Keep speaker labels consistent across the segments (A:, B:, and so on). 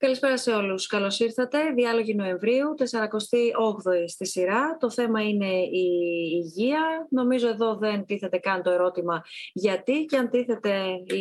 A: Καλησπέρα σε όλους. Καλώς ήρθατε. Διάλογη Νοεμβρίου, 48η στη σειρά. Το θέμα είναι η υγεία. Νομίζω εδώ δεν τίθεται καν το ερώτημα γιατί και αν τίθεται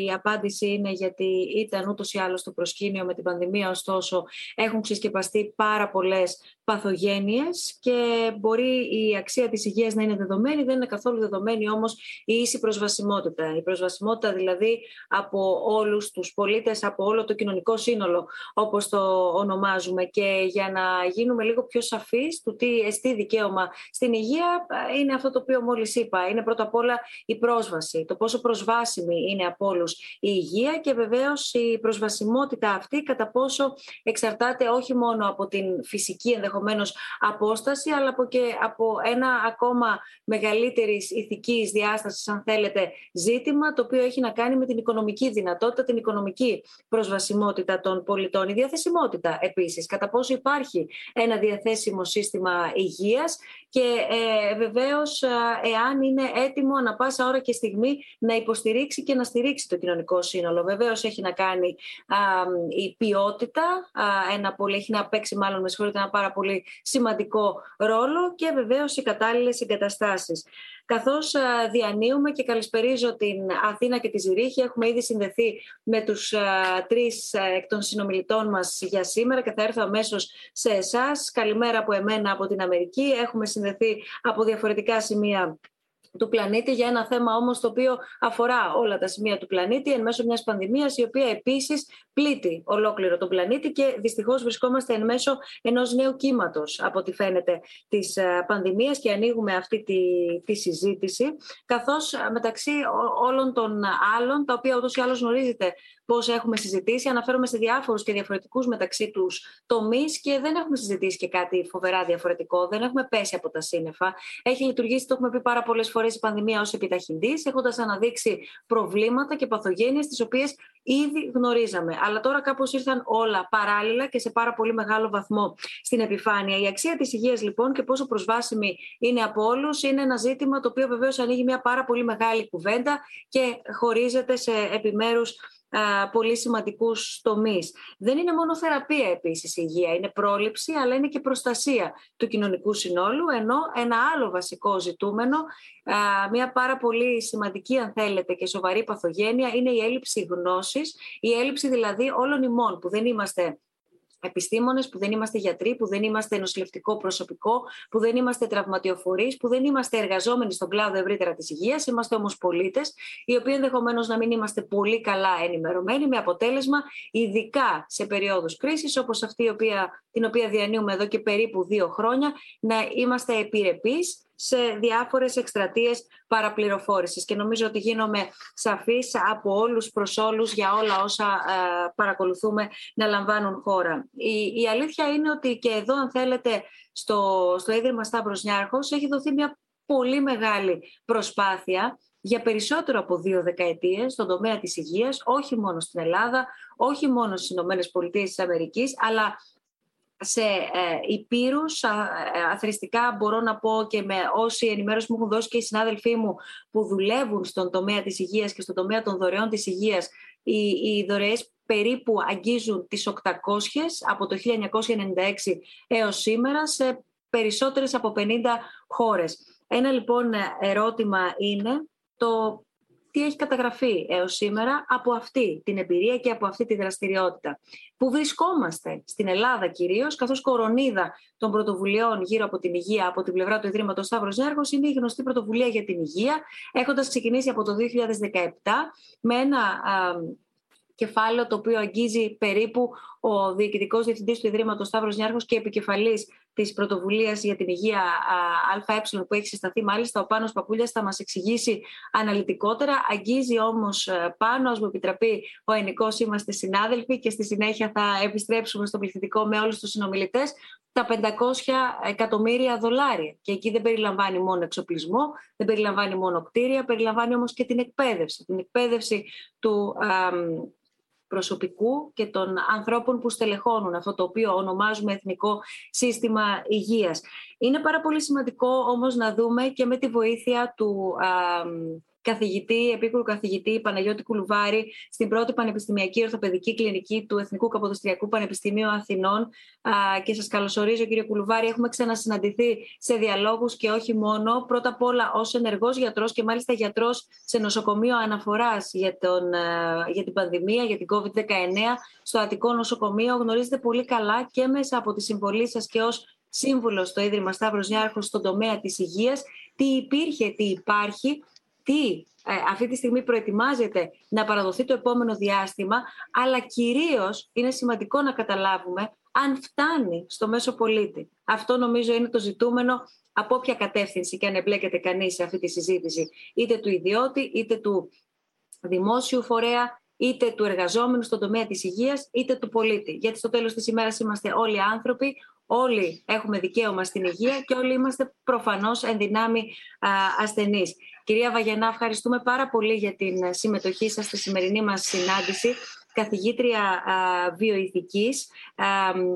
A: η απάντηση είναι γιατί ήταν ούτως ή άλλως το προσκήνιο με την πανδημία, ωστόσο έχουν ξεσκεπαστεί πάρα πολλές παθογένειες και μπορεί η αξία της υγείας να είναι δεδομένη, δεν είναι καθόλου δεδομένη όμως η ίση προσβασιμότητα. Η προσβασιμότητα δηλαδή από όλους τους πολίτες, από όλο το κοινωνικό σύνολο όπως το ονομάζουμε και για να γίνουμε λίγο πιο σαφείς του τι εστί δικαίωμα στην υγεία είναι αυτό το οποίο μόλις είπα. Είναι πρώτα απ' όλα η πρόσβαση, το πόσο προσβάσιμη είναι από όλους η υγεία και βεβαίως η προσβασιμότητα αυτή κατά πόσο εξαρτάται όχι μόνο από την φυσική ενδεχομένως απόσταση αλλά από και από ένα ακόμα μεγαλύτερης ηθικής διάστασης αν θέλετε ζήτημα το οποίο έχει να κάνει με την οικονομική δυνατότητα, την οικονομική προσβασιμότητα των πολιτών διαθεσιμότητα επίσης, κατά πόσο υπάρχει ένα διαθέσιμο σύστημα υγείας και ε, βεβαίως εάν είναι έτοιμο ανα πάσα ώρα και στιγμή να υποστηρίξει και να στηρίξει το κοινωνικό σύνολο. Βεβαίως έχει να κάνει η ποιότητα, ένα πολύ, έχει να παίξει μάλλον με συγχωρείτε ένα πάρα πολύ σημαντικό ρόλο και βεβαίως οι κατάλληλες εγκαταστάσεις καθώς διανύουμε και καλησπερίζω την Αθήνα και τη Ζηρίχη. Έχουμε ήδη συνδεθεί με τους τρεις εκ των συνομιλητών μας για σήμερα και θα έρθω αμέσως σε εσάς. Καλημέρα από εμένα από την Αμερική. Έχουμε συνδεθεί από διαφορετικά σημεία του πλανήτη για ένα θέμα όμως το οποίο αφορά όλα τα σημεία του πλανήτη εν μέσω μιας πανδημίας η οποία επίσης πλήττει ολόκληρο τον πλανήτη και δυστυχώς βρισκόμαστε εν μέσω ενός νέου κύματος από ό,τι φαίνεται της ε, πανδημίας και ανοίγουμε αυτή τη, τη συζήτηση καθώς ε, μεταξύ όλων των άλλων τα οποία ούτως ή άλλως γνωρίζετε πώς έχουμε συζητήσει. Αναφέρομαι σε διάφορους και διαφορετικούς μεταξύ τους τομείς και δεν έχουμε συζητήσει και κάτι φοβερά διαφορετικό. Δεν έχουμε πέσει από τα σύννεφα. Έχει λειτουργήσει, το έχουμε πει πάρα πολλές φορές, η πανδημία ως επιταχυντής, έχοντας αναδείξει προβλήματα και παθογένειες, τις οποίες ήδη γνωρίζαμε. Αλλά τώρα κάπως ήρθαν όλα παράλληλα και σε πάρα πολύ μεγάλο βαθμό στην επιφάνεια. Η αξία της υγείας λοιπόν και πόσο προσβάσιμη είναι από όλους είναι ένα ζήτημα το οποίο βεβαίως ανοίγει μια πάρα πολύ μεγάλη κουβέντα και χωρίζεται σε επιμέρους πολύ σημαντικούς τομείς. Δεν είναι μόνο θεραπεία επίσης η υγεία, είναι πρόληψη αλλά είναι και προστασία του κοινωνικού συνόλου ενώ ένα άλλο βασικό ζητούμενο, μια πάρα πολύ σημαντική αν θέλετε και σοβαρή παθογένεια είναι η έλλειψη γνώσης, η έλλειψη δηλαδή όλων ημών που δεν είμαστε επιστήμονες, που δεν είμαστε γιατροί, που δεν είμαστε νοσηλευτικό προσωπικό, που δεν είμαστε τραυματιοφορείς, που δεν είμαστε εργαζόμενοι στον κλάδο ευρύτερα της υγείας. Είμαστε όμως πολίτες, οι οποίοι ενδεχομένως να μην είμαστε πολύ καλά ενημερωμένοι, με αποτέλεσμα, ειδικά σε περίοδους κρίσης, όπως αυτή η οποία, την οποία διανύουμε εδώ και περίπου δύο χρόνια, να είμαστε επιρρεπείς σε διάφορες εκστρατείες παραπληροφόρησης και νομίζω ότι γίνομαι σαφής από όλους προς όλους για όλα όσα ε, παρακολουθούμε να λαμβάνουν χώρα. Η, η αλήθεια είναι ότι και εδώ αν θέλετε στο, στο Ίδρυμα Σταύρος Νιάρχος έχει δοθεί μια πολύ μεγάλη προσπάθεια για περισσότερο από δύο δεκαετίες στον τομέα της υγείας, όχι μόνο στην Ελλάδα, όχι μόνο στις Ηνωμένες Πολιτείες της Αμερικής, αλλά σε ε, υπήρους, ε, αθρηστικά μπορώ να πω και με όση ενημέρωση μου έχουν δώσει και οι συνάδελφοί μου που δουλεύουν στον τομέα της υγείας και στον τομέα των δωρεών της υγείας, οι, οι δωρεές περίπου αγγίζουν τις 800 από το 1996 έως σήμερα σε περισσότερες από 50 χώρες. Ένα λοιπόν ερώτημα είναι το τι έχει καταγραφεί έως σήμερα από αυτή την εμπειρία και από αυτή τη δραστηριότητα. Που βρισκόμαστε στην Ελλάδα κυρίως, καθώς κορονίδα των πρωτοβουλειών γύρω από την υγεία από την πλευρά του Ιδρύματος Σταύρος Νέργος είναι η γνωστή πρωτοβουλία για την υγεία, έχοντας ξεκινήσει από το 2017 με ένα κεφάλαιο το οποίο αγγίζει περίπου ο διοικητικός διευθυντής του Ιδρύματος Σταύρος Νιάρχος και επικεφαλής της πρωτοβουλίας για την υγεία ΑΕ που έχει συσταθεί μάλιστα ο Πάνος Παπούλιας θα μας εξηγήσει αναλυτικότερα. Αγγίζει όμως ε, πάνω, ας μου επιτραπεί ο ενικός είμαστε συνάδελφοι και στη συνέχεια θα επιστρέψουμε στο πληθυντικό με όλους τους συνομιλητές τα 500 εκατομμύρια δολάρια. Και εκεί δεν περιλαμβάνει μόνο εξοπλισμό, δεν περιλαμβάνει μόνο κτίρια, περιλαμβάνει όμως και την εκπαίδευση. Την εκπαίδευση του προσωπικού και των ανθρώπων που στελεχώνουν αυτό το οποίο ονομάζουμε Εθνικό Σύστημα Υγείας. Είναι πάρα πολύ σημαντικό όμως να δούμε και με τη βοήθεια του καθηγητή, επίκουρου καθηγητή Παναγιώτη Κουλουβάρη στην πρώτη Πανεπιστημιακή Ορθοπαιδική Κλινική του Εθνικού Καποδοστριακού Πανεπιστημίου Αθηνών. Και σας καλωσορίζω, κύριε Κουλουβάρη. Έχουμε ξανασυναντηθεί σε διαλόγους και όχι μόνο. Πρώτα απ' όλα ως ενεργός γιατρός και μάλιστα γιατρός σε νοσοκομείο αναφοράς για, για την πανδημία, για την COVID-19 στο Αττικό Νοσοκομείο. Γνωρίζετε πολύ καλά και μέσα από τη συμβολή σας και ως σύμβουλος στο Ίδρυμα Σταύρος Νιάρχος στον τομέα της υγείας, τι υπήρχε, τι υπάρχει τι ε, αυτή τη στιγμή προετοιμάζεται να παραδοθεί το επόμενο διάστημα, αλλά κυρίως είναι σημαντικό να καταλάβουμε αν φτάνει στο μέσο πολίτη. Αυτό νομίζω είναι το ζητούμενο από όποια κατεύθυνση και αν εμπλέκεται κανείς σε αυτή τη συζήτηση, είτε του ιδιώτη, είτε του δημόσιου φορέα, είτε του εργαζόμενου στον τομέα της υγείας, είτε του πολίτη. Γιατί στο τέλος της ημέρας είμαστε όλοι άνθρωποι, όλοι έχουμε δικαίωμα στην υγεία και όλοι είμαστε προφανώς ενδυνάμει ασθενείς. Κυρία Βαγενά, ευχαριστούμε πάρα πολύ για την συμμετοχή σας στη σημερινή μας συνάντηση. Καθηγήτρια βιοειθικής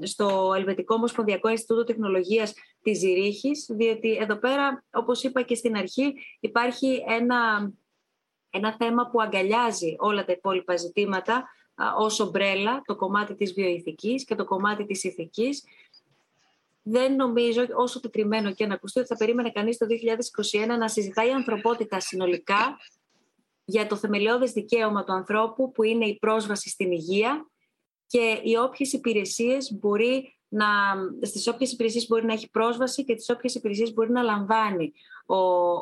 A: στο Ελβετικό Ομοσπονδιακό Ινστιτούτο Τεχνολογίας της Ζηρίχης, διότι εδώ πέρα, όπως είπα και στην αρχή, υπάρχει ένα, ένα θέμα που αγκαλιάζει όλα τα υπόλοιπα ζητήματα ως ομπρέλα, το κομμάτι της βιοειθικής και το κομμάτι της ηθικής δεν νομίζω, όσο τετριμένο και να ακουστεί, ότι θα περίμενε κανείς το 2021 να συζητάει η ανθρωπότητα συνολικά για το θεμελιώδες δικαίωμα του ανθρώπου που είναι η πρόσβαση στην υγεία και οι όποιες υπηρεσίες μπορεί να, στις όποιες υπηρεσίες μπορεί να έχει πρόσβαση και τις όποιες υπηρεσίες μπορεί να λαμβάνει ο,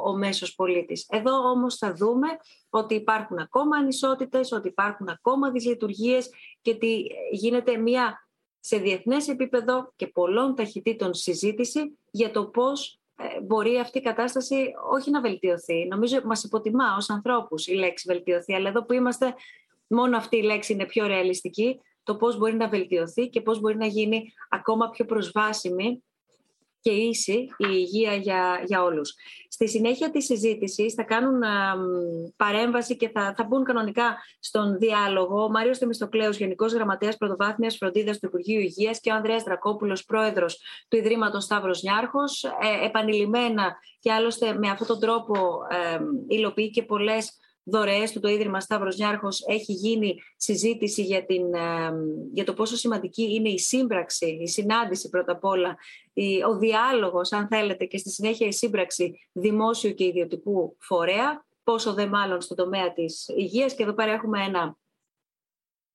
A: ο μέσος πολίτης. Εδώ όμως θα δούμε ότι υπάρχουν ακόμα ανισότητες, ότι υπάρχουν ακόμα δυσλειτουργίες και ότι γίνεται μια σε διεθνές επίπεδο και πολλών ταχυτήτων συζήτηση για το πώς ε, μπορεί αυτή η κατάσταση όχι να βελτιωθεί. Νομίζω μας υποτιμά ως ανθρώπους η λέξη βελτιωθεί, αλλά εδώ που είμαστε μόνο αυτή η λέξη είναι πιο ρεαλιστική, το πώς μπορεί να βελτιωθεί και πώς μπορεί να γίνει ακόμα πιο προσβάσιμη και ίση η υγεία για, για όλους. Στη συνέχεια της συζήτησης θα κάνουν παρέμβαση και θα, θα μπουν κανονικά στον διάλογο ο Μάριος Θεμιστοκλέος, Γενικός Γραμματέας Πρωτοβάθμιας Φροντίδας του Υπουργείου Υγείας και ο Ανδρέας Δρακόπουλος, Πρόεδρος του Ιδρύματος Σταύρος Νιάρχος. Ε, επανειλημμένα και άλλωστε με αυτόν τον τρόπο ε, υλοποιεί και πολλές δωρεές του το Ίδρυμα Σταύρος Νιάρχος έχει γίνει συζήτηση για, την, για το πόσο σημαντική είναι η σύμπραξη, η συνάντηση πρώτα απ' όλα, ο διάλογος αν θέλετε και στη συνέχεια η σύμπραξη δημόσιου και ιδιωτικού φορέα, πόσο δε μάλλον στο τομέα της υγείας. Και εδώ πέρα έχουμε ένα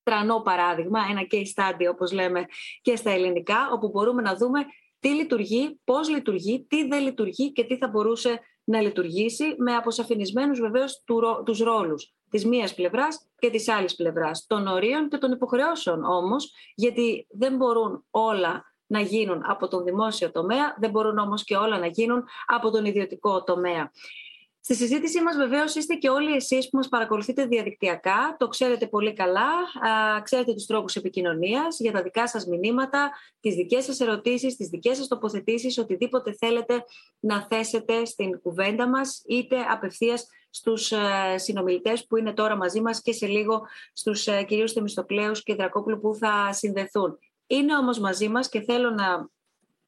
A: τρανό παράδειγμα, ένα case study όπως λέμε και στα ελληνικά, όπου μπορούμε να δούμε τι λειτουργεί, πώς λειτουργεί, τι δεν λειτουργεί και τι θα μπορούσε να λειτουργήσει με αποσαφηνισμένους βεβαίως τους ρόλους της μίας πλευράς και της άλλης πλευράς, των ορίων και των υποχρεώσεων όμως, γιατί δεν μπορούν όλα να γίνουν από τον δημόσιο τομέα, δεν μπορούν όμως και όλα να γίνουν από τον ιδιωτικό τομέα. Στη συζήτησή μας βεβαίως είστε και όλοι εσείς που μας παρακολουθείτε διαδικτυακά, το ξέρετε πολύ καλά, ξέρετε τους τρόπους επικοινωνίας για τα δικά σας μηνύματα, τις δικές σας ερωτήσεις, τις δικές σας τοποθετήσεις, οτιδήποτε θέλετε να θέσετε στην κουβέντα μας, είτε απευθείας στους ε, συνομιλητές που είναι τώρα μαζί μας και σε λίγο στους ε, κυρίους Θεμιστοκλέους και Δρακόπουλου που θα συνδεθούν. Είναι όμως μαζί μας και θέλω να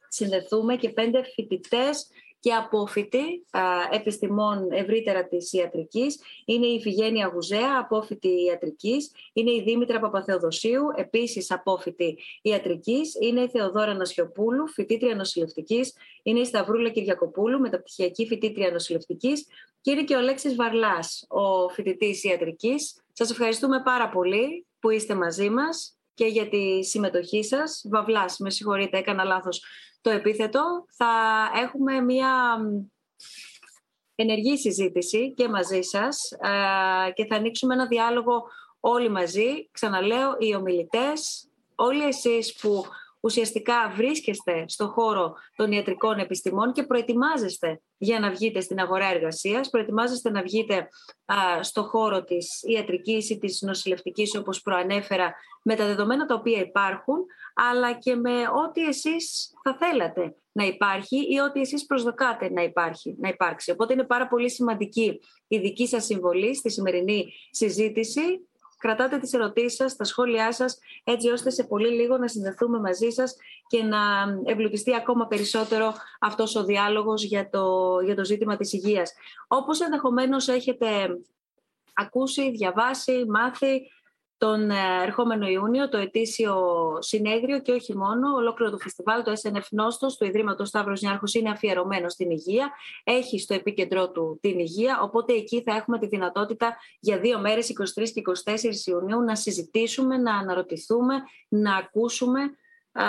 A: συνδεθούμε και πέντε φοιτητές και απόφοιτη επιστημών ευρύτερα της ιατρικής. Είναι η Φιγένεια Γουζέα, απόφοιτη ιατρικής. Είναι η Δήμητρα Παπαθεοδοσίου, επίσης απόφοιτη ιατρικής. Είναι η Θεοδόρα Νασιοπούλου, φοιτήτρια νοσηλευτικής. Είναι η Σταυρούλα Κυριακοπούλου, μεταπτυχιακή φοιτήτρια νοσηλευτικής. Και είναι και ο Αλέξης Βαρλάς, ο φοιτητής ιατρικής. Σας ευχαριστούμε πάρα πολύ που είστε μαζί μας και για τη συμμετοχή σας. Βαβλάς, με συγχωρείτε, έκανα λάθος το επίθετο, θα έχουμε μία ενεργή συζήτηση και μαζί σας ε, και θα ανοίξουμε ένα διάλογο όλοι μαζί. Ξαναλέω, οι ομιλητές, όλοι εσείς που ουσιαστικά βρίσκεστε στο χώρο των ιατρικών επιστημών και προετοιμάζεστε για να βγείτε στην αγορά εργασίας, προετοιμάζεστε να βγείτε στο χώρο της ιατρικής ή της νοσηλευτικής όπως προανέφερα με τα δεδομένα τα οποία υπάρχουν, αλλά και με ό,τι εσείς θα θέλατε να υπάρχει ή ό,τι εσείς προσδοκάτε να, υπάρχει, να υπάρξει. Οπότε είναι πάρα πολύ σημαντική η δική σας συμβολή στη σημερινή συζήτηση κρατάτε τις ερωτήσεις σας, τα σχόλιά σας, έτσι ώστε σε πολύ λίγο να συνδεθούμε μαζί σας και να εμπλουτιστεί ακόμα περισσότερο αυτός ο διάλογος για το, για το ζήτημα της υγείας. Όπως ενδεχομένως έχετε ακούσει, διαβάσει, μάθει, τον ε, ερχόμενο Ιούνιο το ετήσιο συνέδριο και όχι μόνο, ολόκληρο το φεστιβάλ, το SNF Νόστος του Ιδρύματος Σταύρος Νιάρχος είναι αφιερωμένο στην υγεία, έχει στο επίκεντρό του την υγεία, οπότε εκεί θα έχουμε τη δυνατότητα για δύο μέρες, 23 και 24 Ιουνίου, να συζητήσουμε, να αναρωτηθούμε, να ακούσουμε α,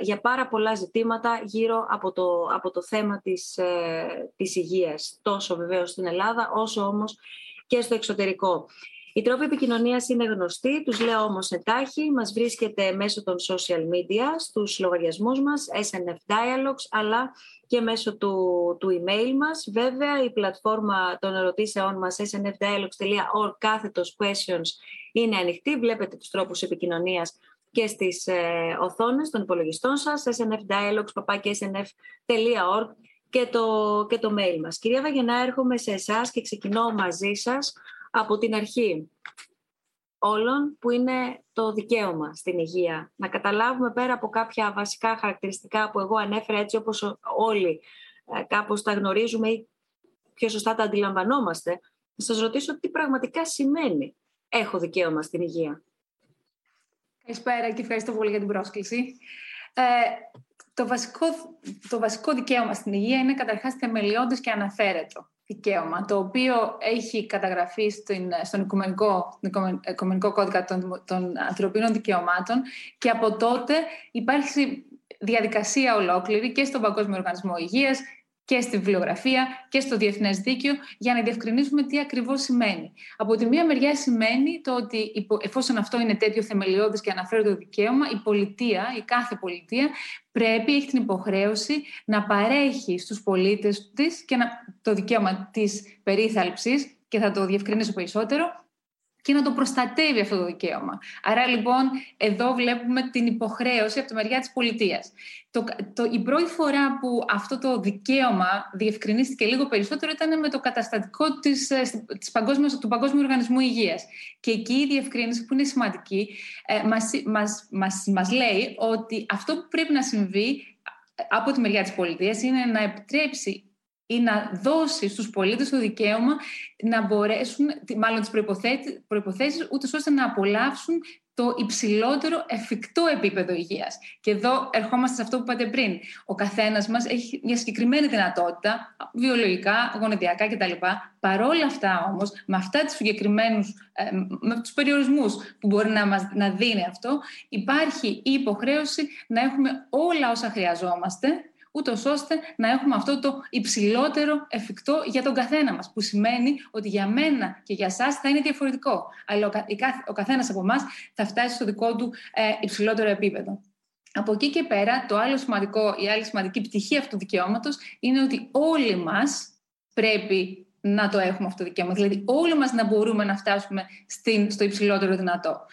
A: για πάρα πολλά ζητήματα γύρω από το, από το θέμα της, ε, της υγείας, τόσο βεβαίως στην Ελλάδα, όσο όμως και στο εξωτερικό. Οι τρόποι επικοινωνίας είναι γνωστοί, τους λέω όμως εντάχει. Μας βρίσκεται μέσω των social media, στους λογαριασμούς μας, SNF Dialogues, αλλά και μέσω του, του email μας. Βέβαια, η πλατφόρμα των ερωτήσεών μας snfdialogues.org κάθετος questions είναι ανοιχτή. Βλέπετε τους τρόπους επικοινωνίας και στις ε, οθόνες των υπολογιστών σας, snfdialogues.org και το, και το mail μας. Κυρία Βαγενά, έρχομαι σε εσάς και ξεκινώ μαζί σας από την αρχή όλων που είναι το δικαίωμα στην υγεία. Να καταλάβουμε πέρα από κάποια βασικά χαρακτηριστικά που εγώ ανέφερα έτσι όπως όλοι ε, κάπως τα γνωρίζουμε ή πιο σωστά τα αντιλαμβανόμαστε, να σας ρωτήσω τι πραγματικά σημαίνει έχω δικαίωμα στην υγεία.
B: Καλησπέρα και ευχαριστώ πολύ για την πρόσκληση. Ε, το, βασικό, το βασικό δικαίωμα στην υγεία είναι καταρχάς θεμελιώδης και αναφέρετο δικαίωμα, το οποίο έχει καταγραφεί στην, στον οικουμενικό, οικουμενικό κώδικα των, των ανθρωπίνων δικαιωμάτων και από τότε υπάρχει διαδικασία ολόκληρη και στον Παγκόσμιο Οργανισμό Υγείας και στη βιβλιογραφία και στο διεθνές δίκαιο για να διευκρινίσουμε τι ακριβώς σημαίνει. Από τη μία μεριά σημαίνει το ότι εφόσον αυτό είναι τέτοιο θεμελιώδης και αναφέρει το δικαίωμα, η πολιτεία, η κάθε πολιτεία πρέπει, έχει την υποχρέωση να παρέχει στους πολίτες της και να, το δικαίωμα της περίθαλψης και θα το διευκρινίσω περισσότερο, και να το προστατεύει αυτό το δικαίωμα. Άρα λοιπόν εδώ βλέπουμε την υποχρέωση από τη μεριά της πολιτείας. Το, το, η πρώτη φορά που αυτό το δικαίωμα διευκρινίστηκε λίγο περισσότερο ήταν με το καταστατικό της, ε, της παγκόσμιας, του Παγκόσμιου Οργανισμού Υγείας. Και εκεί η διευκρίνηση που είναι σημαντική ε, μας, μας, μας, μας λέει ότι αυτό που πρέπει να συμβεί ε, από τη μεριά της πολιτείας είναι να επιτρέψει ή να δώσει στους πολίτες το δικαίωμα να μπορέσουν, μάλλον τις προϋποθέσεις, ούτε ώστε να απολαύσουν το υψηλότερο εφικτό επίπεδο υγείας. Και εδώ ερχόμαστε σε αυτό που είπατε πριν. Ο καθένας μας έχει μια συγκεκριμένη δυνατότητα, βιολογικά, γονεδιακά κτλ. Παρόλα αυτά όμως, με αυτά τους συγκεκριμένους, ε, με τους περιορισμούς που μπορεί να μας να δίνει αυτό, υπάρχει η υποχρέωση να έχουμε όλα όσα χρειαζόμαστε ούτως ώστε να έχουμε αυτό το υψηλότερο εφικτό για τον καθένα μας, που σημαίνει ότι για μένα και για εσά θα είναι διαφορετικό. Αλλά ο καθένας από εμάς θα φτάσει στο δικό του ε, υψηλότερο επίπεδο. Από εκεί και πέρα, το άλλο σημαντικό, η άλλη σημαντική πτυχή αυτού του δικαιώματος είναι ότι όλοι μας πρέπει να το έχουμε αυτό το δικαίωμα. Δηλαδή όλοι μας να μπορούμε να φτάσουμε στην, στο υψηλότερο δυνατό.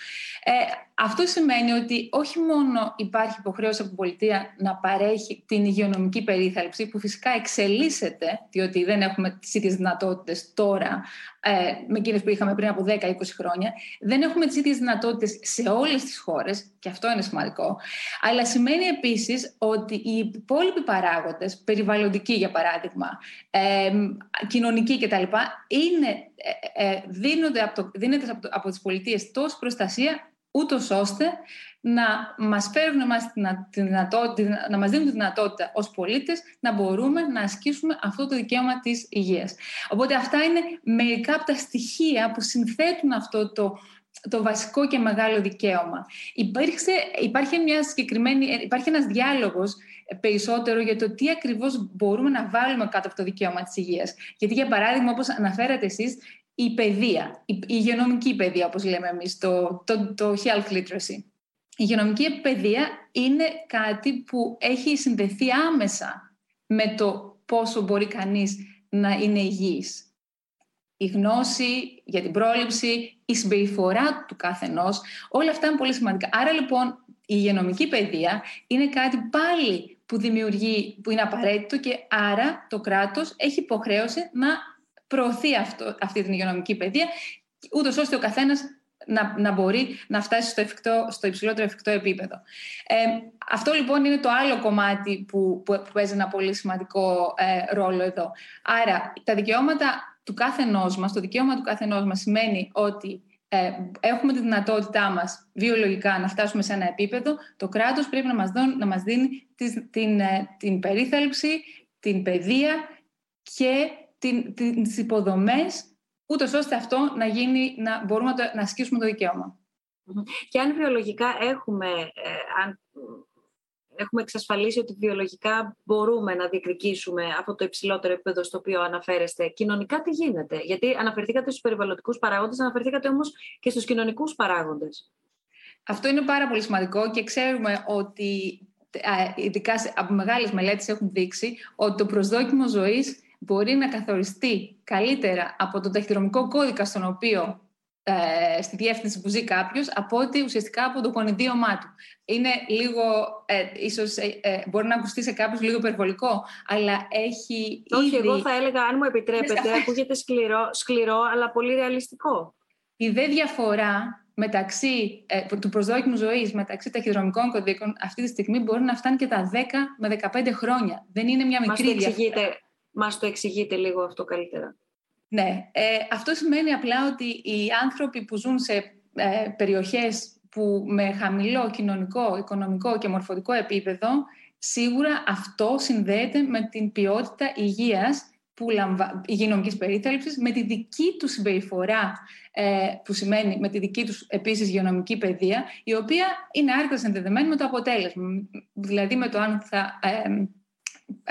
B: Ε, αυτό σημαίνει ότι όχι μόνο υπάρχει υποχρέωση από την πολιτεία να παρέχει την υγειονομική περίθαλψη, που φυσικά εξελίσσεται, διότι δεν έχουμε τις ίδιες δυνατότητες τώρα ε, με εκείνες που είχαμε πριν από 10-20 χρόνια. Δεν έχουμε τις ίδιες δυνατότητες σε όλες τις χώρες, και αυτό είναι σημαντικό. Αλλά σημαίνει επίσης ότι οι υπόλοιποι παράγοντες, περιβαλλοντικοί για παράδειγμα, ε, κοινωνικοί κτλ., είναι, ε, ε, δίνονται από, το, δίνεται από, από τις πολιτείες τόση προστασία ούτως ώστε να μας φέρουν εμάς τη δυνατότητα, να μας δίνουν τη δυνατότητα ως πολίτες να μπορούμε να ασκήσουμε αυτό το δικαίωμα της υγείας. Οπότε αυτά είναι μερικά από τα στοιχεία που συνθέτουν αυτό το, το βασικό και μεγάλο δικαίωμα. Υπήρξε, υπάρχει, μια συγκεκριμένη, υπάρχει ένας διάλογος περισσότερο για το τι ακριβώς μπορούμε να βάλουμε κάτω από το δικαίωμα της υγείας. Γιατί, για παράδειγμα, όπως αναφέρατε εσείς, η παιδεία, η υγειονομική παιδεία, όπως λέμε εμείς, το, το, το health literacy. Η υγειονομική παιδεία είναι κάτι που έχει συνδεθεί άμεσα με το πόσο μπορεί κανείς να είναι υγιής. Η γνώση για την πρόληψη, η συμπεριφορά του καθενός, όλα αυτά είναι πολύ σημαντικά. Άρα λοιπόν η υγειονομική παιδεία είναι κάτι πάλι που δημιουργεί, που είναι απαραίτητο και άρα το κράτος έχει υποχρέωση να προωθεί αυτό, αυτή την υγειονομική παιδεία, ούτως ώστε ο καθένας να, να μπορεί να φτάσει στο, εφικτό, στο υψηλότερο εφικτό επίπεδο. Ε, αυτό λοιπόν είναι το άλλο κομμάτι που, που, παίζει ένα πολύ σημαντικό ε, ρόλο εδώ. Άρα τα δικαιώματα του κάθε μας, το δικαίωμα του κάθε μας σημαίνει ότι ε, έχουμε τη δυνατότητά μας βιολογικά να φτάσουμε σε ένα επίπεδο, το κράτος πρέπει να μας, δουν, να μας δίνει την, την, ε, την περίθαλψη, την παιδεία και την, τις υποδομές ούτως ώστε αυτό να γίνει, να μπορούμε να, να ασκήσουμε το δικαίωμα.
A: Και αν βιολογικά έχουμε, ε, αν έχουμε εξασφαλίσει ότι βιολογικά μπορούμε να διεκδικήσουμε αυτό το υψηλότερο επίπεδο στο οποίο αναφέρεστε, κοινωνικά τι γίνεται; Γιατί αναφερθήκατε στους περιβαλλοντικούς παράγοντες, αναφερθήκατε όμως και στους κοινωνικούς παράγοντες.
B: Αυτό είναι πάρα πολύ σημαντικό και ξέρουμε ότι ειδικά από μεγάλες μελέτες έχουν δείξει ότι το προσδόκιμο ζωής μπορεί να καθοριστεί καλύτερα από τον ταχυδρομικό κώδικα στον οποίο ε, στη διεύθυνση που ζει κάποιος, από ότι ουσιαστικά από το γονιδίωμά του. Είναι λίγο, ε, ίσως ε, ε, μπορεί να ακουστεί σε κάποιους λίγο υπερβολικό, αλλά έχει
A: Όχι, εγώ θα έλεγα, αν μου επιτρέπετε, ακούγεται σκληρό, σκληρό, αλλά πολύ ρεαλιστικό.
B: Η δε διαφορά μεταξύ ε, του προσδόκιμου ζωής μεταξύ ταχυδρομικών κωδίκων αυτή τη στιγμή μπορεί να φτάνει και τα 10 με 15 χρόνια. Δεν είναι μια μικρή διαφορά.
A: Μας το εξηγείτε λίγο αυτό καλύτερα.
B: Ναι, ε, αυτό σημαίνει απλά ότι οι άνθρωποι που ζουν σε ε, περιοχές που με χαμηλό κοινωνικό, οικονομικό και μορφωτικό επίπεδο, σίγουρα αυτό συνδέεται με την ποιότητα υγείας που λαμβα... υγειονομικής περίθαλψης, με τη δική τους συμπεριφορά, ε, που σημαίνει με τη δική τους επίσης υγειονομική παιδεία, η οποία είναι άρρηκτα συνδεδεμένη με το αποτέλεσμα. Δηλαδή με το αν θα ε,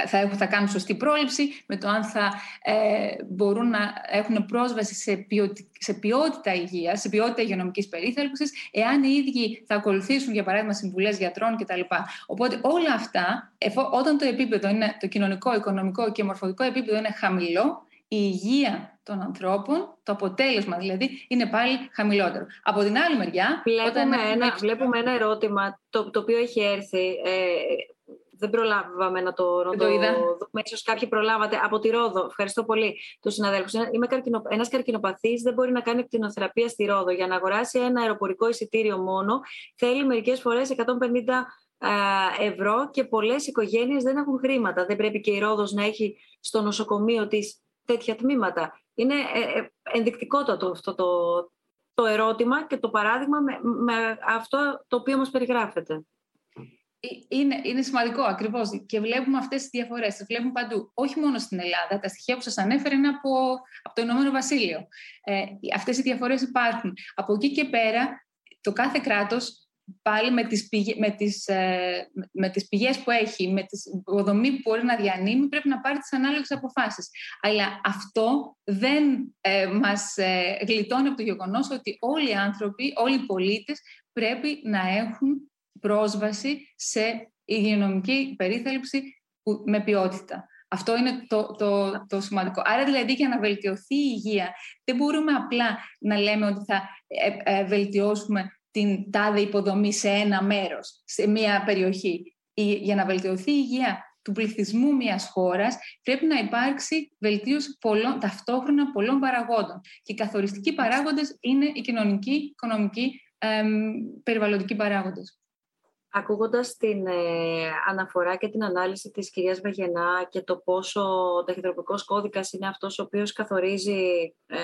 B: θα, θα κάνουν σωστή πρόληψη, με το αν θα ε, μπορούν να έχουν πρόσβαση σε, ποιοτικ, σε ποιότητα υγείας, σε ποιότητα υγειονομικής περίθαλψης, εάν οι ίδιοι θα ακολουθήσουν, για παράδειγμα, συμβουλές γιατρών κτλ. Οπότε όλα αυτά, εφό, όταν το επίπεδο είναι το κοινωνικό, οικονομικό και μορφωτικό επίπεδο είναι χαμηλό, η υγεία των ανθρώπων, το αποτέλεσμα δηλαδή, είναι πάλι χαμηλότερο. Από την άλλη μεριά...
A: Βλέπουμε, ένα, βλέπουμε ένα ερώτημα το, το οποίο έχει έρθει. Ε, δεν προλάβαμε να το, να το, δούμε. Ίσως κάποιοι προλάβατε. Από τη Ρόδο, ευχαριστώ πολύ τους συναδέλφους. Ένα καρκινο, ένας καρκινοπαθής δεν μπορεί να κάνει κτηνοθεραπεία στη Ρόδο. Για να αγοράσει ένα αεροπορικό εισιτήριο μόνο, θέλει μερικές φορές 150 ευρώ και πολλές οικογένειες δεν έχουν χρήματα. Δεν πρέπει και η Ρόδος να έχει στο νοσοκομείο της τέτοια τμήματα. Είναι ε, ε, ενδεικτικότατο αυτό το, το ερώτημα και το παράδειγμα με, με αυτό το οποίο μας περιγράφεται.
B: Ε, είναι, είναι σημαντικό ακριβώς και βλέπουμε αυτές τις διαφορές. Τις βλέπουμε παντού. Όχι μόνο στην Ελλάδα. Τα στοιχεία που σας ανέφερε είναι από, από το Ηνωμένο Βασίλειο. Ε, αυτές οι διαφορές υπάρχουν. Από εκεί και πέρα, το κάθε κράτος πάλι με τις, πηγε, με, τις, ε, με τις πηγές που έχει, με τις υποδομή που μπορεί να διανύμει, πρέπει να πάρει τις ανάλογες αποφάσεις. Αλλά αυτό δεν ε, μας ε, γλιτώνει από το γεγονός ότι όλοι οι άνθρωποι, όλοι οι πολίτες πρέπει να έχουν πρόσβαση σε υγειονομική περίθαλψη με ποιότητα. Αυτό είναι το, το, το σημαντικό. Άρα δηλαδή για να βελτιωθεί η υγεία δεν μπορούμε απλά να λέμε ότι θα ε, ε, βελτιώσουμε την τάδε υποδομή σε ένα μέρος, σε μια περιοχή. για να βελτιωθεί η υγεία του πληθυσμού μιας χώρας πρέπει να υπάρξει βελτίωση πολλών, ταυτόχρονα πολλών παραγόντων. Και οι καθοριστικοί παράγοντες είναι οι κοινωνικοί, οικονομικοί, περιβαλλοντικοί παράγοντες.
A: Ακούγοντας την ε, αναφορά και την ανάλυση της κυρίας Βαγενά και το πόσο ο ταχυδρομικός κώδικας είναι αυτός ο οποίος καθορίζει ε,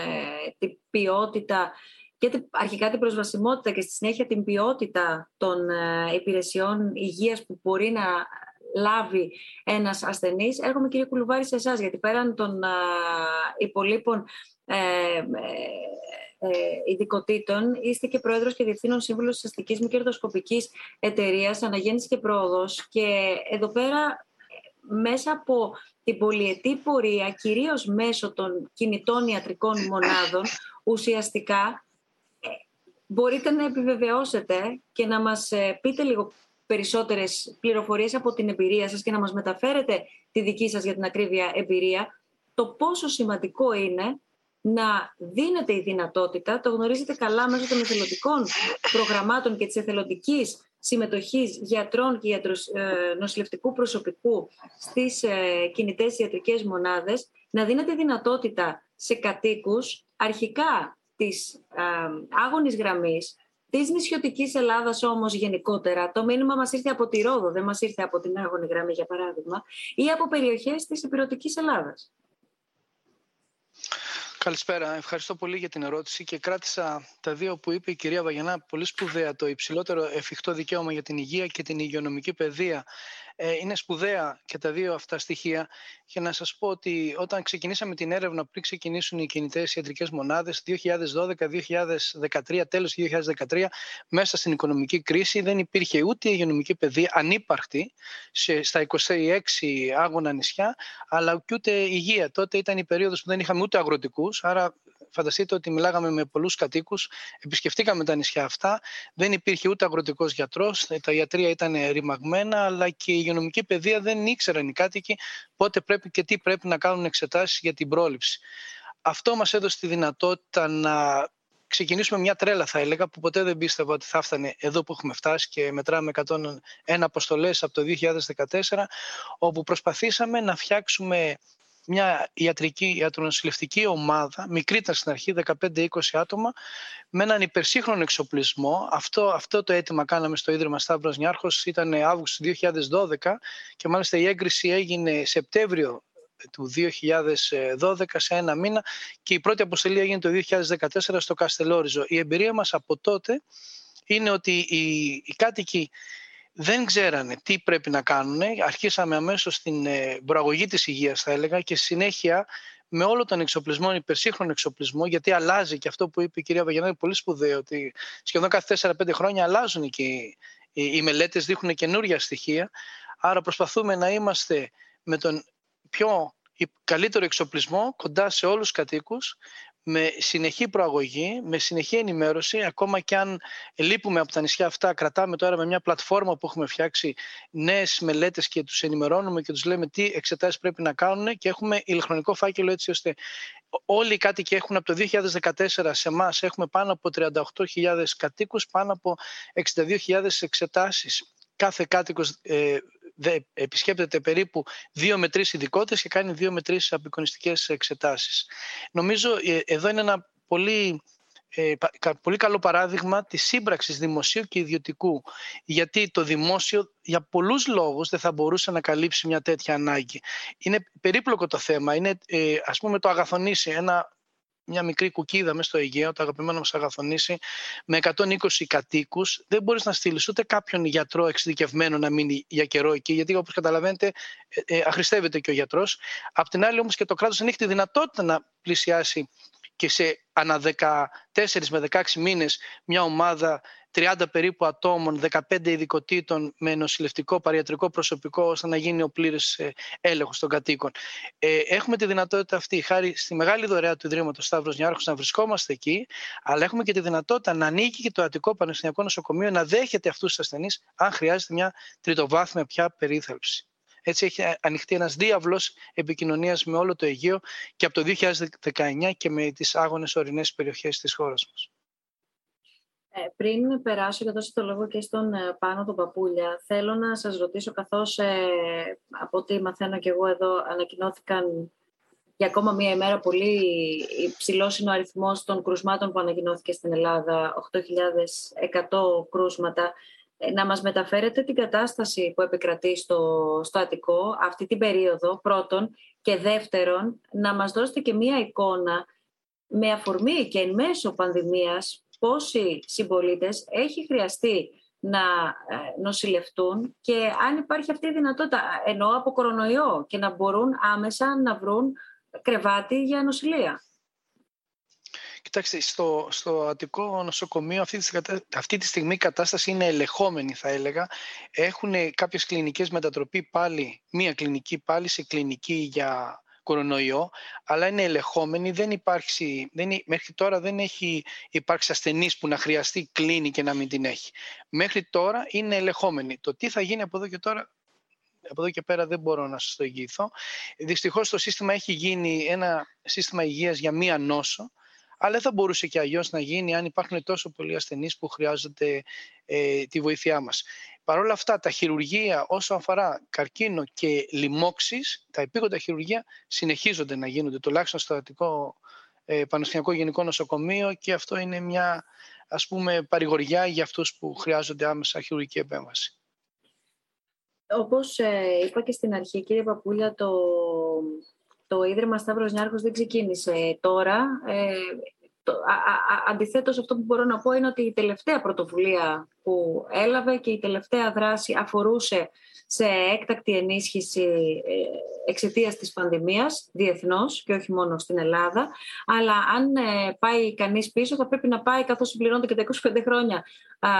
A: την ποιότητα και αρχικά την προσβασιμότητα και στη συνέχεια την ποιότητα των ε, υπηρεσιών υγείας που μπορεί να λάβει ένας ασθενής. Έρχομαι κύριε Κουλουβάρη σε εσάς, γιατί πέραν των ε, υπολείπων ε, ε, ειδικοτήτων, είστε και πρόεδρος και διευθύνων σύμβουλος της αστικής μη κερδοσκοπικής εταιρείας Αναγέννησης και Πρόοδος. Και εδώ πέρα, μέσα από την πολυετή πορεία, κυρίως μέσω των κινητών ιατρικών μονάδων, ουσιαστικά ε, μπορείτε να επιβεβαιώσετε και να μας ε, πείτε λίγο περισσότερες πληροφορίες από την εμπειρία σας και να μας μεταφέρετε τη δική σας για την ακρίβεια εμπειρία, το πόσο σημαντικό είναι να δίνεται η δυνατότητα, το γνωρίζετε καλά μέσω των εθελοντικών προγραμμάτων και της εθελοντικής συμμετοχής γιατρών και ιατρος, ε, νοσηλευτικού προσωπικού στις ε, κινητές ιατρικές μονάδες, να δίνεται η δυνατότητα σε κατοίκους αρχικά της ε, άγονης γραμμής Της νησιωτικής Ελλάδας όμως γενικότερα, το μήνυμα μας ήρθε από τη Ρόδο, δεν μας ήρθε από την Άγωνη Γραμμή για παράδειγμα, ή από περιοχές της υπηρετικής Ελλάδας.
C: Καλησπέρα. Ευχαριστώ πολύ για την ερώτηση και κράτησα τα δύο που είπε η κυρία Βαγενά πολύ σπουδαία. Το υψηλότερο εφικτό δικαίωμα για την υγεία και την υγειονομική παιδεία ε, είναι σπουδαία και τα δύο αυτά στοιχεία για να σας πω ότι όταν ξεκινήσαμε την έρευνα πριν ξεκινήσουν οι κινητές ιατρικές μονάδες 2012-2013, τέλος 2013 μέσα στην οικονομική κρίση δεν υπήρχε ούτε η υγειονομική παιδεία ανύπαρκτη σε, στα 26 άγωνα νησιά αλλά και ούτε υγεία. Τότε ήταν η περίοδος που δεν είχαμε ούτε αγροτικούς άρα φανταστείτε ότι μιλάγαμε με πολλούς κατοίκους, επισκεφτήκαμε τα νησιά αυτά. Δεν υπήρχε ούτε αγροτικός γιατρός, τα ιατρία ήταν ρημαγμένα, αλλά και η υγειονομική παιδεία δεν ήξεραν οι κάτοικοι πότε πρέπει και τι πρέπει να κάνουν εξετάσεις για την πρόληψη. Αυτό μας έδωσε τη δυνατότητα να ξεκινήσουμε μια τρέλα θα έλεγα που ποτέ δεν πίστευα ότι θα έφτανε εδώ που έχουμε φτάσει και μετράμε 101 αποστολές από το 2014 όπου προσπαθήσαμε να φτιάξουμε μια ιατρική, ιατρονοσηλευτική ομάδα, μικρή ήταν στην αρχή, 15-20 άτομα, με έναν υπερσύγχρονο εξοπλισμό. Αυτό, αυτό το αίτημα κάναμε στο Ίδρυμα Σταύρος Νιάρχος, ήταν Αύγουστο 2012 και μάλιστα η έγκριση έγινε Σεπτέμβριο του 2012 σε ένα μήνα και η πρώτη αποστολή έγινε το 2014 στο Καστελόριζο. Η εμπειρία μας από τότε είναι ότι οι, οι κάτοικοι δεν ξέρανε τι πρέπει να κάνουν. Αρχίσαμε αμέσως στην ε, προαγωγή της υγείας θα έλεγα και συνέχεια με όλο τον εξοπλισμό, υπερσύγχρονο εξοπλισμό, γιατί αλλάζει και αυτό που είπε η κυρία Βαγενάδη, πολύ σπουδαίο, ότι σχεδόν κάθε 4-5 χρόνια αλλάζουν και οι, οι μελέτες, δείχνουν καινούργια στοιχεία. Άρα προσπαθούμε να είμαστε με τον πιο καλύτερο εξοπλισμό κοντά σε όλους τους κατοίκους με συνεχή προαγωγή, με συνεχή ενημέρωση, ακόμα και αν λείπουμε από τα νησιά αυτά, κρατάμε τώρα με μια πλατφόρμα που έχουμε φτιάξει νέες μελέτες και τους ενημερώνουμε και τους λέμε τι εξετάσεις πρέπει να κάνουν και έχουμε ηλεκτρονικό φάκελο έτσι ώστε όλοι οι κάτοικοι έχουν από το 2014 σε εμάς έχουμε πάνω από 38.000 κατοίκους, πάνω από 62.000 εξετάσεις. Κάθε κάτοικος ε, επισκέπτεται περίπου δύο με τρεις ειδικότητες και κάνει δύο με τρεις απεικονιστικές εξετάσεις. Νομίζω ε, εδώ είναι ένα πολύ ε, πολύ καλό παράδειγμα της σύμπραξης δημοσίου και ιδιωτικού. Γιατί το δημόσιο για πολλούς λόγους δεν θα μπορούσε να καλύψει μια τέτοια ανάγκη. Είναι περίπλοκο το θέμα. Είναι ε, ας πούμε το αγαθονήσι, ένα μια μικρή κουκίδα μέσα στο Αιγαίο, το αγαπημένο μας Αγαθονήσι, με 120 κατοίκους, δεν μπορείς να στείλεις ούτε κάποιον γιατρό εξειδικευμένο να μείνει για καιρό εκεί, γιατί όπως καταλαβαίνετε ε, ε, αχρηστεύεται και ο γιατρός. Απ' την άλλη όμως και το κράτος δεν έχει τη δυνατότητα να πλησιάσει και σε ανά 14 με 16 μήνες μια ομάδα 30 περίπου ατόμων, 15 ειδικοτήτων με νοσηλευτικό παριατρικό προσωπικό ώστε να γίνει ο πλήρης ε, έλεγχος των κατοίκων. Ε, έχουμε τη δυνατότητα αυτή, χάρη στη μεγάλη δωρεά του Ιδρύματος Σταύρος Νιάρχος να βρισκόμαστε εκεί, αλλά έχουμε και τη δυνατότητα να ανοίγει και το Αττικό Πανεπιστημιακό Νοσοκομείο να δέχεται αυτούς τους ασθενείς αν χρειάζεται μια τριτοβάθμια πια περίθαλψη. Έτσι έχει ανοιχτεί ένας διάβλος επικοινωνίας με όλο το Αιγαίο και από το 2019 και με τις άγονες ορεινές περιοχές της χώρας μας.
A: Ε, πριν περάσω και δώσω το λόγο και στον ε, πάνω τον Παπούλια, θέλω να σας ρωτήσω, καθώς ε, από ό,τι μαθαίνω και εγώ εδώ ανακοινώθηκαν για ακόμα μία ημέρα πολύ υψηλός είναι ο αριθμός των κρουσμάτων που ανακοινώθηκε στην Ελλάδα, 8.100 κρούσματα. Ε, να μας μεταφέρετε την κατάσταση που επικρατεί στο, στο Αττικό αυτή την περίοδο, πρώτον, και δεύτερον, να μας δώσετε και μία εικόνα με αφορμή και εν μέσω πανδημίας πόσοι συμπολίτες έχει χρειαστεί να ε, νοσηλευτούν και αν υπάρχει αυτή η δυνατότητα, εννοώ από κορονοϊό, και να μπορούν άμεσα να βρουν κρεβάτι για νοσηλεία.
C: Κοιτάξτε, στο, στο Αττικό νοσοκομείο αυτή τη, αυτή τη στιγμή η κατάσταση είναι ελεγχόμενη θα έλεγα. Έχουν κάποιες κλινικές μετατροπή πάλι, μία κλινική πάλι σε κλινική για κορονοϊό, αλλά είναι ελεγχόμενη. Δεν υπάρχει, δεν, μέχρι τώρα δεν έχει υπάρξει ασθενής που να χρειαστεί κλίνη και να μην την έχει. Μέχρι τώρα είναι ελεγχόμενη. Το τι θα γίνει από εδώ και τώρα από εδώ και πέρα δεν μπορώ να σας το εγγυηθώ. Δυστυχώς το σύστημα έχει γίνει ένα σύστημα υγείας για μία νόσο, αλλά δεν θα μπορούσε και αλλιώς να γίνει αν υπάρχουν τόσο πολλοί ασθενείς που χρειάζονται ε, τη βοήθειά μας. Παρ' όλα αυτά, τα χειρουργία όσο αφορά καρκίνο και λοιμώξεις, τα επίγοντα χειρουργία συνεχίζονται να γίνονται, τουλάχιστον στο Αττικό ε, Πανεπιστημιακό Γενικό Νοσοκομείο και αυτό είναι μια ας πούμε παρηγοριά για αυτούς που χρειάζονται άμεσα χειρουργική επέμβαση.
A: Όπως ε, είπα και στην αρχή, κύριε Παπούλια, το, το Ίδρυμα Σταύρος Νιάρχος δεν ξεκίνησε τώρα. Ε, το, αντιθέτως, αυτό που μπορώ να πω είναι ότι η τελευταία πρωτοβουλία που έλαβε και η τελευταία δράση αφορούσε σε έκτακτη ενίσχυση ε, εξαιτίας της πανδημίας διεθνώς και όχι μόνο στην Ελλάδα. Αλλά αν ε, πάει κανείς πίσω θα πρέπει να πάει καθώς συμπληρώνονται και τα 25 χρόνια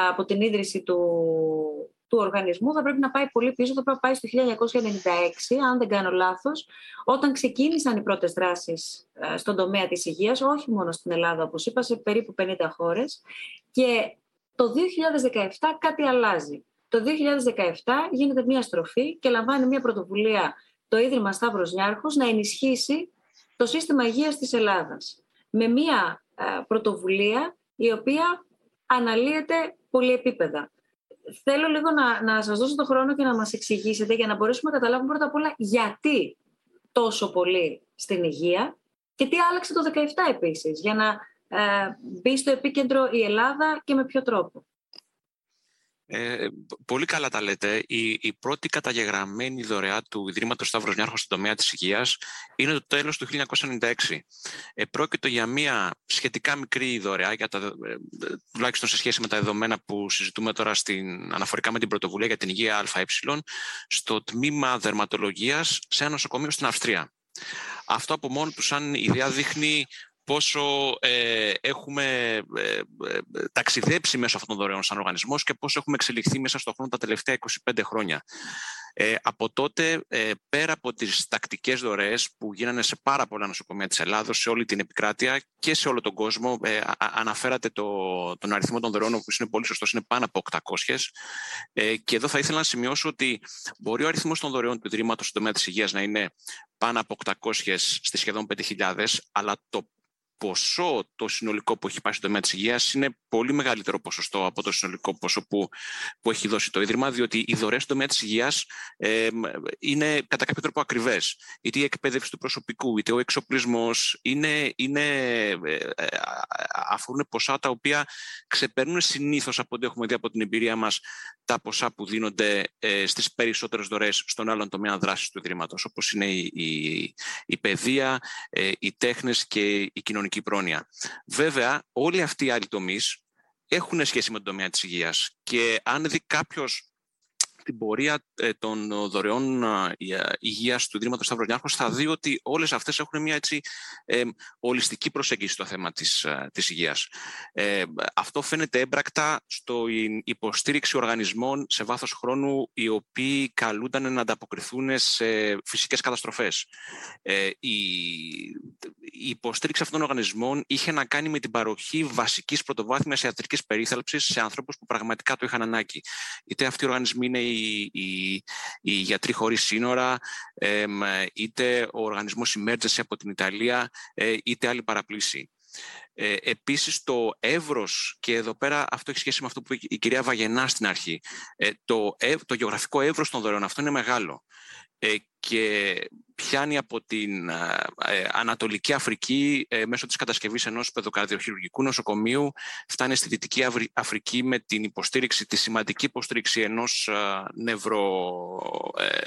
A: από την ίδρυση του, του οργανισμού θα πρέπει να πάει πολύ πίσω, θα πρέπει να πάει στο 1996, αν δεν κάνω λάθος, όταν ξεκίνησαν οι πρώτες δράσεις ε, στον τομέα της υγείας, όχι μόνο στην Ελλάδα, όπως είπα, σε περίπου 50 χώρες. Και το 2017 κάτι αλλάζει. Το 2017 γίνεται μια στροφή και λαμβάνει μια πρωτοβουλία το Ίδρυμα Σταύρος Νιάρχος να ενισχύσει το σύστημα υγείας της Ελλάδας. Με μια ε, πρωτοβουλία η οποία αναλύεται πολυεπίπεδα θέλω λίγο να, να σας δώσω το χρόνο και να μας εξηγήσετε για να μπορέσουμε να καταλάβουμε πρώτα απ' όλα γιατί τόσο πολύ στην υγεία και τι άλλαξε το 2017 επίσης, για να ε, μπει στο επίκεντρο η Ελλάδα και με ποιο τρόπο.
D: Ε, πολύ καλά τα λέτε. Η, η πρώτη καταγεγραμμένη δωρεά του Ιδρύματος Σταύρος Νιάρχος στον τομέα της υγείας είναι το τέλος του 1996. Ε, πρόκειται για μια σχετικά μικρή δωρεά, για τα, ε, τουλάχιστον σε σχέση με τα δεδομένα που συζητούμε τώρα στην, αναφορικά με την πρωτοβουλία για την υγεία ΑΕ, στο τμήμα δερματολογίας σε ένα νοσοκομείο στην Αυστρία. Αυτό από μόνο του σαν ιδέα δείχνει πόσο ε, έχουμε ε, ε, ταξιδέψει μέσω αυτών των δωρεών σαν οργανισμός και πόσο έχουμε εξελιχθεί μέσα στον χρόνο τα τελευταία 25 χρόνια. Ε, από τότε, ε, πέρα από τις τακτικές δωρεές που γίνανε σε πάρα πολλά νοσοκομεία της Ελλάδος, σε όλη την επικράτεια και σε όλο τον κόσμο, ε, αναφέρατε το, τον αριθμό των δωρεών, που είναι πολύ σωστός, είναι πάνω από 800. Ε, και εδώ θα ήθελα να σημειώσω ότι μπορεί ο αριθμός των δωρεών του Ιδρύματος στον τομέα της υγείας να είναι πάνω από 800 στις σχεδόν 5.000, αλλά το ποσό το συνολικό που έχει πάει στο τομέα της υγείας είναι πολύ μεγαλύτερο ποσοστό από το συνολικό ποσό που, που έχει δώσει το Ίδρυμα, διότι οι δωρεές στο τομέα της υγείας ε, είναι κατά κάποιο τρόπο ακριβές. Είτε η εκπαίδευση του προσωπικού, είτε ο εξοπλισμός είναι, είναι, ε, ε, αφορούν ποσά τα οποία ξεπερνούν συνήθως από ό,τι έχουμε δει από την εμπειρία μας τα ποσά που δίνονται ε, στις περισσότερες δωρεές στον άλλον τομέα δράσης του Ιδρύματος, όπως είναι η, η, η παιδεία, ε, οι τέχνες και η κοινωνική πρόνοια. Βέβαια, όλοι αυτοί οι άλλοι τομείς έχουν σχέση με τον τομέα της υγείας και αν δει κάποιος την πορεία ε, των δωρεών ε, υγείας του Ιδρύματος Σταυρονιάρχος θα δει ότι όλες αυτές έχουν μια έτσι ε, ολιστική προσέγγιση στο θέμα της, ε, της υγείας. Ε, αυτό φαίνεται έμπρακτα στο υποστήριξη οργανισμών σε βάθος χρόνου οι οποίοι καλούνταν να ανταποκριθούν σε φυσικές καταστροφές. Ε, η, η υποστήριξη αυτών των οργανισμών είχε να κάνει με την παροχή βασικής πρωτοβάθμιας ιατρικής περίθαλψης σε ανθρώπους που πραγματικά το είχαν ανάγκη. Είτε αυτοί οι οργανισμοί είναι οι, οι, οι γιατροί χωρίς σύνορα, είτε ο οργανισμός Emergency από την Ιταλία, ε, είτε άλλη παραπλήση. Ε, επίσης το εύρος, και εδώ πέρα αυτό έχει σχέση με αυτό που είπε η κυρία Βαγενά στην αρχή, ε, το, το γεωγραφικό εύρος των δωρεών αυτό είναι μεγάλο. Ε, και πιάνει από την ε, ε, Ανατολική Αφρική μέσω της κατασκευής ενός παιδοκαρδιοχειρουργικού νοσοκομείου φτάνει στη Δυτική Αφρική με την υποστήριξη, τη σημαντική υποστήριξη ενός νευρο,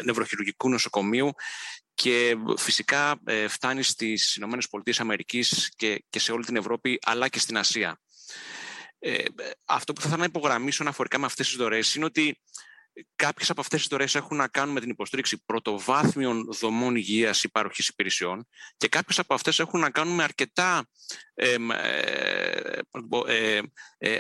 D: νευροχειρουργικού νοσοκομείου και φυσικά φτάνει στις Ηνωμένες Πολιτείες Αμερικής και, και σε όλη την Ευρώπη αλλά και στην Ασία. αυτό που θα ήθελα να υπογραμμίσω αναφορικά με αυτές τις δωρεές είναι ότι Κάποιες από αυτές τις ιστορίες έχουν να κάνουν με την υποστήριξη πρωτοβάθμιων δομών υγείας ή παροχής υπηρεσιών και κάποιες από αυτές έχουν να κάνουν με αρκετά ε, ε, ε,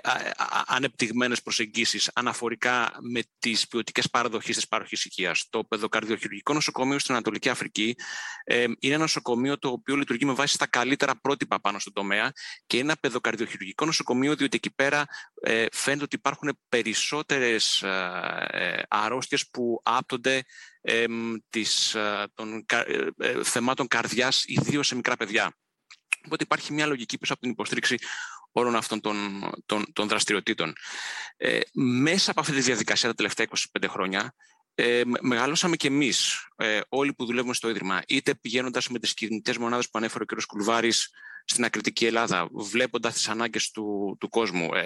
D: ανεπτυγμένες προσεγγίσεις αναφορικά με τις ποιοτικές παραδοχές της παροχής υγείας. Το παιδοκαρδιοχειρουργικό νοσοκομείο στην Ανατολική Αφρική είναι ένα νοσοκομείο το οποίο λειτουργεί με βάση τα καλύτερα πρότυπα πάνω στον τομέα και είναι ένα παιδοκαρδιοχειρουργικό νοσοκομείο διότι εκεί πέρα φαίνεται ότι υπάρχουν περισσότερες αρρώστιες που άπτονται της, των θεμάτων καρδιάς, ιδίως σε μικρά παιδιά. Οπότε υπάρχει μια λογική πίσω από την υποστήριξη όλων αυτών των, των, των δραστηριοτήτων. Ε, μέσα από αυτή τη διαδικασία τα τελευταία 25 χρόνια ε, μεγαλώσαμε κι εμείς ε, όλοι που δουλεύουμε στο Ίδρυμα είτε πηγαίνοντας με τις κινητές μονάδες που ανέφερε ο κ. Κουλβάρης στην ακριτική Ελλάδα, βλέποντας τις ανάγκες του, του κόσμου, ε,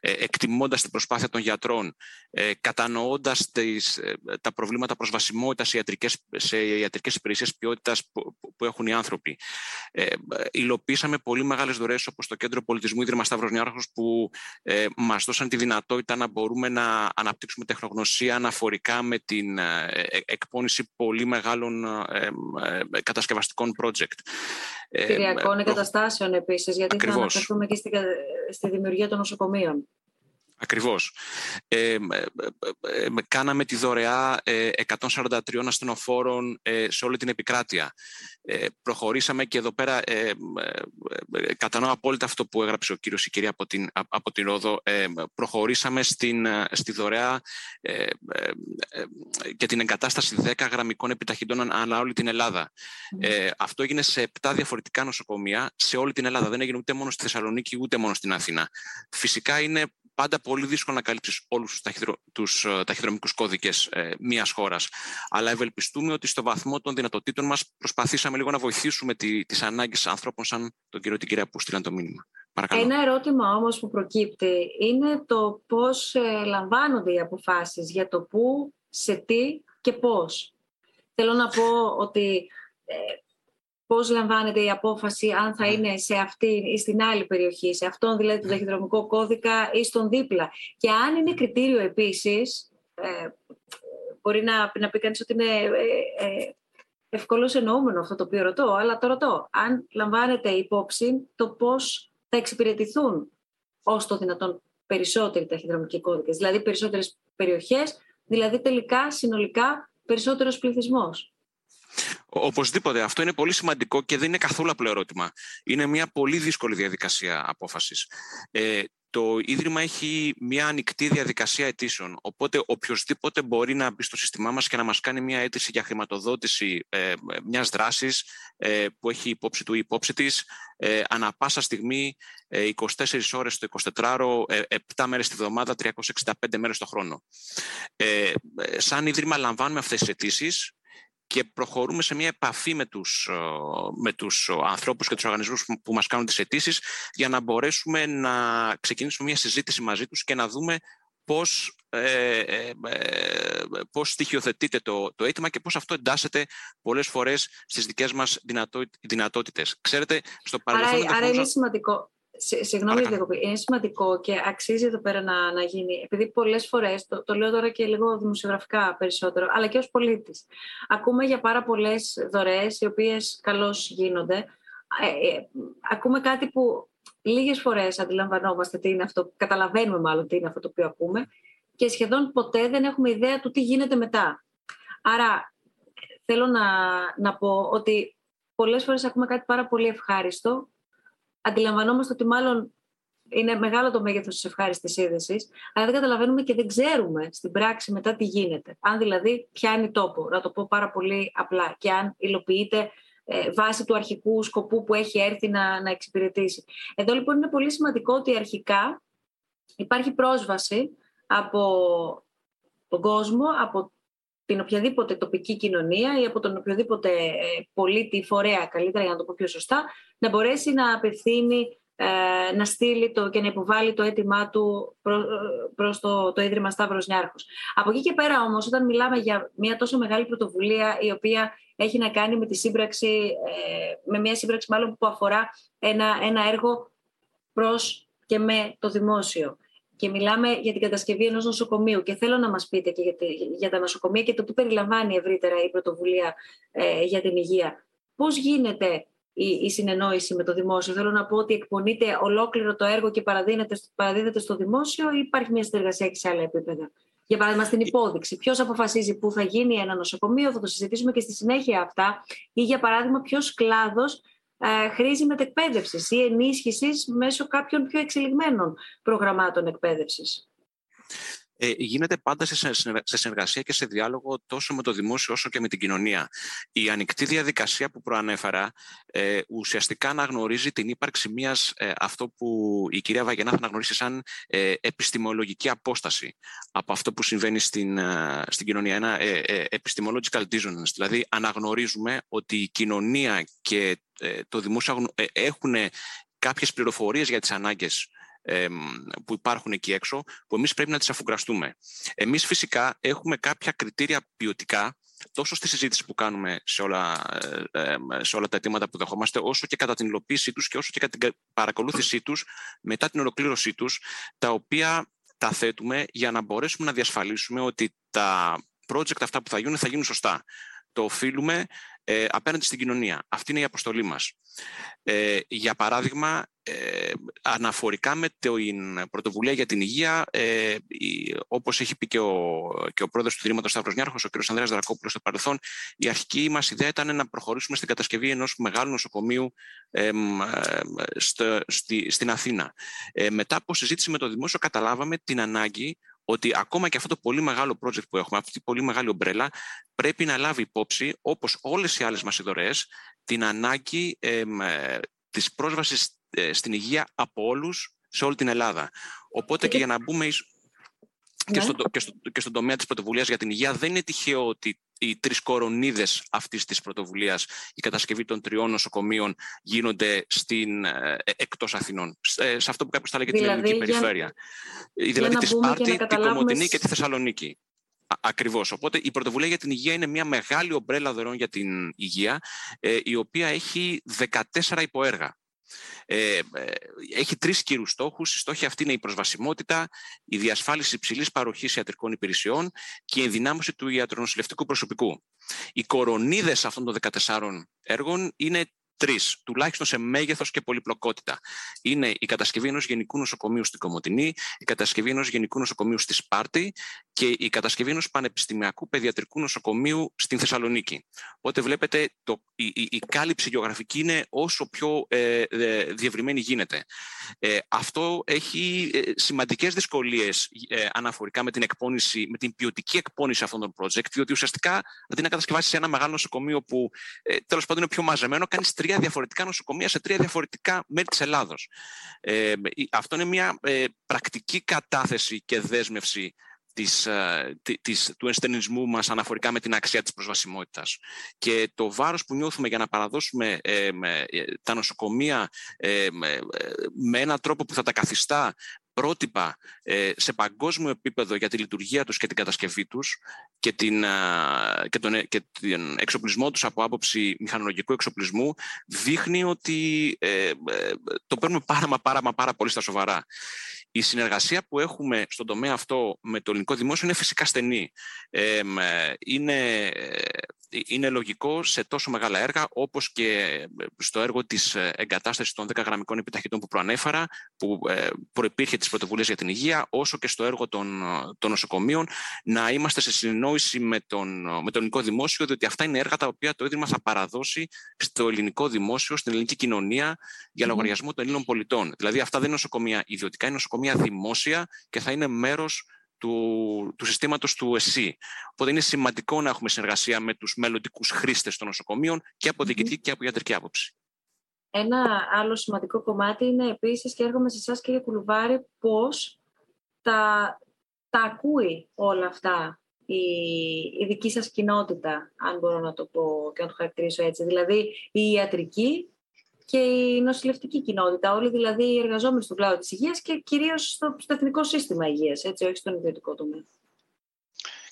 D: ε, εκτιμώντας την προσπάθεια των γιατρών, ε, κατανοώντας τις, ε, τα προβλήματα προσβασιμότητας σε ιατρικές, σε ιατρικές υπηρεσίες ποιότητας που, που έχουν οι άνθρωποι. Ε, υλοποίησαμε πολύ μεγάλες δωρεές όπως το Κέντρο Πολιτισμού Ίδρυμα Σταύρος Νιάρχος που ε, μας δώσαν τη δυνατότητα να μπορούμε να αναπτύξουμε τεχνογνωσία αναφορικά με την ε, εκπόνηση πολύ μεγάλων κατασκευαστικών project.
A: Κτηριακών εγκαταστάσεων επίσης, γιατί Ακριβώς. θα αναφερθούμε και στη, στη δημιουργία των νοσοκομείων.
D: Ακριβώς. Ε, κάναμε τη δωρεά 143 ασθενοφόρων σε όλη την επικράτεια. προχωρήσαμε και εδώ πέρα, κατανοώ απόλυτα αυτό που έγραψε ο κύριος η κυρία από την, από την Ρόδο, προχωρήσαμε στην, στη δωρεά και την εγκατάσταση 10 γραμμικών επιταχυντών ανά όλη την Ελλάδα. αυτό έγινε σε 7 διαφορετικά νοσοκομεία σε όλη την Ελλάδα. Δεν έγινε ούτε μόνο στη Θεσσαλονίκη ούτε μόνο στην Αθήνα. Φυσικά είναι πάντα πολύ δύσκολο να καλύψεις όλους τους ταχυδρο... τους ε, ταχυδρομικούς κώδικες ε, μιας χώρας. Αλλά ευελπιστούμε ότι στο βαθμό των δυνατοτήτων μας προσπαθήσαμε λίγο να βοηθήσουμε τις ανάγκες ανθρώπων σαν τον κύριο την κυρία που στείλαν το μήνυμα.
A: Παρακαλώ. Ένα ερώτημα όμως που προκύπτει είναι το πώς ε, λαμβάνονται οι αποφάσεις για το πού, σε τι και πώς. Θέλω να πω ότι ε, πώς λαμβάνεται η απόφαση αν θα ναι. είναι σε αυτή ή στην άλλη περιοχή, σε αυτόν δηλαδή τον ναι. ταχυδρομικό κώδικα ή στον δίπλα. Και αν είναι κριτήριο επίσης, ε, μπορεί να, να πει κανείς ότι είναι ε, ε, ευκολώς εννοούμενο αυτό το οποίο ρωτώ, αλλά το ρωτώ. Αν λαμβάνεται υπόψη το πώς θα εξυπηρετηθούν ως το δυνατόν περισσότεροι ταχυδρομικοί κώδικες, δηλαδή περισσότερες περιοχές, δηλαδή τελικά συνολικά περισσότερος πληθυσμός.
D: Οπωσδήποτε. Αυτό είναι πολύ σημαντικό και δεν είναι καθόλου απλό ερώτημα. Είναι μια πολύ δύσκολη διαδικασία απόφασης. Ε, το Ίδρυμα έχει μια ανοιχτή διαδικασία αιτήσεων. Οπότε οποιοδήποτε μπορεί να μπει στο σύστημά μας και να μας κάνει μια αίτηση για χρηματοδότηση ε, μιας δράσης ε, που έχει υπόψη του ή υπόψη της ε, ανα πάσα στιγμή 24 ε, ώρες το 24ωρο, 7 μέρες τη βδομάδα, 365 μέρες το χρόνο. Ε, σαν Ίδρυμα λαμβάνουμε αυτές τις αιτήσεις και προχωρούμε σε μια επαφή με τους, ε, με τους ανθρώπους και τους οργανισμούς που μας κάνουν τις αιτήσεις για να μπορέσουμε να ξεκινήσουμε μια συζήτηση μαζί τους και να δούμε πώς, ε, ε, ε πώς στοιχειοθετείται το, το αίτημα και πώς αυτό εντάσσεται πολλές φορές στις δικές μας δυνατότητες. Ξέρετε, στο παρελθόν...
A: Άρα, άρα είναι σημαντικό Συγγνώμη, είναι σημαντικό και αξίζει εδώ πέρα να, να γίνει, επειδή πολλές φορές, το, το λέω τώρα και λίγο δημοσιογραφικά περισσότερο, αλλά και ως πολίτης, ακούμε για πάρα πολλές δωρεές, οι οποίες καλώς γίνονται. Ε, ε, ακούμε κάτι που λίγες φορές αντιλαμβανόμαστε τι είναι αυτό, καταλαβαίνουμε μάλλον τι είναι αυτό το οποίο ακούμε, και σχεδόν ποτέ δεν έχουμε ιδέα του τι γίνεται μετά. Άρα, θέλω να, να πω ότι πολλές φορές ακούμε κάτι πάρα πολύ ευχάριστο αντιλαμβανόμαστε ότι μάλλον είναι μεγάλο το μέγεθος της ευχάριστης είδηση, αλλά δεν καταλαβαίνουμε και δεν ξέρουμε στην πράξη μετά τι γίνεται. Αν δηλαδή πιάνει τόπο, να το πω πάρα πολύ απλά, και αν υλοποιείται ε, βάσει του αρχικού σκοπού που έχει έρθει να, να εξυπηρετήσει. Εδώ λοιπόν είναι πολύ σημαντικό ότι αρχικά υπάρχει πρόσβαση από τον κόσμο, από την οποιαδήποτε τοπική κοινωνία ή από τον οποιοδήποτε ε, πολίτη φορέα, καλύτερα για να το πω πιο σωστά, να μπορέσει να απευθύνει, ε, να στείλει το και να υποβάλει το αίτημά του προς το, το Ίδρυμα Σταύρος Νιάρχος. Από εκεί και πέρα όμως, όταν μιλάμε για μια τόσο μεγάλη πρωτοβουλία η οποία έχει να κάνει με τη σύμπραξη, ε, με μια σύμπραξη μάλλον που αφορά ένα, ένα έργο προς και με το δημόσιο και μιλάμε για την κατασκευή ενός νοσοκομείου και θέλω να μας πείτε και για, για τα νοσοκομεία και το τι περιλαμβάνει ευρύτερα η πρωτοβουλία ε, για την υγεία. Πώς γίνεται η, η συνεννόηση με το δημόσιο; Θέλω να πω ότι εκπονείται ολόκληρο το έργο και παραδίδεται, στο δημόσιο ή υπάρχει μια συνεργασία και σε άλλα επίπεδα; Για παράδειγμα, στην υπόδειξη. Ποιος αποφασίζει πού θα γίνει ένα νοσοκομείο, θα το συζητήσουμε και στη συνέχεια αυτά. Ή για παράδειγμα, ποιος κλάδος ε, χρήση μετεκπαίδευσης ή ενίσχυσης μέσω κάποιων πιο εξελιγμένων προγραμμάτων εκπαίδευσης.
D: Ε, γίνεται πάντα σε, συνεργασία και σε διάλογο τόσο με το δημόσιο όσο και με την κοινωνία. Η ανοιχτή διαδικασία που προανέφερα ε, ουσιαστικά αναγνωρίζει την ύπαρξη μιας ε, αυτό που η κυρία Βαγενά θα αναγνωρίσει σαν ε, επιστημολογική απόσταση από αυτό που συμβαίνει στην, ε, στην κοινωνία. Ένα epistemological dissonance. Δηλαδή αναγνωρίζουμε ότι η κοινωνία και το δημόσιο έχουν κάποιες πληροφορίες για τις ανάγκες που υπάρχουν εκεί έξω, που εμείς πρέπει να τις αφουγκραστούμε. Εμείς φυσικά έχουμε κάποια κριτήρια ποιοτικά, τόσο στη συζήτηση που κάνουμε σε όλα, ε, σε όλα τα αιτήματα που δεχόμαστε, όσο και κατά την υλοποίησή τους και όσο και κατά την παρακολούθησή τους μετά την ολοκλήρωσή τους, τα οποία τα θέτουμε για να μπορέσουμε να διασφαλίσουμε ότι τα project αυτά που θα γίνουν θα γίνουν σωστά. Το οφείλουμε ε, απέναντι στην κοινωνία. Αυτή είναι η αποστολή μας. Ε, για παράδειγμα, ε, αναφορικά με την πρωτοβουλία για την υγεία, ε, η, όπως έχει πει και ο, και ο πρόεδρος του Ιδρύματος Σταύρος Νιάρχος, ο κ. Ανδρέας Δρακόπουλος στο παρελθόν, η αρχική μας ιδέα ήταν να προχωρήσουμε στην κατασκευή ενός μεγάλου νοσοκομείου ε, στο, στη, στην Αθήνα. Ε, μετά από συζήτηση με το δημόσιο καταλάβαμε την ανάγκη ότι ακόμα και αυτό το πολύ μεγάλο project που έχουμε, αυτή η πολύ μεγάλη ομπρέλα, πρέπει να λάβει υπόψη, όπως όλες οι άλλες μας ιδωρές, την ανάγκη ε, της πρόσβασης ε, στην υγεία από όλους σε όλη την Ελλάδα. Οπότε και για να μπούμε και, ναι. στο, και, στο, και στον τομέα της πρωτοβουλίας για την υγεία δεν είναι τυχαίο ότι οι τρεις κορονίδες αυτής της πρωτοβουλίας, η κατασκευή των τριών νοσοκομείων, γίνονται στην, ε, εκτός Αθηνών. Σε αυτό που κάποιος θα λέγεται δηλαδή, την ελληνική περιφέρεια. Δηλαδή της Σπάρτη, την Κομωτινή και τη Θεσσαλονίκη. Ακριβώς. Οπότε η πρωτοβουλία για την υγεία είναι μια μεγάλη ομπρέλα δωρεών για την υγεία, ε, η οποία έχει 14 υποέργα. Ε, ε, έχει τρεις κύριους στόχους. Οι στόχοι αυτοί είναι η προσβασιμότητα, η διασφάλιση υψηλής παροχής ιατρικών υπηρεσιών και η ενδυνάμωση του ιατρονοσηλευτικού προσωπικού. Οι κορονίδες αυτών των 14 έργων είναι τρεις, τουλάχιστον σε μέγεθος και πολυπλοκότητα. Είναι η κατασκευή ενός γενικού νοσοκομείου στην Κομωτινή, η κατασκευή ενός γενικού νοσοκομείου στη Σπάρτη και η κατασκευή ενός πανεπιστημιακού παιδιατρικού νοσοκομείου στην Θεσσαλονίκη. Οπότε βλέπετε το, η, η, η κάλυψη γεωγραφική είναι όσο πιο ε, ε διευρυμένη γίνεται. Ε, αυτό έχει ε, σημαντικές δυσκολίες ε, αναφορικά με την εκπόνηση, με την ποιοτική εκπόνηση αυτών των project, διότι ουσιαστικά αντί να κατασκευάσεις ένα μεγάλο νοσοκομείο που ε, τέλος πάντων είναι πιο μαζεμένο, κάνεις τρία διαφορετικά νοσοκομεία σε τρία διαφορετικά μέρη της Ελλάδος. Ε, αυτό είναι μια ε, πρακτική κατάθεση και δέσμευση της, ε, της, του ενστερνισμού μας αναφορικά με την αξία της προσβασιμότητας. Και το βάρος που νιώθουμε για να παραδώσουμε ε, τα νοσοκομεία με έναν τρόπο που θα τα καθιστά πρότυπα ε, σε παγκόσμιο επίπεδο για τη λειτουργία τους και την κατασκευή τους και, την, και, τον, ε, και τον εξοπλισμό τους από άποψη μηχανολογικού εξοπλισμού δείχνει ότι ε, το παίρνουμε πάρα μα πάρα, μα πάρα πολύ στα σοβαρά. Η συνεργασία που έχουμε στον τομέα αυτό με το ελληνικό δημόσιο είναι φυσικά στενή. είναι είναι λογικό σε τόσο μεγάλα έργα όπως και στο έργο της εγκατάστασης των 10 γραμμικών επιταχυτών που προανέφερα, που ε, προϋπήρχε τις πρωτοβουλίες για την υγεία, όσο και στο έργο των, των νοσοκομείων, να είμαστε σε συνεννόηση με τον, με το ελληνικό δημόσιο, διότι αυτά είναι έργα τα οποία το Ίδρυμα θα παραδώσει στο ελληνικό δημόσιο, στην ελληνική κοινωνία, για λογαριασμό των Ελλήνων πολιτών. Δηλαδή αυτά δεν είναι νοσοκομεία ιδιωτικά, είναι νοσοκομεία δημόσια και θα είναι μέρος του, του συστήματος του ΕΣΥ. Οπότε είναι σημαντικό να έχουμε συνεργασία με τους μελλοντικούς χρήστες των νοσοκομείων και από διοικητική και από ιατρική άποψη.
A: Ένα άλλο σημαντικό κομμάτι είναι επίσης και έρχομαι σε εσάς κύριε Κουλουβάρη πώς τα, τα ακούει όλα αυτά η, η δική σας κοινότητα, αν μπορώ να το πω και να το χαρακτηρίσω έτσι. Δηλαδή η ιατρική και η νοσηλευτική κοινότητα, όλοι δηλαδή οι εργαζόμενοι στον κλάδο της υγείας και κυρίως στο, στο εθνικό σύστημα υγείας, έτσι, όχι στον ιδιωτικό τομέα.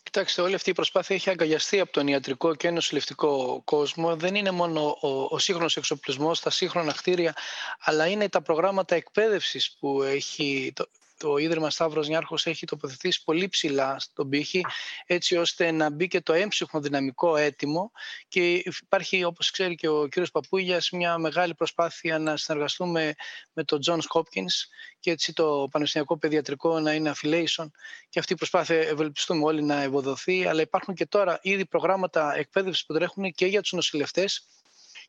C: Κοιτάξτε, όλη αυτή η προσπάθεια έχει αγκαλιαστεί από τον ιατρικό και νοσηλευτικό κόσμο. Δεν είναι μόνο ο, ο σύγχρονος εξοπλισμός, τα σύγχρονα κτίρια, αλλά είναι τα προγράμματα εκπαίδευσης που έχει το, το Ίδρυμα Σταύρος Νιάρχος έχει τοποθετήσει πολύ ψηλά στον πύχη έτσι ώστε να μπει και το έμψυχο δυναμικό έτοιμο. Και υπάρχει όπως ξέρει και ο κύριος Παπούγιας μια μεγάλη προσπάθεια να συνεργαστούμε με το Johns Hopkins και έτσι το Πανεπιστημιακό Παιδιατρικό να είναι affiliation. Και αυτή η προσπάθεια ευελπιστούμε όλοι να ευοδοθεί. Αλλά υπάρχουν και τώρα ήδη προγράμματα εκπαίδευσης που τρέχουν και για τους νοσηλευτές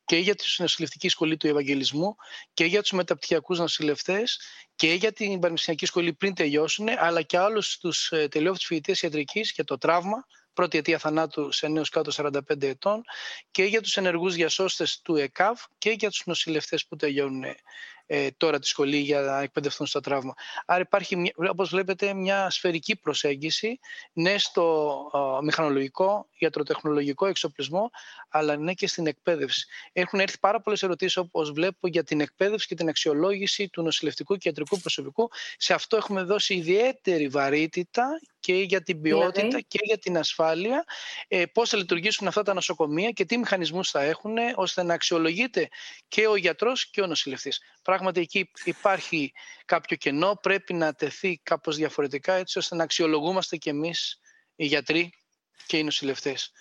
C: και για τη νοσηλευτική σχολή του Ευαγγελισμού και για τους μεταπτυχιακούς νοσηλευτές και για την πανεπιστημιακή σχολή πριν τελειώσουν, αλλά και άλλους τους ε, τελειόφοιτους φοιτητές ιατρικής για το τραύμα, πρώτη αιτία θανάτου σε νέους κάτω 45 ετών και για τους ενεργούς διασώστες του ΕΚΑΒ και για τους νοσηλευτές που τελειώνουν ε, τώρα τη σχολή για να εκπαιδευτούν στο τραύμα. Άρα υπάρχει, όπως βλέπετε, μια σφαιρική προσέγγιση, ναι στο μηχανολογικό, ιατροτεχνολογικό εξοπλισμό, αλλά ναι και στην εκπαίδευση. Έχουν έρθει πάρα πολλές ερωτήσεις, όπως βλέπω, για την εκπαίδευση και την αξιολόγηση του νοσηλευτικού και ιατρικού προσωπικού. Σε αυτό έχουμε δώσει ιδιαίτερη βαρύτητα και για την ποιότητα δηλαδή; και για την ασφάλεια, ε, πώς θα λειτουργήσουν αυτά τα νοσοκομεία και τι μηχανισμούς θα έχουν, ώστε να αξιολογείται και ο γιατρός και ο νοσηλευτής πράγματι εκεί υπάρχει κάποιο κενό, πρέπει να τεθεί κάπως διαφορετικά έτσι ώστε να αξιολογούμαστε κι εμείς οι γιατροί και οι νοσηλευτές.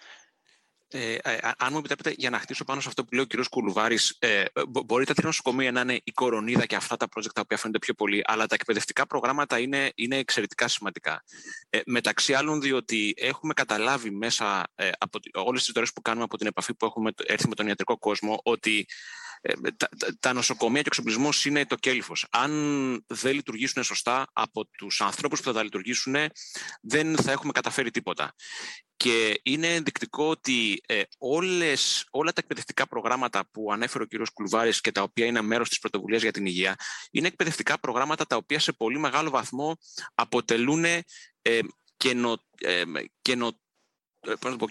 D: Ε, ε αν μου επιτρέπετε, για να χτίσω πάνω σε αυτό που λέει ο κ. Κουλουβάρης, ε, μπορεί τα τρία νοσοκομεία να είναι η κορονίδα και αυτά τα project τα οποία φαίνονται πιο πολύ, αλλά τα εκπαιδευτικά προγράμματα είναι, είναι εξαιρετικά σημαντικά. Ε, μεταξύ άλλων, διότι έχουμε καταλάβει μέσα ε, από όλες τις ιστορίε που κάνουμε από την επαφή που έχουμε έρθει με τον ιατρικό κόσμο, ότι ε, τα, τα νοσοκομεία και ο εξοπλισμός είναι το κέλυφος. Αν δεν λειτουργήσουν σωστά από τους ανθρώπους που θα τα λειτουργήσουν, δεν θα έχουμε καταφέρει τίποτα. Και είναι ενδεικτικό ότι ε, όλες, όλα τα εκπαιδευτικά προγράμματα που ανέφερε ο κ. Κουλβάρης και τα οποία είναι μέρος της πρωτοβουλίας για την υγεία, είναι εκπαιδευτικά προγράμματα τα οποία σε πολύ μεγάλο βαθμό αποτελούν ε, καινο, ε, καινο,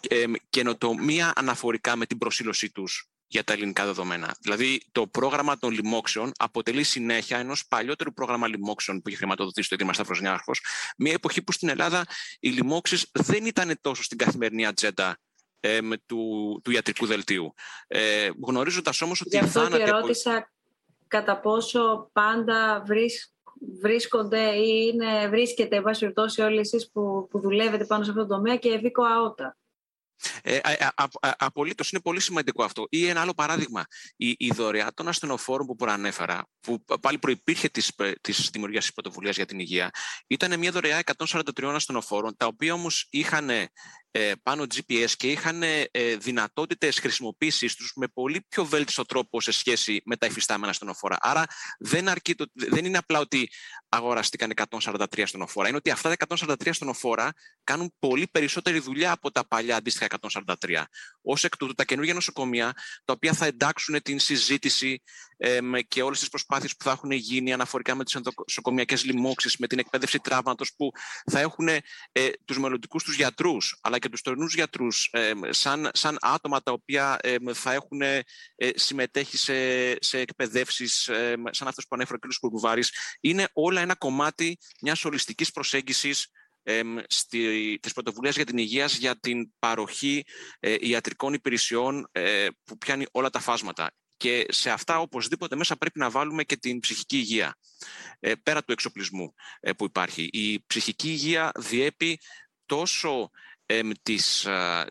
D: ε, καινοτομία αναφορικά με την προσήλωσή τους για τα ελληνικά δεδομένα. Δηλαδή, το πρόγραμμα των λοιμόξεων αποτελεί συνέχεια ενός παλιότερου πρόγραμμα λοιμόξεων που είχε χρηματοδοτήσει το Ίδρυμα Σταυροσνιάρχο, μια εποχή που στην Ελλάδα οι λοιμόξεις δεν ήταν τόσο στην καθημερινή ατζέντα ε, του, του ιατρικού δελτίου. Ε, Γνωρίζοντας όμως ότι.
A: Γι' αυτό και ρώτησα κατά πόσο πάντα βρίσκονται ή είναι, βρίσκεται, εν πάση περιπτώσει, όλοι εσείς που, που δουλεύετε πάνω σε αυτό το τομέα και ευήκο αότα.
D: Ε, Απολύτως είναι πολύ σημαντικό αυτό. Ή ένα άλλο παράδειγμα, η, η δωρεά των ασθενοφόρων που προανέφερα, που πάλι προπήρχε της της δημιουργίας της πρωτοβουλίας για την υγεία, ήταν μια δωρεά 143 ασθενοφόρων, τα οποία όμως είχαν ε, πάνω GPS και είχαν ε, δυνατότητες χρησιμοποίησης τους με πολύ πιο βέλτιστο τρόπο σε σχέση με τα υφιστάμενα στενοφόρα. Άρα δεν, αρκεί το, δεν είναι απλά ότι αγοραστήκαν 143 στενοφόρα, είναι ότι αυτά τα 143 στενοφόρα κάνουν πολύ περισσότερη δουλειά από τα παλιά αντίστοιχα 143. Ω εκ τούτου, τα καινούργια νοσοκομεία, τα οποία θα εντάξουν την συζήτηση ε, και όλες τις προσπάθειες που θα έχουν γίνει αναφορικά με τις νοσοκομιακέ λοιμώξεις, με την εκπαίδευση τραύματος, που θα έχουν ε, τους μελλοντικούς τους γιατρούς, αλλά και τους τωρινούς γιατρούς, ε, σαν, σαν άτομα τα οποία ε, θα έχουν ε, συμμετέχει σε, σε εκπαιδεύσεις, σαν αυτός που ανέφερε ο κ. Κουρκουβάρης, είναι όλα ένα κομμάτι μιας ολιστικής προσέγγισης στη, της πρωτοβουλίας για την υγείας για την παροχή ε, ιατρικών υπηρεσιών ε, που πιάνει όλα τα φάσματα. Και σε αυτά οπωσδήποτε μέσα πρέπει να βάλουμε και την ψυχική υγεία, ε, πέρα του εξοπλισμού ε, που υπάρχει. Η ψυχική υγεία διέπει τόσο ε, τις,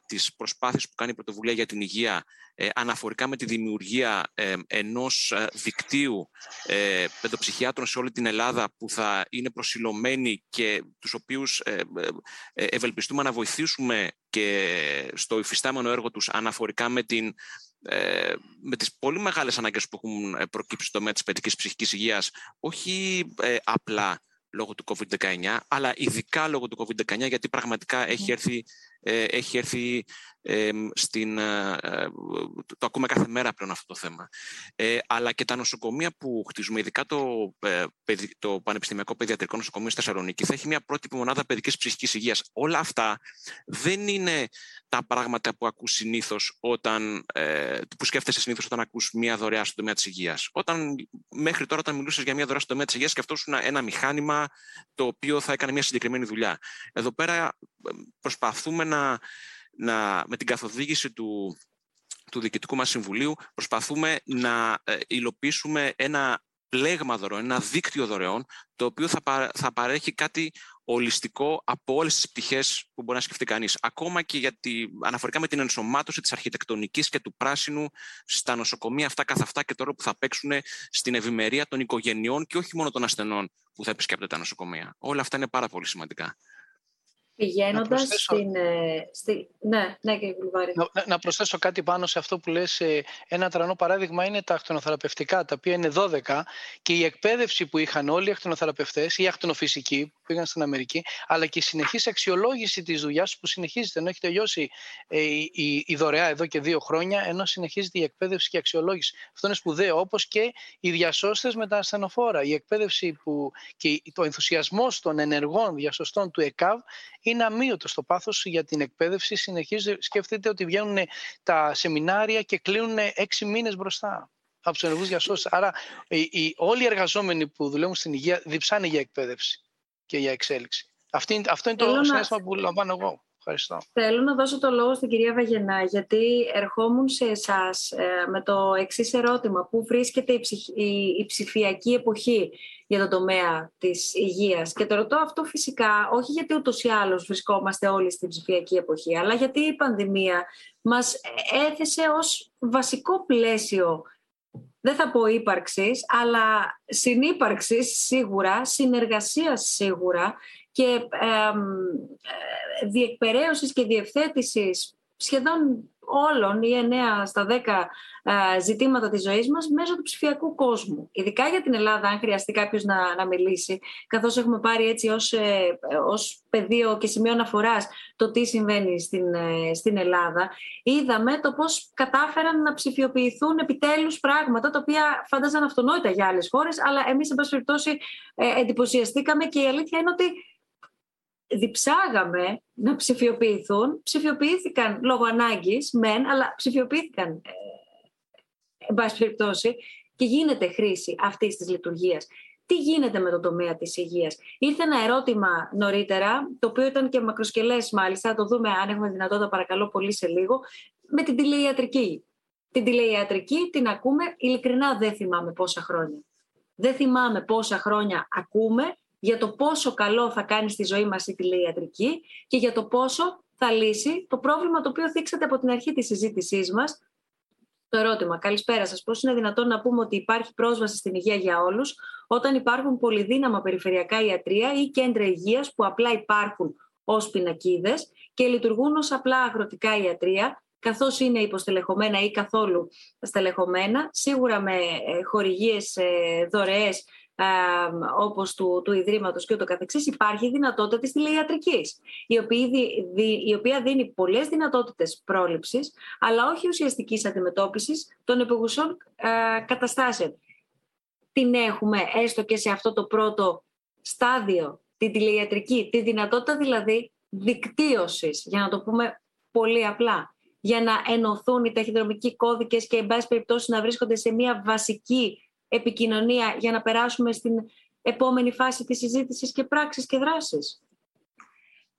D: τις προσπάθειες που κάνει η Πρωτοβουλία για την Υγεία ε, αναφορικά με τη δημιουργία ε, ενός ε, δικτύου ε, παιδοψυχιάτρων σε όλη την Ελλάδα που θα είναι προσιλωμένοι και τους οποίους ε, ε, ευελπιστούμε να βοηθήσουμε και στο υφιστάμενο έργο τους αναφορικά με, την, με τις πολύ μεγάλες ανάγκες που έχουν προκύψει στο τομέα της παιδικής ψυχικής υγείας, όχι απλά λόγω του COVID-19, αλλά ειδικά λόγω του COVID-19, γιατί πραγματικά έχει έρθει, έχει έρθει στην, ε, ε, το ακούμε κάθε μέρα πλέον αυτό το θέμα. Ε, αλλά και τα νοσοκομεία που χτίζουμε, ειδικά το, το Πανεπιστημιακό Παιδιατρικό Νοσοκομείο στη Θεσσαλονίκη, θα έχει μια πρότυπη μονάδα παιδικής ψυχικής υγείας. Όλα αυτά δεν είναι τα πράγματα που ακούς συνήθως όταν, που σκέφτεσαι συνήθως όταν ακούς μια δωρεά στον τομέα της υγείας. Όταν μέχρι τώρα, όταν μιλούσες για μια δωρεά στον τομέα της υγείας, σκεφτόσουν ένα μηχάνημα το οποίο θα έκανε μια συγκεκριμένη δουλειά. Εδώ πέρα προσπαθούμε να να, με την καθοδήγηση του, του Διοικητικού μας Συμβουλίου προσπαθούμε να ε, υλοποιήσουμε ένα πλέγμα δωρεών, ένα δίκτυο δωρεών, το οποίο θα, θα παρέχει κάτι ολιστικό από όλες τις πτυχές που μπορεί να σκεφτεί κανείς. Ακόμα και γιατί αναφορικά με την ενσωμάτωση της αρχιτεκτονικής και του πράσινου στα νοσοκομεία αυτά καθ' αυτά και τώρα που θα παίξουν στην ευημερία των οικογενειών και όχι μόνο των ασθενών που θα επισκέπτονται τα νοσοκομεία. Όλα αυτά είναι πάρα πολύ σημαντικά.
A: Πηγαίνοντας στην. Ε, στη... Ναι, ναι, κύριε
C: Να, να, προσθέσω κάτι πάνω σε αυτό που λες. Ε, ένα τρανό παράδειγμα είναι τα ακτινοθεραπευτικά, τα οποία είναι 12 και η εκπαίδευση που είχαν όλοι οι ακτινοθεραπευτές, οι ακτινοφυσικοί που πήγαν στην Αμερική, αλλά και η συνεχής αξιολόγηση της δουλειάς που συνεχίζεται, ενώ έχει τελειώσει ε, η, η, δωρεά εδώ και δύο χρόνια, ενώ συνεχίζεται η εκπαίδευση και η αξιολόγηση. Αυτό είναι σπουδαίο, όπως και οι διασώστες με τα ασθενοφόρα. Η εκπαίδευση που, και το ενθουσιασμό των ενεργών διασωστών του ΕΚΑΒ είναι αμύωτος στο πάθος για την εκπαίδευση. Συνεχίζει, σκέφτεται ότι βγαίνουν τα σεμινάρια και κλείνουν έξι μήνες μπροστά από τους ενεργούς διασώσεις. Άρα, οι, οι, όλοι οι εργαζόμενοι που δουλεύουν στην υγεία διψάνε για εκπαίδευση και για εξέλιξη. Αυτή, αυτό είναι το συνέστημα που λαμβάνω εγώ. Ευχαριστώ.
A: Θέλω να δώσω το λόγο στην κυρία Βαγενά, γιατί ερχόμουν σε εσάς ε, με το εξής ερώτημα. Πού βρίσκεται η, η, η ψηφιακή εποχή για τον τομέα της υγείας; Και το ρωτώ αυτό φυσικά, όχι γιατί ούτως ή άλλως βρισκόμαστε όλοι στην ψηφιακή εποχή, αλλά γιατί η πανδημία μας έθεσε ως βασικό πλαίσιο δεν θα πω ύπαρξης, αλλά συνύπαρξης σίγουρα, συνεργασίας σίγουρα και ε, διεκπαιρέωσης και διευθέτησης σχεδόν όλων ή 9 στα 10 ε, ζητήματα της ζωής μας μέσω του ψηφιακού κόσμου. Ειδικά για την Ελλάδα, αν χρειαστεί κάποιος να, να μιλήσει, καθώς έχουμε πάρει έτσι ως, ε, ως πεδίο και σημείο αναφοράς το τι συμβαίνει στην, ε, στην Ελλάδα, είδαμε το πώς κατάφεραν να ψηφιοποιηθούν επιτέλους πράγματα τα οποία φάνταζαν αυτονόητα για άλλες χώρες, αλλά εμείς, εν πάση περιπτώσει, εντυπωσιαστήκαμε και η αλήθεια είναι ότι διψάγαμε να ψηφιοποιηθούν, ψηφιοποιήθηκαν λόγω ανάγκης, μεν, αλλά ψηφιοποιήθηκαν, ε, εν πάση περιπτώσει, και γίνεται χρήση αυτής της λειτουργίας. Τι γίνεται με το τομέα της υγείας; Ήρθε ένα ερώτημα νωρίτερα, το οποίο ήταν και μακροσκελές μάλιστα, θα το δούμε αν έχουμε δυνατότητα παρακαλώ πολύ σε λίγο, με την τηλεϊατρική. Την τηλεϊατρική την ακούμε, ειλικρινά δεν θυμάμαι πόσα χρόνια. Δεν θυμάμαι πόσα χρόνια ακούμε για το πόσο καλό θα κάνει στη ζωή μας η τηλεϊατρική και για το πόσο θα λύσει το πρόβλημα το οποίο θίξατε από την αρχή της συζήτησής μας. Το ερώτημα, καλησπέρα σας, πώς είναι δυνατόν να πούμε ότι υπάρχει πρόσβαση στην υγεία για όλους όταν υπάρχουν πολυδύναμα περιφερειακά ιατρία ή κέντρα υγείας που απλά υπάρχουν ως πινακίδες και λειτουργούν ως απλά αγροτικά ιατρία καθώς είναι υποστελεχωμένα ή καθόλου στελεχωμένα, σίγουρα με ε, χορηγίες ε, δωρεές όπως του, του Ιδρύματος και ούτω καθεξής, υπάρχει δυνατότητα της τηλεϊατρικής, η οποία, η οποία δίνει πολλές δυνατότητες πρόληψης, αλλά όχι ουσιαστικής αντιμετώπισης των επιγουσών καταστάσεων. Την έχουμε έστω και σε αυτό το πρώτο στάδιο, την τηλεϊατρική, τη δυνατότητα δηλαδή δικτύωσης, για να το πούμε πολύ απλά, για να ενωθούν οι ταχυδρομικοί κώδικες και εν πάση περιπτώσει να βρίσκονται σε μια βασική επικοινωνία για να περάσουμε στην επόμενη φάση της συζήτησης και πράξης και δράσης.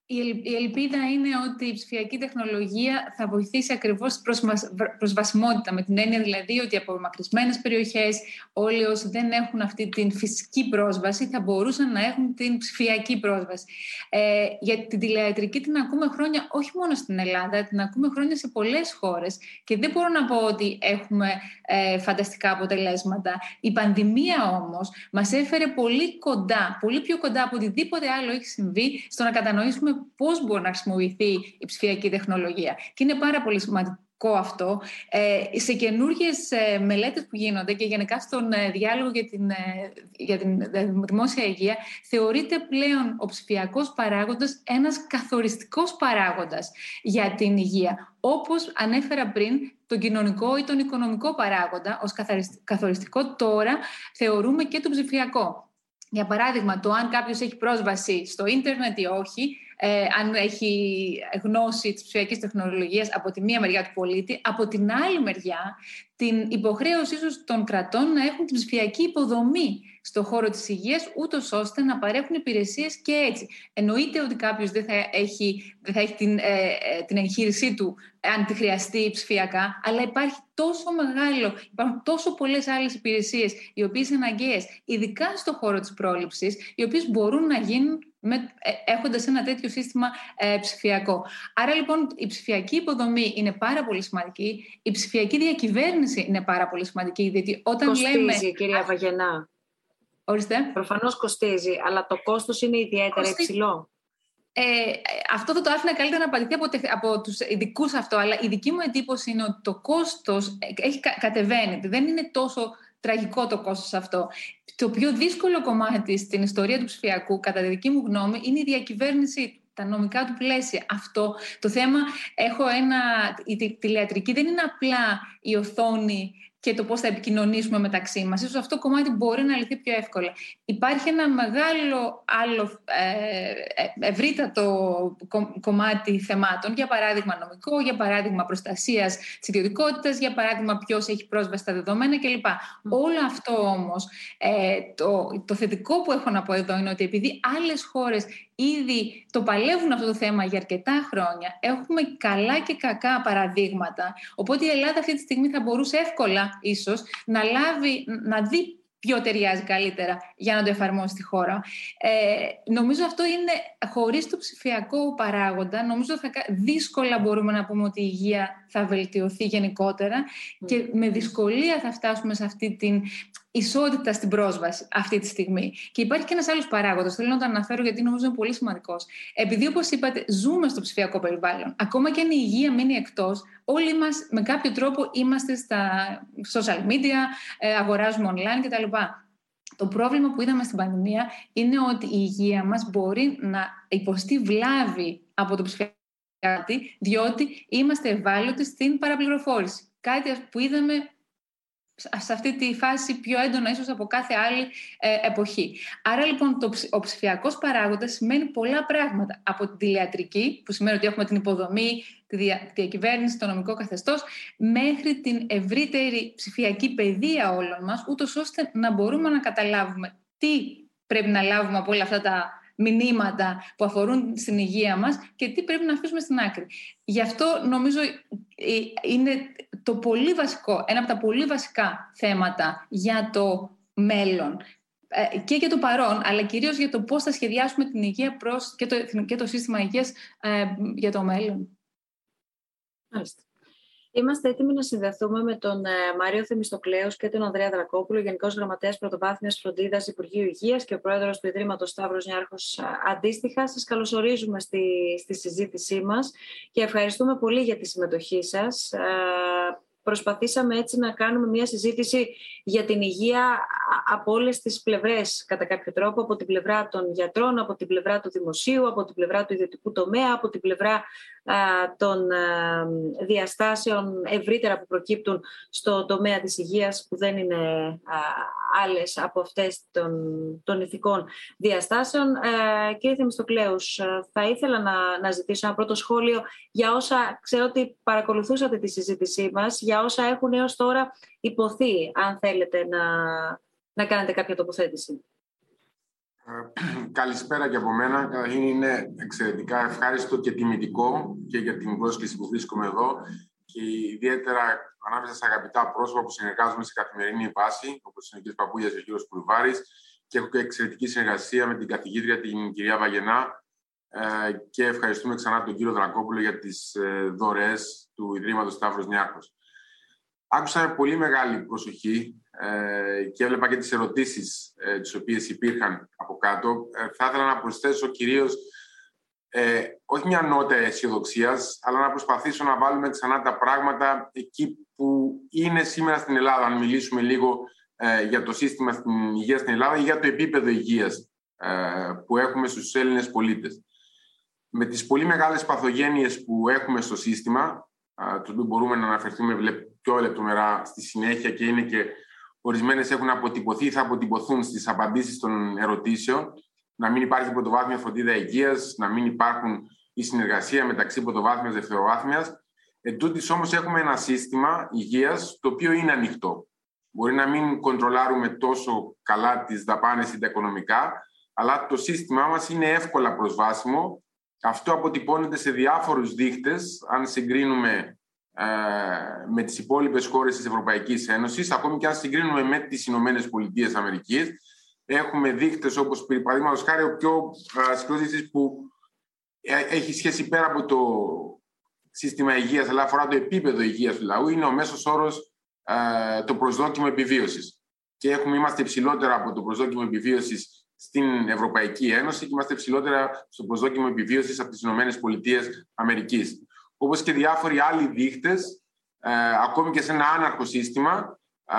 B: Η ελπίδα είναι ότι η ψηφιακή τεχνολογία θα βοηθήσει ακριβώς στην προσβασιμότητα, με την έννοια δηλαδή ότι από μακρισμένε περιοχές όλοι όσοι δεν έχουν αυτή την φυσική πρόσβαση θα μπορούσαν να έχουν την ψηφιακή πρόσβαση. Ε, για την τηλεατρική την ακούμε χρόνια όχι μόνο στην Ελλάδα, την ακούμε χρόνια σε πολλές χώρες και δεν μπορώ να πω ότι έχουμε ε, φανταστικά αποτελέσματα. Η πανδημία όμως μας έφερε πολύ κοντά, πολύ πιο κοντά από οτιδήποτε άλλο έχει συμβεί στο να κατανοήσουμε πώς μπορεί να χρησιμοποιηθεί η ψηφιακή τεχνολογία. Και είναι πάρα πολύ σημαντικό αυτό. Ε, σε καινούργιες ε, μελέτες που γίνονται και γενικά στον ε, διάλογο για την, ε, για την δημόσια υγεία θεωρείται πλέον ο ψηφιακός παράγοντας ένας καθοριστικός παράγοντας για την υγεία. Όπως ανέφερα πριν, τον κοινωνικό ή τον οικονομικό παράγοντα ως καθοριστικό τώρα θεωρούμε και το ψηφιακό. Για παράδειγμα, το αν κάποιος έχει πρόσβαση στο ίντερνετ ή όχι, ε, αν έχει γνώση της ψηφιακής τεχνολογίας από τη μία μεριά του πολίτη, από την άλλη μεριά την υποχρέωση ίσως των κρατών να έχουν την ψηφιακή υποδομή στο χώρο της υγείας, ούτως ώστε να παρέχουν υπηρεσίες και έτσι. Εννοείται ότι κάποιος δεν θα έχει, δεν θα έχει την, ε, ε, την εγχείρησή του αν τη χρειαστεί ψηφιακά, αλλά υπάρχει τόσο μεγάλο, υπάρχουν τόσο πολλές άλλες υπηρεσίες οι οποίες είναι αναγκαίες, ειδικά στο χώρο της πρόληψης, οι οποίες μπορούν να γίνουν με, ε, έχοντας ένα τέτοιο σύστημα ε, ψηφιακό. Άρα λοιπόν η ψηφιακή υποδομή είναι πάρα πολύ σημαντική, η ψηφιακή διακυβέρνηση είναι πάρα πολύ σημαντική,
A: γιατί όταν κοστίζει, λέμε... κυρία Βαγενά.
B: Ορίστε.
A: Προφανώς κοστίζει, αλλά το κόστος είναι ιδιαίτερα υψηλό.
B: ε, αυτό θα το άφηνα καλύτερα να απαντηθεί από, από τους ειδικούς αυτό, αλλά η δική μου εντύπωση είναι ότι το κόστος έχει κατεβαίνει. Δεν είναι τόσο τραγικό το κόστος αυτό. Το πιο δύσκολο κομμάτι στην ιστορία του ψηφιακού, κατά τη δική μου γνώμη, είναι η διακυβέρνησή τα νομικά του πλαίσια. Αυτό το θέμα, έχω ένα, η τηλεατρική δεν είναι απλά η οθόνη και το πώς θα επικοινωνήσουμε μεταξύ μας. Ίσως αυτό το κομμάτι μπορεί να λυθεί πιο εύκολα. Υπάρχει ένα μεγάλο άλλο ε, ε ευρύτατο κομμάτι θεμάτων, για παράδειγμα νομικό, για παράδειγμα προστασίας της ιδιωτικότητας, για παράδειγμα ποιος έχει πρόσβαση στα δεδομένα κλπ. Όλο αυτό όμως, ε, το, το θετικό που έχω να πω εδώ είναι ότι επειδή άλλες χώρες ήδη το παλεύουν αυτό το θέμα για αρκετά χρόνια. Έχουμε καλά και κακά παραδείγματα. Οπότε η Ελλάδα αυτή τη στιγμή θα μπορούσε εύκολα ίσως να, λάβει, να δει ποιο ταιριάζει καλύτερα για να το εφαρμόσει στη χώρα. Ε, νομίζω αυτό είναι, χωρίς το ψηφιακό παράγοντα, νομίζω θα, δύσκολα μπορούμε να πούμε ότι η υγεία θα βελτιωθεί γενικότερα και με δυσκολία θα φτάσουμε σε αυτή την ισότητα στην πρόσβαση αυτή τη στιγμή. Και υπάρχει και ένας άλλος παράγοντας. Θέλω να το αναφέρω γιατί νομίζω είναι πολύ σημαντικός. Επειδή, όπως είπατε, ζούμε στο ψηφιακό περιβάλλον, ακόμα και αν η υγεία μείνει εκτός, όλοι μας με κάποιο τρόπο είμαστε στα social media, ε, αγοράζουμε online κτλ. Το πρόβλημα που είδαμε στην πανδημία είναι ότι η υγεία μας μπορεί να υποστεί βλάβη από το ψηφιακό διότι είμαστε ευάλωτοι στην παραπληροφόρηση. Κάτι που είδαμε σε αυτή τη φάση πιο έντονα ίσως από κάθε άλλη ε, εποχή. Άρα λοιπόν το, ο ψηφιακός παράγοντας σημαίνει πολλά πράγματα. Από την τηλεατρική, που σημαίνει ότι έχουμε την υποδομή, τη, δια, τη διακυβέρνηση, το νομικό καθεστώς, μέχρι την ευρύτερη ψηφιακή παιδεία όλων μας, ούτως ώστε να μπορούμε να καταλάβουμε τι πρέπει να λάβουμε από όλα αυτά τα μηνύματα που αφορούν στην υγεία μας και τι πρέπει να αφήσουμε στην άκρη. Γι' αυτό νομίζω ε, είναι το πολύ βασικό, ένα από τα πολύ βασικά θέματα για το μέλλον ε, και για το παρόν, αλλά κυρίως για το πώς θα σχεδιάσουμε την υγεία προς και το, και το σύστημα υγείας ε, για το μέλλον.
A: Μάλιστα. Είμαστε έτοιμοι να συνδεθούμε με τον ε, Μάριο Θεμιστοκλέου και τον Ανδρέα Δρακόπουλο, Γενικός Γραμματέας Πρωτοβάθμιας Φροντίδας Υπουργείου Υγείας και ο Πρόεδρος του Ιδρύματος Σταύρος Νιάρχος αντίστοιχα. Σας καλωσορίζουμε στη, στη συζήτησή μας και ευχαριστούμε πολύ για τη συμμετοχή σας προσπαθήσαμε έτσι να κάνουμε μια συζήτηση για την υγεία από όλες τις πλευρές, κατά κάποιο τρόπο, από την πλευρά των γιατρών, από την πλευρά του δημοσίου, από την πλευρά του ιδιωτικού τομέα, από την πλευρά των διαστάσεων ευρύτερα που προκύπτουν στο τομέα της υγείας που δεν είναι άλλες από αυτές των, των ηθικών διαστάσεων. Ε, κύριε Θεμιστοκλέους, θα ήθελα να, να ζητήσω ένα πρώτο σχόλιο για όσα ξέρω ότι παρακολουθούσατε τη συζήτησή μας, για όσα έχουν έως τώρα υποθεί, αν θέλετε να, να κάνετε κάποια τοποθέτηση.
E: Ε, καλησπέρα και από μένα. Καταρχήν είναι εξαιρετικά ευχάριστο και τιμητικό και για την πρόσκληση που βρίσκομαι εδώ και ιδιαίτερα ανάμεσα σε αγαπητά πρόσωπα που συνεργάζομαι σε καθημερινή βάση, όπως είναι ο κ. Παπούλια και ο κ. Κουλβάρης, και έχω και εξαιρετική συνεργασία με την καθηγήτρια την κυρία Βαγενά ε, και ευχαριστούμε ξανά τον κύριο Δρακόπουλο για τις ε, δωρεές του Ιδρύματος Σταύρος Νιάρχο. Άκουσα με πολύ μεγάλη προσοχή ε, και έβλεπα και τις ερωτήσεις ε, τις οποίες υπήρχαν από κάτω. Ε, θα ήθελα να προσθέσω κυρίως ε, όχι μια νότα αισιοδοξίας, αλλά να προσπαθήσω να βάλουμε ξανά τα πράγματα εκεί που είναι σήμερα στην Ελλάδα. Αν μιλήσουμε λίγο ε, για το σύστημα στην υγεία στην Ελλάδα ή για το επίπεδο υγείας ε, που έχουμε στους Έλληνες πολίτες. Με τις πολύ μεγάλες παθογένειες που έχουμε στο σύστημα, το οποίο μπορούμε να αναφερθούμε πιο λεπτομερά στη συνέχεια και είναι και Ορισμένες έχουν αποτυπωθεί ή θα αποτυπωθούν στις απαντήσεις των ερωτήσεων. Να μην υπάρχει πρωτοβάθμια φροντίδα υγείας, να μην υπάρχουν η συνεργασία μεταξύ πρωτοβάθμιας και δευτεροβάθμιας. Εν τούτης όμως έχουμε ένα σύστημα υγείας το οποίο είναι ανοιχτό. Μπορεί να μην κοντρολάρουμε τόσο καλά τις δαπάνες ή τα οικονομικά, αλλά το σύστημά μας είναι εύκολα προσβάσιμο. Αυτό αποτυπώνεται σε διάφορους δείχτες, αν συγκρίνουμε ε, με τις υπόλοιπες χώρες της Ευρωπαϊκής Ένωσης, ακόμη και αν συγκρίνουμε με τις Ηνωμένες Πολιτείες Αμερικής. Έχουμε δείκτες όπως, παραδείγματος χάρη, ο πιο συγκρότησης που ε, έχει σχέση πέρα από το σύστημα υγείας, αλλά αφορά το επίπεδο υγείας του λαού, είναι ο μέσος όρος το προσδόκιμο επιβίωσης. Και έχουμε, είμαστε υψηλότερα από το προσδόκιμο επιβίωσης στην Ευρωπαϊκή Ένωση και είμαστε ψηλότερα στο προσδόκιμο επιβίωσης από τις ΗΠΑ. Όπως και διάφοροι άλλοι δείκτε, ε, ακόμη και σε ένα άναρχο σύστημα, ε,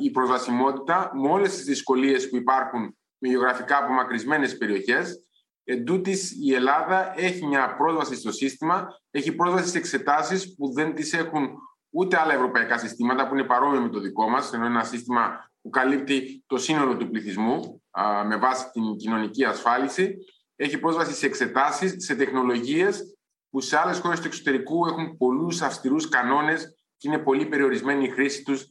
E: η προσβασιμότητα με όλες τις δυσκολίες που υπάρχουν με γεωγραφικά απομακρυσμένες περιοχές, Εν η Ελλάδα έχει μια πρόσβαση στο σύστημα, έχει πρόσβαση σε εξετάσεις που δεν τις έχουν ούτε άλλα ευρωπαϊκά συστήματα που είναι παρόμοια με το δικό μας, ενώ ένα σύστημα που καλύπτει το σύνολο του πληθυσμού με βάση την κοινωνική ασφάλιση. Έχει πρόσβαση σε εξετάσεις, σε τεχνολογίες που σε άλλες χώρες του εξωτερικού έχουν πολλούς αυστηρούς κανόνες και είναι πολύ περιορισμένη η χρήση τους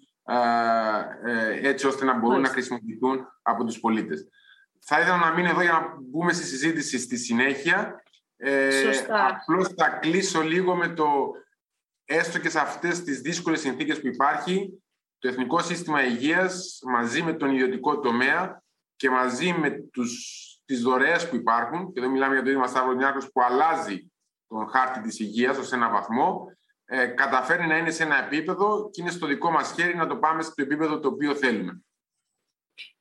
E: ε, έτσι ώστε να μπορούν να χρησιμοποιηθούν από τους πολίτες. Θα ήθελα να μείνω εδώ για να μπούμε στη συζήτηση στη συνέχεια.
A: Ε, Σωστά.
E: Απλώς θα κλείσω λίγο με το έστω και σε αυτές τις δύσκολες συνθήκες που υπάρχει το Εθνικό Σύστημα Υγείας μαζί με τον ιδιωτικό τομέα και μαζί με τους, τις δωρεές που υπάρχουν και εδώ μιλάμε για το Ίδρυμα Σταύρο Νιάρχος που αλλάζει τον χάρτη της υγείας ως ένα βαθμό ε, καταφέρνει να είναι σε ένα επίπεδο και είναι στο δικό μας χέρι να το πάμε στο επίπεδο το οποίο θέλουμε.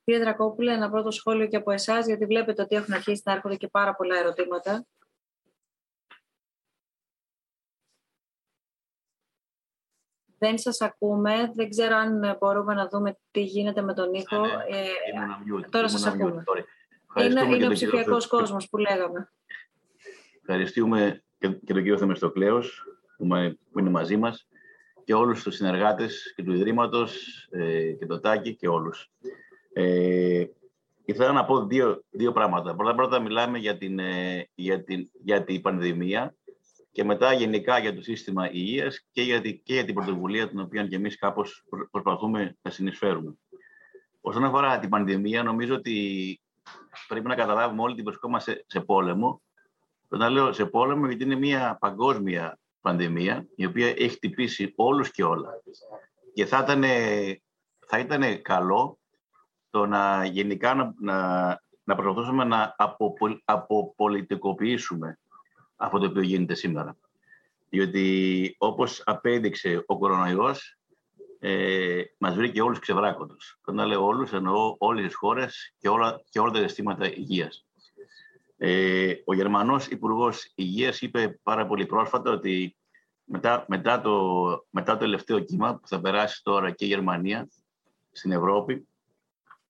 A: Κύριε Δρακόπουλε, ένα πρώτο σχόλιο και από εσάς, γιατί βλέπετε ότι έχουν αρχίσει να έρχονται και πάρα πολλά ερωτήματα. Δεν σας ακούμε. Δεν ξέρω αν μπορούμε να δούμε τι γίνεται με τον ήχο. Ναι, ναι. Ε, τώρα σας ακούμε. Είναι, είναι ο ψηφιακός κόσμος που λέγαμε.
F: Ευχαριστούμε και, τον κύριο Θεμεστοκλέος που, που είναι μαζί μας και όλους τους συνεργάτες και του Ιδρύματος ε, και το Τάκη και όλους. Ε, ήθελα να πω δύο, δύο πράγματα. Πρώτα πρώτα μιλάμε για την, ε, για, την, για την πανδημία και μετά γενικά για το σύστημα υγείας και για, την, και για την πρωτοβουλία την οποία και εμείς κάπως προσπαθούμε να συνεισφέρουμε. Όσον αφορά την πανδημία, νομίζω ότι πρέπει να καταλάβουμε όλοι ότι βρισκόμαστε σε πόλεμο. Όταν λέω σε πόλεμο, γιατί είναι μια παγκόσμια πανδημία, η οποία έχει χτυπήσει όλους και όλα. Και θα ήταν, θα ήταν καλό το να γενικά να, να, να προσπαθούσαμε να αποπολιτικοποιήσουμε αυτό το οποίο γίνεται σήμερα. Διότι όπως απέδειξε ο κορονοϊός, ε, μας βρήκε όλους ξεβράκοντος. Όταν λέω όλους, εννοώ όλες τις χώρες και όλα, και όλα τα αισθήματα υγείας. Ε, ο Γερμανός Υπουργός Υγείας είπε πάρα πολύ πρόσφατα ότι μετά, μετά, το, μετά το τελευταίο κύμα που θα περάσει τώρα και η Γερμανία στην Ευρώπη,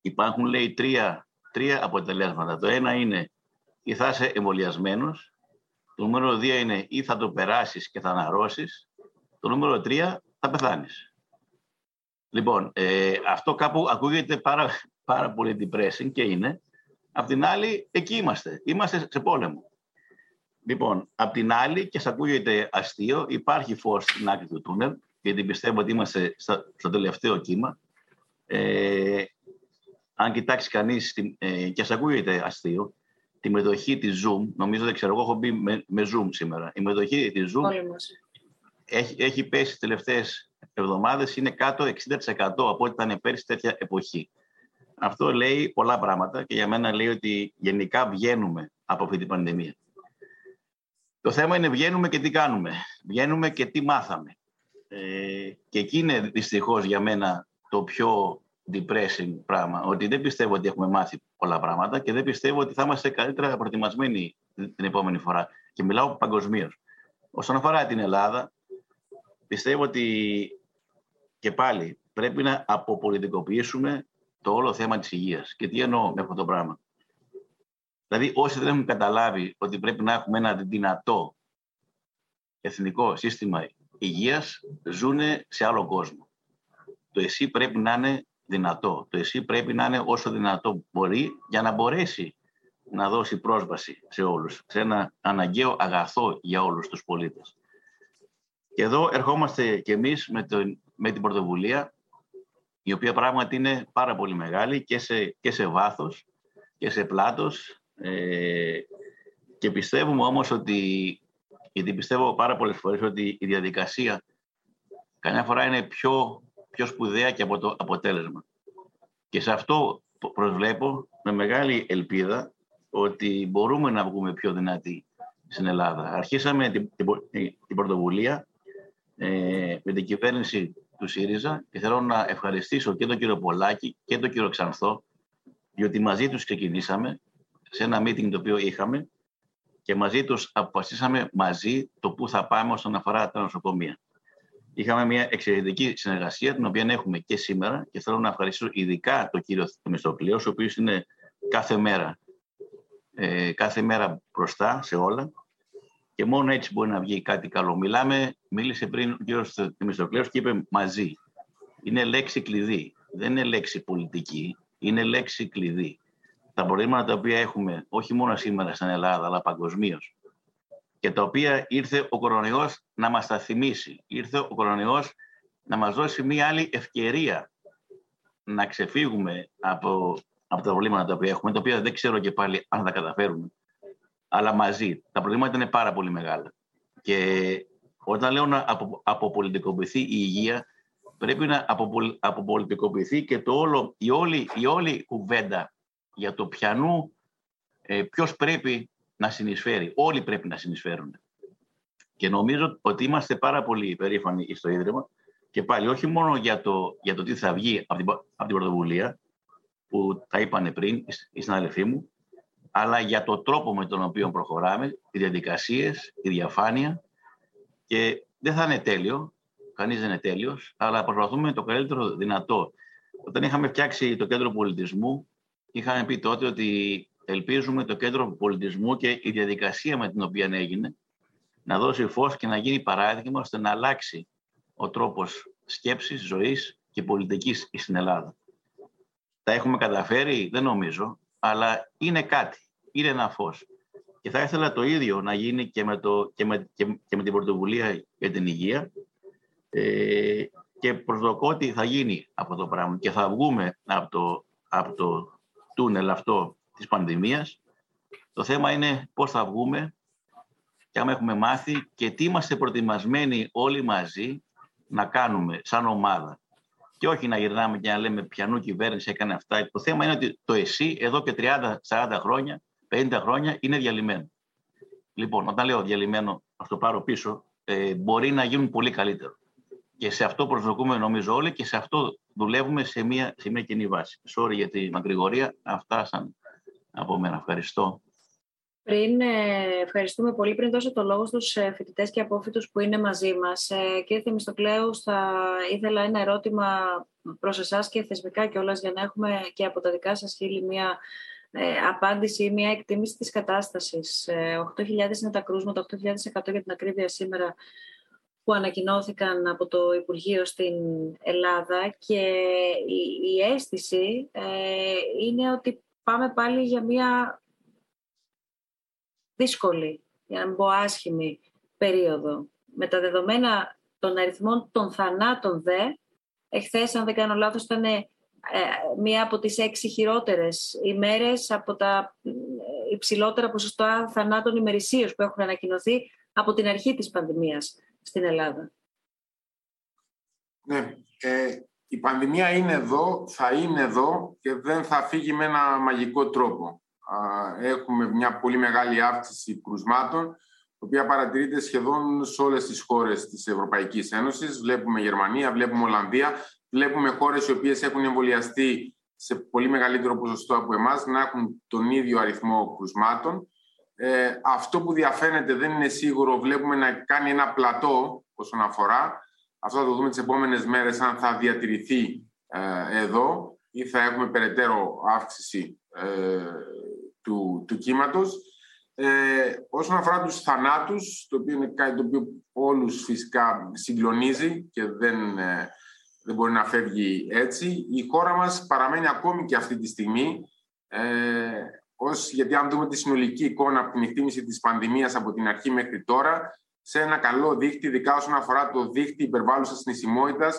F: υπάρχουν λέει τρία, τρία αποτελέσματα. Το ένα είναι ή θα είσαι εμβολιασμένος, το νούμερο δύο είναι ή θα το περάσεις και θα αναρρώσεις, το νούμερο τρία θα πεθάνεις. Λοιπόν, ε, αυτό κάπου ακούγεται πάρα, πάρα πολύ depressing και είναι. Απ' την άλλη, εκεί είμαστε. Είμαστε σε πόλεμο. Λοιπόν, απ' την άλλη, και σα ακούγεται αστείο, υπάρχει φως στην άκρη του τούνελ, γιατί πιστεύω ότι είμαστε στο τελευταίο κύμα. Ε, αν κοιτάξει κανείς, ε, και σα ακούγεται αστείο, τη μετοχή της Zoom, νομίζω δεν ξέρω, εγώ έχω μπει με, με Zoom σήμερα. Η μετοχή της Zoom έχει, έχει πέσει τις τελευταίες εβδομάδες, είναι κάτω 60% από ό,τι ήταν πέρυσι τέτοια εποχή. Αυτό λέει πολλά πράγματα και για μένα λέει ότι γενικά βγαίνουμε από αυτή την πανδημία. Το θέμα είναι βγαίνουμε και τι κάνουμε. Βγαίνουμε και τι μάθαμε. Ε, και εκεί είναι δυστυχώς για μένα το πιο depressing πράγμα, ότι δεν πιστεύω ότι έχουμε μάθει πολλά πράγματα και δεν πιστεύω ότι θα είμαστε καλύτερα προετοιμασμένοι την επόμενη φορά. Και μιλάω παγκοσμίως. Όσον αφορά την Ελλάδα, πιστεύω ότι και πάλι πρέπει να αποπολιτικοποιήσουμε το όλο θέμα της υγείας. Και τι εννοώ με αυτό το πράγμα. Δηλαδή, όσοι δεν έχουν καταλάβει ότι πρέπει να έχουμε ένα δυνατό εθνικό σύστημα υγείας, ζουν σε άλλο κόσμο. Το εσύ πρέπει να είναι δυνατό. Το εσύ πρέπει να είναι όσο δυνατό μπορεί για να μπορέσει να δώσει πρόσβαση σε όλους, σε ένα αναγκαίο αγαθό για όλους τους πολίτες. Και εδώ ερχόμαστε και εμείς με, το, με την πρωτοβουλία, η οποία πράγματι είναι πάρα πολύ μεγάλη και σε, και σε βάθος και σε πλάτος. Ε, και πιστεύουμε όμως ότι, γιατί πιστεύω πάρα πολλές φορές ότι η διαδικασία καμιά φορά είναι πιο πιο σπουδαία και από το αποτέλεσμα. Και σε αυτό προσβλέπω με μεγάλη ελπίδα ότι μπορούμε να βγούμε πιο δυνατοί στην Ελλάδα. Αρχίσαμε την, την, πρωτοβουλία ε, με την κυβέρνηση του ΣΥΡΙΖΑ και θέλω να ευχαριστήσω και τον κύριο Πολάκη και τον κύριο Ξανθό Διότι μαζί τους ξεκινήσαμε σε ένα meeting το οποίο είχαμε και μαζί τους αποφασίσαμε μαζί το πού θα πάμε όσον αφορά τα νοσοκομεία. Είχαμε μια εξαιρετική συνεργασία, την οποία έχουμε και σήμερα και θέλω να ευχαριστήσω ειδικά τον κύριο Θεμιστοκλέο, ο οποίος είναι κάθε μέρα, ε, κάθε μέρα μπροστά σε όλα και μόνο έτσι μπορεί να βγει κάτι καλό. Μιλάμε, μίλησε πριν ο κύριος Θεμιστοκλέος και είπε μαζί. Είναι λέξη κλειδί, δεν είναι λέξη πολιτική, είναι λέξη κλειδί. Τα προβλήματα τα οποία έχουμε όχι μόνο σήμερα στην Ελλάδα, αλλά παγκοσμίως και τα οποία ήρθε ο κορονοϊός να μας τα θυμίσει. Ήρθε ο κορονοϊός να μας δώσει μία άλλη ευκαιρία να ξεφύγουμε από, από τα προβλήματα τα οποία έχουμε, τα οποία δεν ξέρω και πάλι αν θα καταφέρουμε. Αλλά μαζί. Τα προβλήματα είναι πάρα πολύ μεγάλα. Και όταν λέω να αποπολιτικοποιηθεί η υγεία, πρέπει να αποπολιτικοποιηθεί και το όλο, η, όλη, η όλη κουβέντα για το πιανού ε, ποιος πρέπει να συνεισφέρει. Όλοι πρέπει να συνεισφέρουν. Και νομίζω ότι είμαστε πάρα πολύ περήφανοι στο Ίδρυμα και πάλι όχι μόνο για το, για το τι θα βγει από την, από την πρωτοβουλία που τα είπαν πριν οι συναδελφοί μου, αλλά για το τρόπο με τον οποίο προχωράμε, οι διαδικασίες, η διαφάνεια και δεν θα είναι τέλειο, κανείς δεν είναι τέλειος, αλλά προσπαθούμε το καλύτερο δυνατό. Όταν είχαμε φτιάξει το κέντρο πολιτισμού, είχαμε πει τότε ότι ελπίζουμε το κέντρο πολιτισμού και η διαδικασία με την οποία έγινε να δώσει φως και να γίνει παράδειγμα ώστε να αλλάξει ο τρόπος σκέψης, ζωής και πολιτικής στην Ελλάδα. Τα έχουμε καταφέρει, δεν νομίζω, αλλά είναι κάτι, είναι ένα φως. Και θα ήθελα το ίδιο να γίνει και με, το, και με, και, με την πρωτοβουλία για την υγεία ε, και προσδοκώ ότι θα γίνει αυτό το πράγμα και θα βγούμε από το, από το τούνελ αυτό της πανδημίας. Το θέμα είναι πώς θα βγούμε και άμα έχουμε μάθει και τι είμαστε προετοιμασμένοι όλοι μαζί να κάνουμε σαν ομάδα. Και όχι να γυρνάμε και να λέμε ποιανού κυβέρνηση έκανε αυτά. Το θέμα είναι ότι το εσύ εδώ και 30-40 χρόνια, 50 χρόνια είναι διαλυμένο. Λοιπόν, όταν λέω διαλυμένο, να το πάρω πίσω, ε, μπορεί να γίνουν πολύ καλύτερο. Και σε αυτό προσδοκούμε νομίζω όλοι και σε αυτό δουλεύουμε σε μια, σε μια κοινή βάση. Sorry για τη μακρηγορία, αυτά σαν από μένα. Ευχαριστώ.
A: Πριν, ε, ευχαριστούμε πολύ. Πριν δώσω το λόγο στους ε, φοιτητές και απόφοιτους που είναι μαζί μας. Ε, κύριε Θεμιστοκλέου, θα ήθελα ένα ερώτημα προς εσάς και θεσμικά κιόλας για να έχουμε και από τα δικά σας χείλη μια απάντηση ή μια εκτίμηση της κατάστασης. 8.000 είναι τα κρούσματα, 8.100 για την ακρίβεια σήμερα που ανακοινώθηκαν από το Υπουργείο στην Ελλάδα και η, η αίσθηση είναι ότι πάμε πάλι για μια δύσκολη, για να μην πω άσχημη περίοδο. Με τα δεδομένα των αριθμών των θανάτων δε, εχθές, αν δεν κάνω λάθος, ήταν ε, μία από τις έξι χειρότερες ημέρες από τα ε, υψηλότερα ποσοστά θανάτων ημερησίως που έχουν ανακοινωθεί από την αρχή της πανδημίας στην Ελλάδα.
E: Ναι, ε, η πανδημία είναι εδώ, θα είναι εδώ και δεν θα φύγει με ένα μαγικό τρόπο. Έχουμε μια πολύ μεγάλη αύξηση κρουσμάτων, η οποία παρατηρείται σχεδόν σε όλες τις χώρες της Ευρωπαϊκής Ένωσης. Βλέπουμε Γερμανία, βλέπουμε Ολλανδία, βλέπουμε χώρες οι οποίες έχουν εμβολιαστεί σε πολύ μεγαλύτερο ποσοστό από εμάς να έχουν τον ίδιο αριθμό κρουσμάτων. Ε, αυτό που διαφαίνεται δεν είναι σίγουρο. Βλέπουμε να κάνει ένα πλατό όσον αφορά αυτό θα το δούμε τις επόμενες μέρες αν θα διατηρηθεί ε, εδώ ή θα έχουμε περαιτέρω αύξηση ε, του, του κύματος. Ε, όσον αφορά τους θανάτους, το οποίο είναι κάτι το οποίο όλους φυσικά συγκλονίζει και δεν, ε, δεν μπορεί να φεύγει έτσι, η χώρα μας παραμένει ακόμη και αυτή τη στιγμή ε, ως, γιατί αν δούμε τη συνολική εικόνα από την εκτίμηση της πανδημίας από την αρχή μέχρι τώρα, σε ένα καλό δίχτυ, ειδικά όσον αφορά το δίχτυ υπερβάλλουσας νησιμότητα,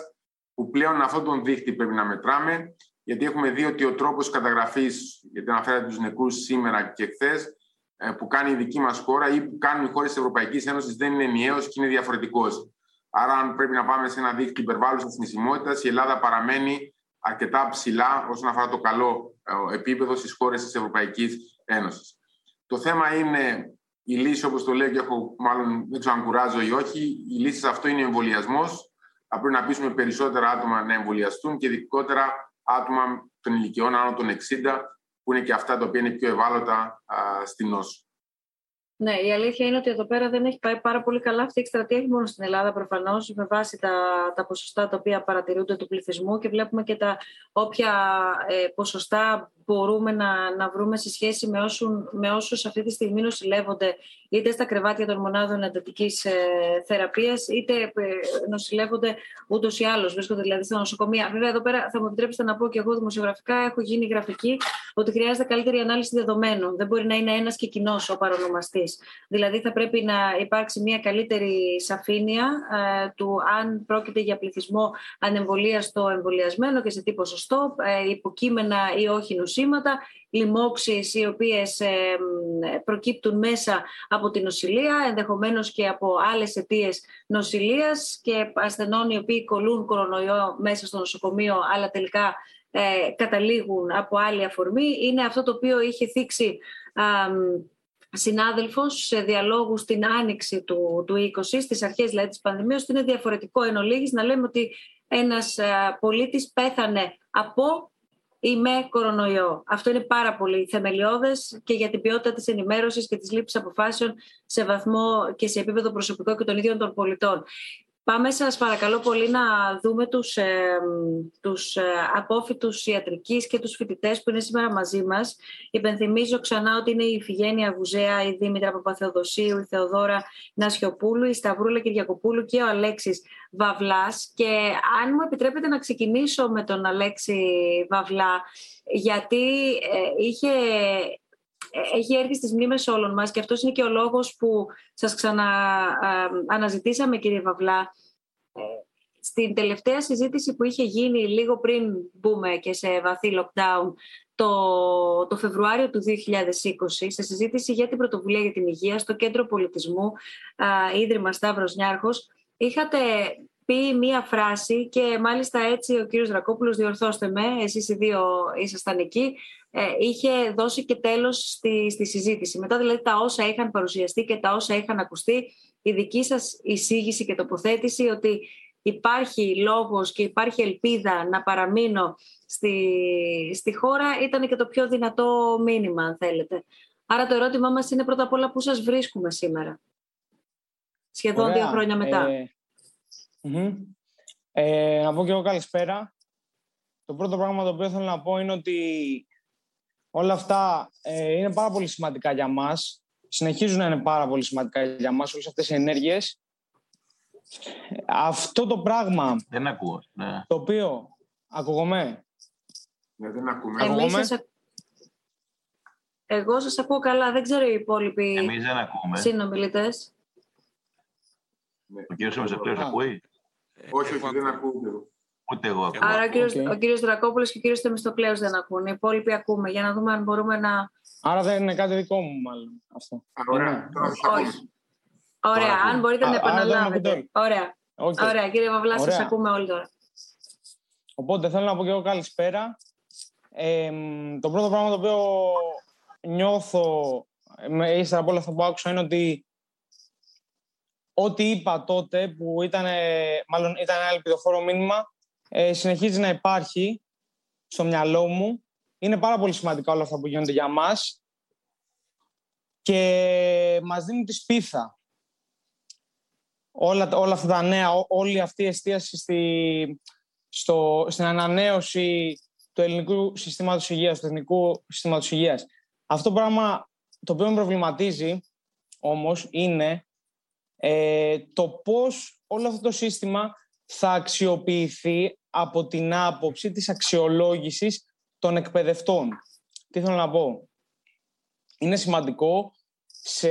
E: που πλέον αυτόν τον δίχτυ πρέπει να μετράμε, γιατί έχουμε δει ότι ο τρόπος καταγραφής, γιατί αναφέρατε τους νεκρούς σήμερα και χθες, ε, που κάνει η δική μας χώρα ή που κάνουν οι χώρες της Ευρωπαϊκής Ένωσης δεν είναι ενιαίος και είναι διαφορετικός. Άρα, αν πρέπει να πάμε σε ένα δίκτυο υπερβάλλουσας νησιμότητα, η Ελλάδα παραμένει αρκετά ψηλά όσον αφορά το καλό ε, επίπεδο στις χώρες της Ευρωπαϊκής Ένωσης. Το θέμα είναι η λύση, όπως το λέω και έχω, μάλλον δεν ξέρω αν κουράζω ή όχι, η λύση σε αυτό είναι ο εμβολιασμός. Θα πρέπει να πείσουμε περισσότερα άτομα να εμβολιαστούν και ειδικότερα άτομα των ηλικιών άνω των 60 που είναι και αυτά τα οποία είναι πιο ευάλωτα στην νόσο.
A: Ναι, η αλήθεια είναι ότι εδώ πέρα δεν έχει πάει πάρα πολύ καλά αυτή η εκστρατεία, όχι μόνο στην Ελλάδα προφανώς, με βάση τα, τα ποσοστά τα οποία παρατηρούνται του πληθυσμού και βλέπουμε και τα όποια ε, ποσοστά μπορούμε να, να βρούμε σε σχέση με, όσους, με όσους αυτή τη στιγμή νοσηλεύονται είτε στα κρεβάτια των μονάδων εντατικής ε, θεραπείας είτε ε, νοσηλεύονται ούτως ή άλλως, βρίσκονται δηλαδή στα νοσοκομεία. Βέβαια εδώ πέρα θα μου επιτρέψετε να πω και εγώ δημοσιογραφικά έχω γίνει γραφική ότι χρειάζεται καλύτερη ανάλυση δεδομένων. Δεν μπορεί να είναι ένας και κοινός ο παρονομαστής. Δηλαδή θα πρέπει να υπάρξει μια καλύτερη σαφήνεια ε, του αν πρόκειται για πληθυσμό ανεμβολίας εμβολιασμένο και σε τι ποσοστό, ε, υποκείμενα ή όχι νοσήματα, λοιμώξεις οι οποίες ε, προκύπτουν μέσα από την νοσηλεία, ενδεχομένως και από άλλες αιτίες νοσηλείας και ασθενών οι οποίοι κολλούν κορονοϊό μέσα στο νοσοκομείο, αλλά τελικά ε, καταλήγουν από άλλη αφορμή. Είναι αυτό το οποίο είχε θίξει συνάδελφος σε διαλόγου στην άνοιξη του, του 20, στις αρχές δηλαδή της πανδημίας, ότι είναι διαφορετικό εν ολίγης, να λέμε ότι ένας α, πολίτης πέθανε από ή με κορονοϊό. Αυτό είναι πάρα πολύ θεμελιώδες και για την ποιότητα της ενημέρωσης και της λήψης αποφάσεων σε βαθμό και σε επίπεδο προσωπικό και των ίδιων των πολιτών. Πάμε σας παρακαλώ πολύ να δούμε τους, ε, τους ε, απόφοιτους ιατρικής και τους φοιτητές που είναι σήμερα μαζί μας. Υπενθυμίζω ξανά ότι είναι η Φιγένεια Βουζέα, η Δήμητρα Παπαθεοδοσίου, η Θεοδόρα Νασιοπούλου, η Σταυρούλα Κυριακοπούλου και ο Αλέξης Βαυλάς. Και αν μου επιτρέπετε να ξεκινήσω με τον Αλέξη Βαυλά, γιατί ε, είχε ε, έχει έρθει στις μνήμες όλων μας και αυτός είναι και ο λόγος που σας ξανααναζητήσαμε κύριε Βαυλά. Ε, στην τελευταία συζήτηση που είχε γίνει λίγο πριν μπούμε και σε βαθύ lockdown το, το Φεβρουάριο του 2020 σε συζήτηση για την πρωτοβουλία για την υγεία στο Κέντρο Πολιτισμού Ίδρυμα Σταύρος Νιάρχος είχατε πει μία φράση και μάλιστα έτσι ο κύριος Ρακόπουλος διορθώστε με, εσείς οι δύο ήσασταν εκεί ε, είχε δώσει και τέλος στη, στη συζήτηση. Μετά δηλαδή τα όσα είχαν παρουσιαστεί και τα όσα είχαν ακουστεί, η δική σας εισήγηση και τοποθέτηση ότι υπάρχει λόγος και υπάρχει ελπίδα να παραμείνω στη, στη χώρα ήταν και το πιο δυνατό μήνυμα αν θέλετε. Άρα το ερώτημά μας είναι πρώτα απ' όλα πού σας βρίσκουμε σήμερα; Σχεδόν δύο χρόνια μετά. Ε,
G: ε, να πω και εγώ καλησπέρα. Το πρώτο πράγμα το οποίο θέλω να πω είναι ότι Όλα αυτά ε, είναι πάρα πολύ σημαντικά για μας. Συνεχίζουν να είναι πάρα πολύ σημαντικά για μας όλες αυτές οι ενέργειες. Αυτό το πράγμα...
F: Δεν ακούω. Ναι.
G: Το οποίο... Ακούγομαι.
E: Ναι, δεν ακούμε.
A: Εμείς σας... Εγώ σας ακούω καλά. Δεν ξέρω οι υπόλοιποι
F: Εμείς δεν ακούμε.
A: συνομιλητές.
F: Ναι. Ο κύριος Εμεσευτέρος ακούει;
E: Όχι, όχι, δεν ακούω.
F: Ούτε εγώ
A: Άρα ο κύριος, okay. ο κύριος Δρακόπουλος και ο κύριος Θεμιστοκλέος δεν ακούν. Οι υπόλοιποι ακούμε. Για να δούμε αν μπορούμε να...
G: Άρα δεν είναι κάτι δικό μου μάλλον αυτό.
E: Ωραία.
A: Όχι. Ωραία. Αν μπορείτε να επαναλάβετε. Ωραία. Okay. Ωραία. Κύριε Βαβλά, σας ακούμε όλοι τώρα.
G: Οπότε θέλω να πω και εγώ καλησπέρα. Ε, το πρώτο πράγμα το οποίο νιώθω ύστερα από όλα αυτά που άκουσα είναι ότι ό,τι είπα τότε που ήταν, μάλλον ήταν ένα ελπιδοφόρο μήνυμα ε, συνεχίζει να υπάρχει στο μυαλό μου. Είναι πάρα πολύ σημαντικά όλα αυτά που γίνονται για μας και μας δίνουν τη σπίθα. Όλα, όλα αυτά τα νέα, όλη αυτή η εστίαση στη, στο, στην ανανέωση του ελληνικού συστήματος υγείας, του εθνικού συστήματος υγείας. Αυτό το πράγμα το οποίο με προβληματίζει όμως είναι ε, το πώς όλο αυτό το σύστημα θα αξιοποιηθεί από την άποψη της αξιολόγησης των εκπαιδευτών. Τι θέλω να πω; Είναι σημαντικό σε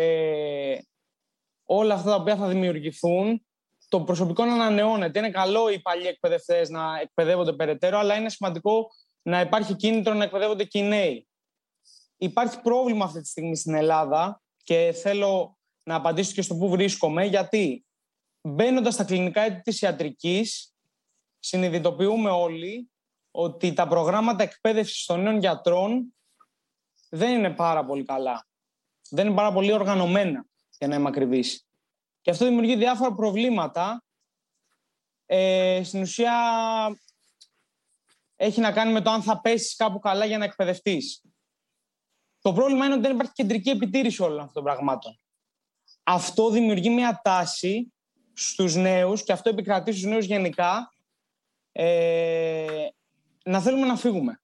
G: όλα αυτά τα οποία θα δημιουργηθούν το προσωπικό να ανανεώνεται. Είναι καλό οι παλιοί εκπαιδευτές να εκπαιδεύονται περαιτέρω, αλλά είναι σημαντικό να υπάρχει κίνητρο να εκπαιδεύονται και οι νέοι. Υπάρχει πρόβλημα αυτή τη στιγμή στην Ελλάδα και θέλω να απαντήσω και στο πού βρίσκομαι, γιατί μπαίνοντας στα κλινικά έτη της ιατρικής, συνειδητοποιούμε όλοι ότι τα προγράμματα εκπαίδευσης των νέων γιατρών δεν είναι πάρα πολύ καλά. Δεν είναι πάρα πολύ οργανωμένα, για να είμαι ακριβής. Και αυτό δημιουργεί διάφορα προβλήματα. Ε, στην ουσία έχει να κάνει με το αν θα πέσεις κάπου καλά για να εκπαιδευτείς. Το πρόβλημα είναι ότι δεν υπάρχει κεντρική επιτήρηση όλων αυτών των πραγμάτων. Αυτό δημιουργεί μια τάση στους νέους και αυτό επικρατεί στους νέους γενικά ε, να θέλουμε να φύγουμε.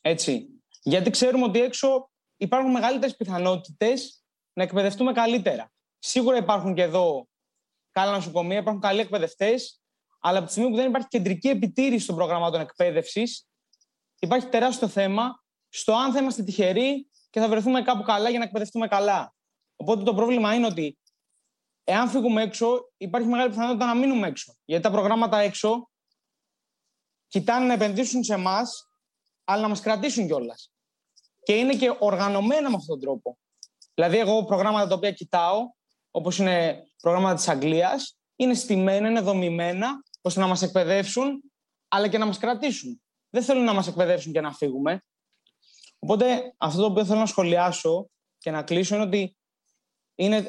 G: Έτσι. Γιατί ξέρουμε ότι έξω υπάρχουν μεγαλύτερες πιθανότητες να εκπαιδευτούμε καλύτερα. Σίγουρα υπάρχουν και εδώ καλά νοσοκομεία, υπάρχουν καλοί εκπαιδευτές, αλλά από τη στιγμή που δεν υπάρχει κεντρική επιτήρηση των προγραμμάτων εκπαίδευσης, υπάρχει τεράστιο θέμα στο αν θα είμαστε τυχεροί και θα βρεθούμε κάπου καλά για να εκπαιδευτούμε καλά. Οπότε το πρόβλημα είναι ότι εάν φύγουμε έξω, υπάρχει μεγάλη πιθανότητα να μείνουμε έξω. Γιατί τα προγράμματα έξω κοιτάνε να επενδύσουν σε εμάς, αλλά να μας κρατήσουν κιόλας. Και είναι και οργανωμένα με αυτόν τον τρόπο. Δηλαδή, εγώ προγράμματα τα οποία κοιτάω, όπως είναι προγράμματα της Αγγλίας, είναι στημένα, είναι δομημένα, ώστε να μας εκπαιδεύσουν, αλλά και να μας κρατήσουν. Δεν θέλουν να μας εκπαιδεύσουν και να φύγουμε. Οπότε, αυτό το οποίο θέλω να σχολιάσω και να κλείσω είναι ότι είναι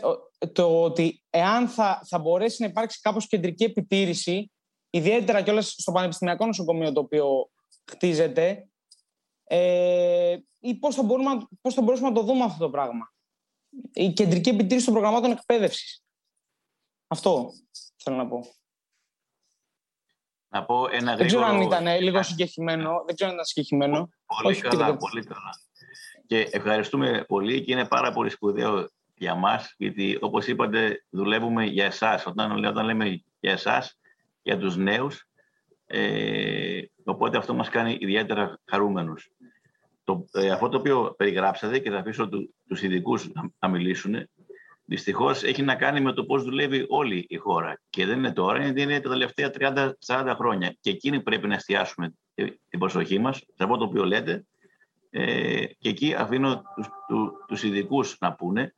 G: το ότι εάν θα, θα μπορέσει να υπάρξει κάπως κεντρική επιτήρηση, ιδιαίτερα κιόλας στο πανεπιστημιακό νοσοκομείο το οποίο χτίζεται, ε, ή πώς θα, μπορούμε, πώς θα μπορούσαμε να το δούμε αυτό το πράγμα. Η κεντρική επιτήρηση των προγραμμάτων εκπαίδευσης. Αυτό θέλω να πω.
F: Να πω ένα
G: Δεν ξέρω αν ήταν λίγο συγκεκριμένο. Δεν ξέρω αν ήταν συγκεκριμένο.
F: Πολύ καλά, πολύ καλά. Και ευχαριστούμε πολύ και είναι πάρα πολύ σπουδαίο για μας, γιατί όπως είπατε δουλεύουμε για εσάς. Όταν, όταν λέμε για εσάς, για τους νέους, ε, οπότε αυτό μας κάνει ιδιαίτερα χαρούμενους. Το, ε, αυτό το οποίο περιγράψατε και θα αφήσω του, τους ειδικούς να, να μιλήσουν, δυστυχώς έχει να κάνει με το πώς δουλεύει όλη η χώρα. Και δεν είναι τώρα, είναι τα τελευταία 30-40 χρόνια. Και εκείνη πρέπει να εστιάσουμε την προσοχή μας σε αυτό το οποίο λέτε. Ε, και εκεί αφήνω τους, τους ειδικούς να πούνε.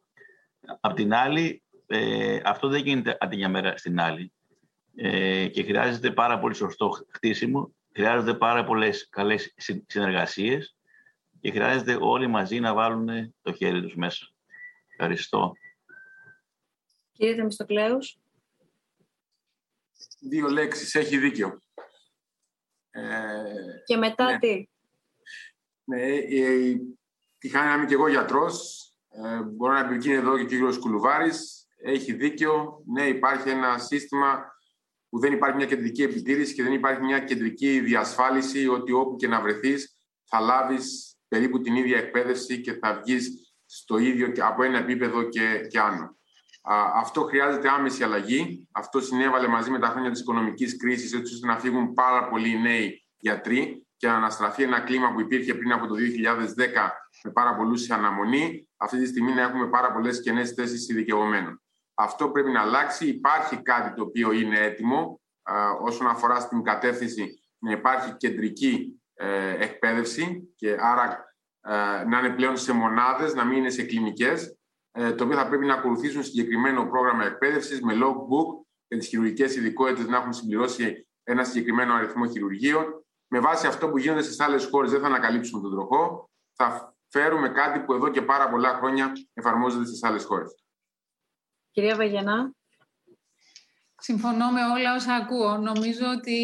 F: Απ' την άλλη, ε, αυτό δεν γίνεται από τη μια μέρα στην άλλη. Ε, και χρειάζεται πάρα πολύ σωστό χτίσιμο, χρειάζονται πάρα πολλές καλές συνεργασίες και χρειάζεται όλοι μαζί να βάλουν το χέρι τους μέσα. Ευχαριστώ.
A: Κύριε Θεμιστοκλέους.
E: Δύο λέξεις. Έχει δίκιο.
A: Ε, και μετά
E: ναι.
A: τι;
E: Ναι, ε, τυχάνει να είμαι και εγώ γιατρός. Ε, μπορώ να επικίνει εδώ και ο κύριος Κουλουβάρης. Έχει δίκιο. Ναι, υπάρχει ένα σύστημα που δεν υπάρχει μια κεντρική επιτήρηση και δεν υπάρχει μια κεντρική διασφάλιση ότι όπου και να βρεθείς θα λάβεις περίπου την ίδια εκπαίδευση και θα βγεις στο ίδιο από ένα επίπεδο και, και άνω. αυτό χρειάζεται άμεση αλλαγή. Αυτό συνέβαλε μαζί με τα χρόνια της οικονομικής κρίσης έτσι ώστε να φύγουν πάρα πολλοί νέοι γιατροί και να αναστραφεί ένα κλίμα που υπήρχε πριν από το 2010 με πάρα πολλούς σε αναμονή. Αυτή τη στιγμή να έχουμε πάρα πολλές κενές θέσεις ειδικευμένων. Αυτό πρέπει να αλλάξει. Υπάρχει κάτι το οποίο είναι έτοιμο όσον αφορά στην κατεύθυνση να υπάρχει κεντρική ε, εκπαίδευση και άρα ε, να είναι πλέον σε μονάδες, να μην είναι σε κλινικές, ε, το οποίο θα πρέπει να ακολουθήσουν συγκεκριμένο πρόγραμμα εκπαίδευσης με logbook και τις χειρουργικές ειδικότητες να έχουν συμπληρώσει ένα συγκεκριμένο αριθμό χειρουργείων. Με βάση αυτό που γίνονται στις άλλες χώρες δεν θα ανακαλύψουμε τον τροχό, θα φέρουμε κάτι που εδώ και πάρα πολλά χρόνια εφαρμόζεται στις άλλες χώρες.
A: Κυρία Βαγιανά.
B: Συμφωνώ με όλα όσα ακούω. Νομίζω ότι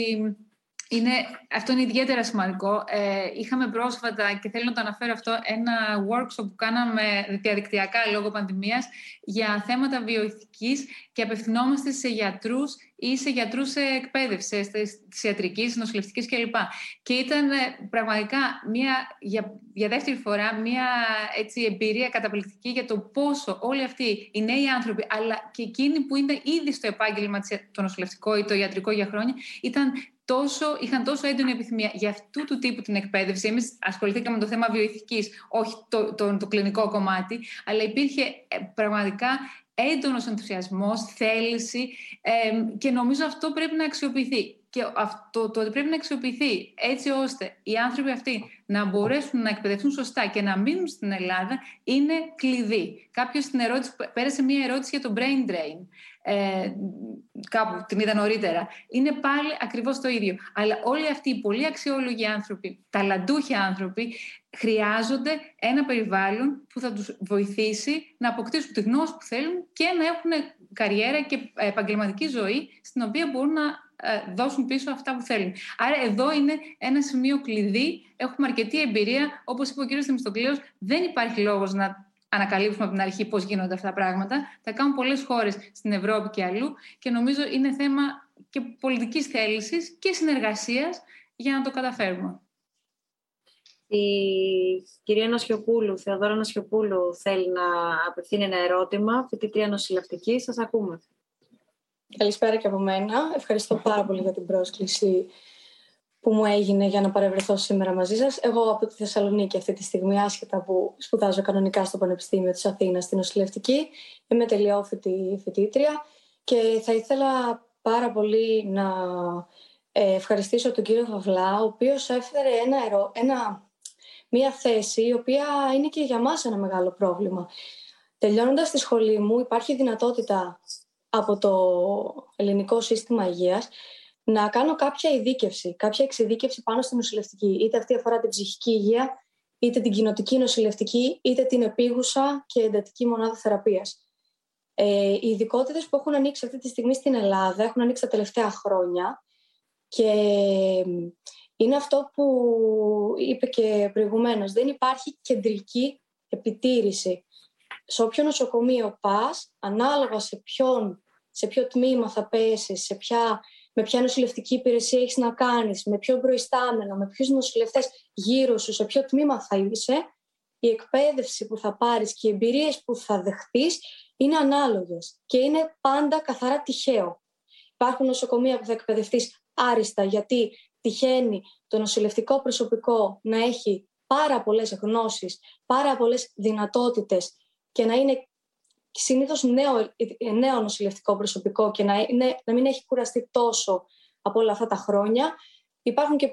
B: είναι, αυτό είναι ιδιαίτερα σημαντικό. Ε, είχαμε πρόσφατα, και θέλω να το αναφέρω αυτό, ένα workshop που κάναμε διαδικτυακά λόγω πανδημίας για θέματα βιοειθικής και απευθυνόμαστε σε γιατρούς ή σε γιατρούς εκπαίδευση, τη ιατρικής, νοσηλευτικής κλπ. Και ήταν ε, πραγματικά μια, για, για δεύτερη φορά μια έτσι, εμπειρία καταπληκτική για το πόσο όλοι αυτοί οι νέοι άνθρωποι, αλλά και εκείνοι που είναι ήδη στο επάγγελμα το νοσηλευτικό ή το ιατρικό για χρόνια, ήταν τόσο, είχαν τόσο έντονη επιθυμία για αυτού του τύπου την εκπαίδευση. Εμείς ασχοληθήκαμε με το θέμα βιοειθικής, όχι το, το, το, κλινικό κομμάτι, αλλά υπήρχε ε, πραγματικά έντονος ενθουσιασμός, θέληση ε, και νομίζω αυτό πρέπει να αξιοποιηθεί. Και αυτό το ότι πρέπει να αξιοποιηθεί έτσι ώστε οι άνθρωποι αυτοί να μπορέσουν να εκπαιδευτούν σωστά και να μείνουν στην Ελλάδα είναι κλειδί. Κάποιος στην ερώτηση, πέρασε μία ερώτηση για το brain drain ε, κάπου την είδα νωρίτερα. Είναι πάλι ακριβώς το ίδιο. Αλλά όλοι αυτοί οι πολύ αξιόλογοι άνθρωποι, ταλαντούχοι άνθρωποι, χρειάζονται ένα περιβάλλον που θα τους βοηθήσει να αποκτήσουν τη γνώση που θέλουν και να έχουν καριέρα και επαγγελματική ζωή στην οποία μπορούν να ε, δώσουν πίσω αυτά που θέλουν. Άρα εδώ είναι ένα σημείο κλειδί. Έχουμε αρκετή εμπειρία. Όπως είπε ο κ. Θεμιστοκλέος, δεν υπάρχει λόγος να ανακαλύψουμε από την αρχή πώς γίνονται αυτά τα πράγματα. Τα κάνουν πολλές χώρες στην Ευρώπη και αλλού και νομίζω είναι θέμα και πολιτικής θέλησης και συνεργασίας για να το καταφέρουμε.
A: Η κυρία Νασιοπούλου, Θεοδόρα Νασιοπούλου, θέλει να απευθύνει ένα ερώτημα. Φοιτητρία νοσηλευτική, σας ακούμε.
H: Καλησπέρα και από μένα. Ευχαριστώ πάρα πολύ για την πρόσκληση που μου έγινε για να παρευρεθώ σήμερα μαζί σας. Εγώ από τη Θεσσαλονίκη αυτή τη στιγμή, άσχετα που σπουδάζω κανονικά στο Πανεπιστήμιο της Αθήνας στην νοσηλευτική, είμαι τελειόφοιτη φοιτήτρια και θα ήθελα πάρα πολύ να ε, ευχαριστήσω τον κύριο Φαυλά, ο οποίος έφερε ένα, ένα, μια θέση η οποία είναι και για μας ένα μεγάλο πρόβλημα. Τελειώνοντας τη σχολή μου υπάρχει δυνατότητα από το ελληνικό σύστημα υγείας να κάνω κάποια ειδίκευση, κάποια εξειδίκευση πάνω στην νοσηλευτική. Είτε αυτή αφορά την ψυχική υγεία, είτε την κοινοτική νοσηλευτική, είτε την επίγουσα και εντατική μονάδα θεραπείας. Ε, οι ειδικότητες που έχουν ανοίξει αυτή τη στιγμή στην Ελλάδα έχουν ανοίξει τα τελευταία χρόνια και είναι αυτό που είπε και προηγουμένως. Δεν υπάρχει κεντρική επιτήρηση. Σε όποιο νοσοκομείο πας, ανάλογα σε, ποιον, σε ποιο τμήμα θα πέσει, σε ποια, με ποια νοσηλευτική υπηρεσία έχεις να κάνεις, με ποιο προϊστάμενο, με ποιους νοσηλευτές γύρω σου, σε ποιο τμήμα θα είσαι, η εκπαίδευση που θα πάρεις και οι εμπειρίες που θα δεχτείς είναι ανάλογες και είναι πάντα καθαρά τυχαίο. Υπάρχουν νοσοκομεία που θα εκπαιδευτείς άριστα γιατί τυχαίνει το νοσηλευτικό προσωπικό να έχει πάρα πολλές γνώσεις, πάρα πολλές δυνατότητες και να είναι συνήθως νέο, νέο νοσηλευτικό προσωπικό και να, είναι, να μην έχει κουραστεί τόσο από όλα αυτά τα χρόνια. Υπάρχουν και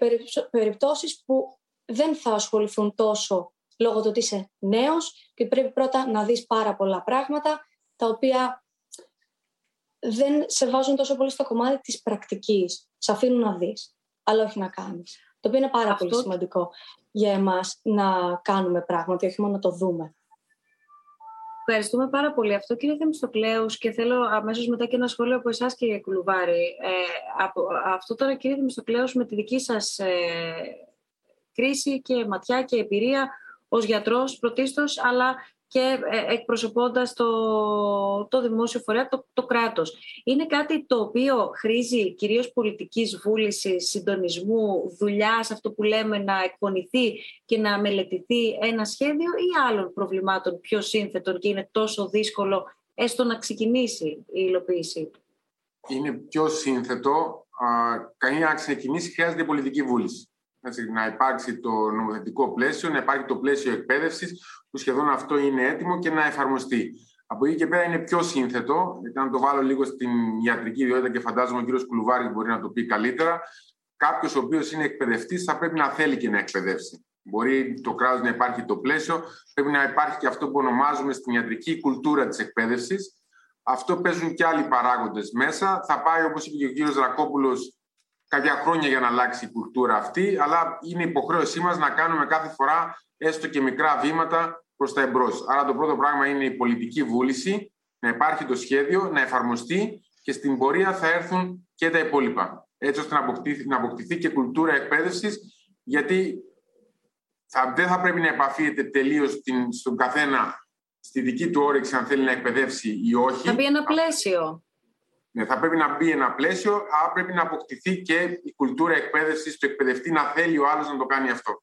H: περιπτώσεις που δεν θα ασχοληθούν τόσο λόγω του ότι είσαι νέος και πρέπει πρώτα να δεις πάρα πολλά πράγματα τα οποία δεν σε βάζουν τόσο πολύ στο κομμάτι της πρακτικής. Σε αφήνουν να δεις, αλλά όχι να κάνεις. Το οποίο είναι πάρα πολύ σημαντικό για εμάς να κάνουμε πράγματα, όχι μόνο να το δούμε.
A: Ευχαριστούμε πάρα πολύ. Αυτό κύριε Θεμιστοκλέους και θέλω αμέσως μετά και ένα σχόλιο από εσάς κύριε Κουλουβάρη. Ε, από, αυτό τώρα κύριε Θεμιστοκλέους με τη δική σας ε, κρίση και ματιά και εμπειρία ως γιατρός πρωτίστως, αλλά και ε, εκπροσωπώντας το, το δημόσιο φορέα, το, το κράτος. Είναι κάτι το οποίο χρήζει κυρίως πολιτικής βούλησης, συντονισμού, δουλειάς, αυτό που λέμε να εκπονηθεί και να μελετηθεί ένα σχέδιο ή άλλων προβλημάτων πιο σύνθετων και είναι τόσο δύσκολο έστω να ξεκινήσει η υλοποίησή του;
E: Είναι πιο σύνθετο. Κανείς να ξεκινήσει χρειάζεται πολιτική βούληση. Έτσι, να υπάρξει το νομοθετικό πλαίσιο, να υπάρχει το πλαίσιο εκπαίδευσης, που σχεδόν αυτό είναι έτοιμο και να εφαρμοστεί. Από εκεί και πέρα είναι πιο σύνθετο, γιατί να το βάλω λίγο στην ιατρική ιδιότητα και φαντάζομαι ο κ. Κουλουβάρης μπορεί να το πει καλύτερα. Κάποιος ο οποίος είναι εκπαιδευτής θα πρέπει να θέλει και να εκπαιδεύσει. Μπορεί το κράτος να υπάρχει το πλαίσιο, πρέπει να υπάρχει και αυτό που ονομάζουμε στην ιατρική κουλτούρα της εκπαίδευσης. Αυτό παίζουν και άλλοι παράγοντες μέσα. Θα πάει, όπως είπε και ο κ. Ρακόπουλος, κάποια χρόνια για να αλλάξει η κουλτούρα αυτή, αλλά είναι υποχρέωσή μας να κάνουμε κάθε φορά έστω και μικρά βήματα προς τα εμπρός. Άρα το πρώτο πράγμα είναι η πολιτική βούληση, να υπάρχει το σχέδιο, να εφαρμοστεί και στην πορεία θα έρθουν και τα υπόλοιπα. Έτσι ώστε να αποκτηθεί, να αποκτηθεί και κουλτούρα εκπαίδευσης, γιατί θα, δεν θα πρέπει να επαφείται τελείως στον καθένα στη δική του όρεξη αν θέλει να εκπαιδεύσει ή όχι.
A: Θα μπει ένα πλαίσιο.
E: Ναι, θα πρέπει να μπει ένα πλαίσιο, αλλά πρέπει να αποκτηθεί και η κουλτούρα εκπαίδευσης του εκπαιδευτή να θέλει ο άλλος να το κάνει αυτό.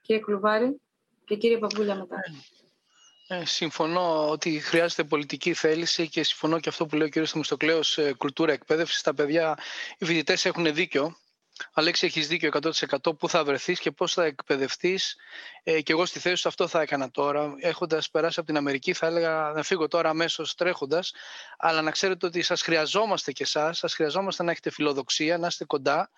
A: Κύριε Κλουβάρη και κύριε Παπούλια μετά.
C: Ε, συμφωνώ ότι χρειάζεται πολιτική θέληση και συμφωνώ και αυτό που λέει ο κύριος Θεμιστοκλέος, ε, κουλτούρα εκπαίδευσης. Τα παιδιά, οι φοιτητές έχουν δίκιο. Αλέξη, έχεις δίκιο 100% πού θα βρεθείς και πώς θα εκπαιδευτείς. Ε, και εγώ στη θέση σου αυτό θα έκανα τώρα. Έχοντας περάσει από την Αμερική θα έλεγα να φύγω τώρα αμέσως τρέχοντας. Αλλά να ξέρετε ότι σας χρειαζόμαστε και εσάς. Σας χρειαζόμαστε να έχετε φιλοδοξία, να είστε κοντά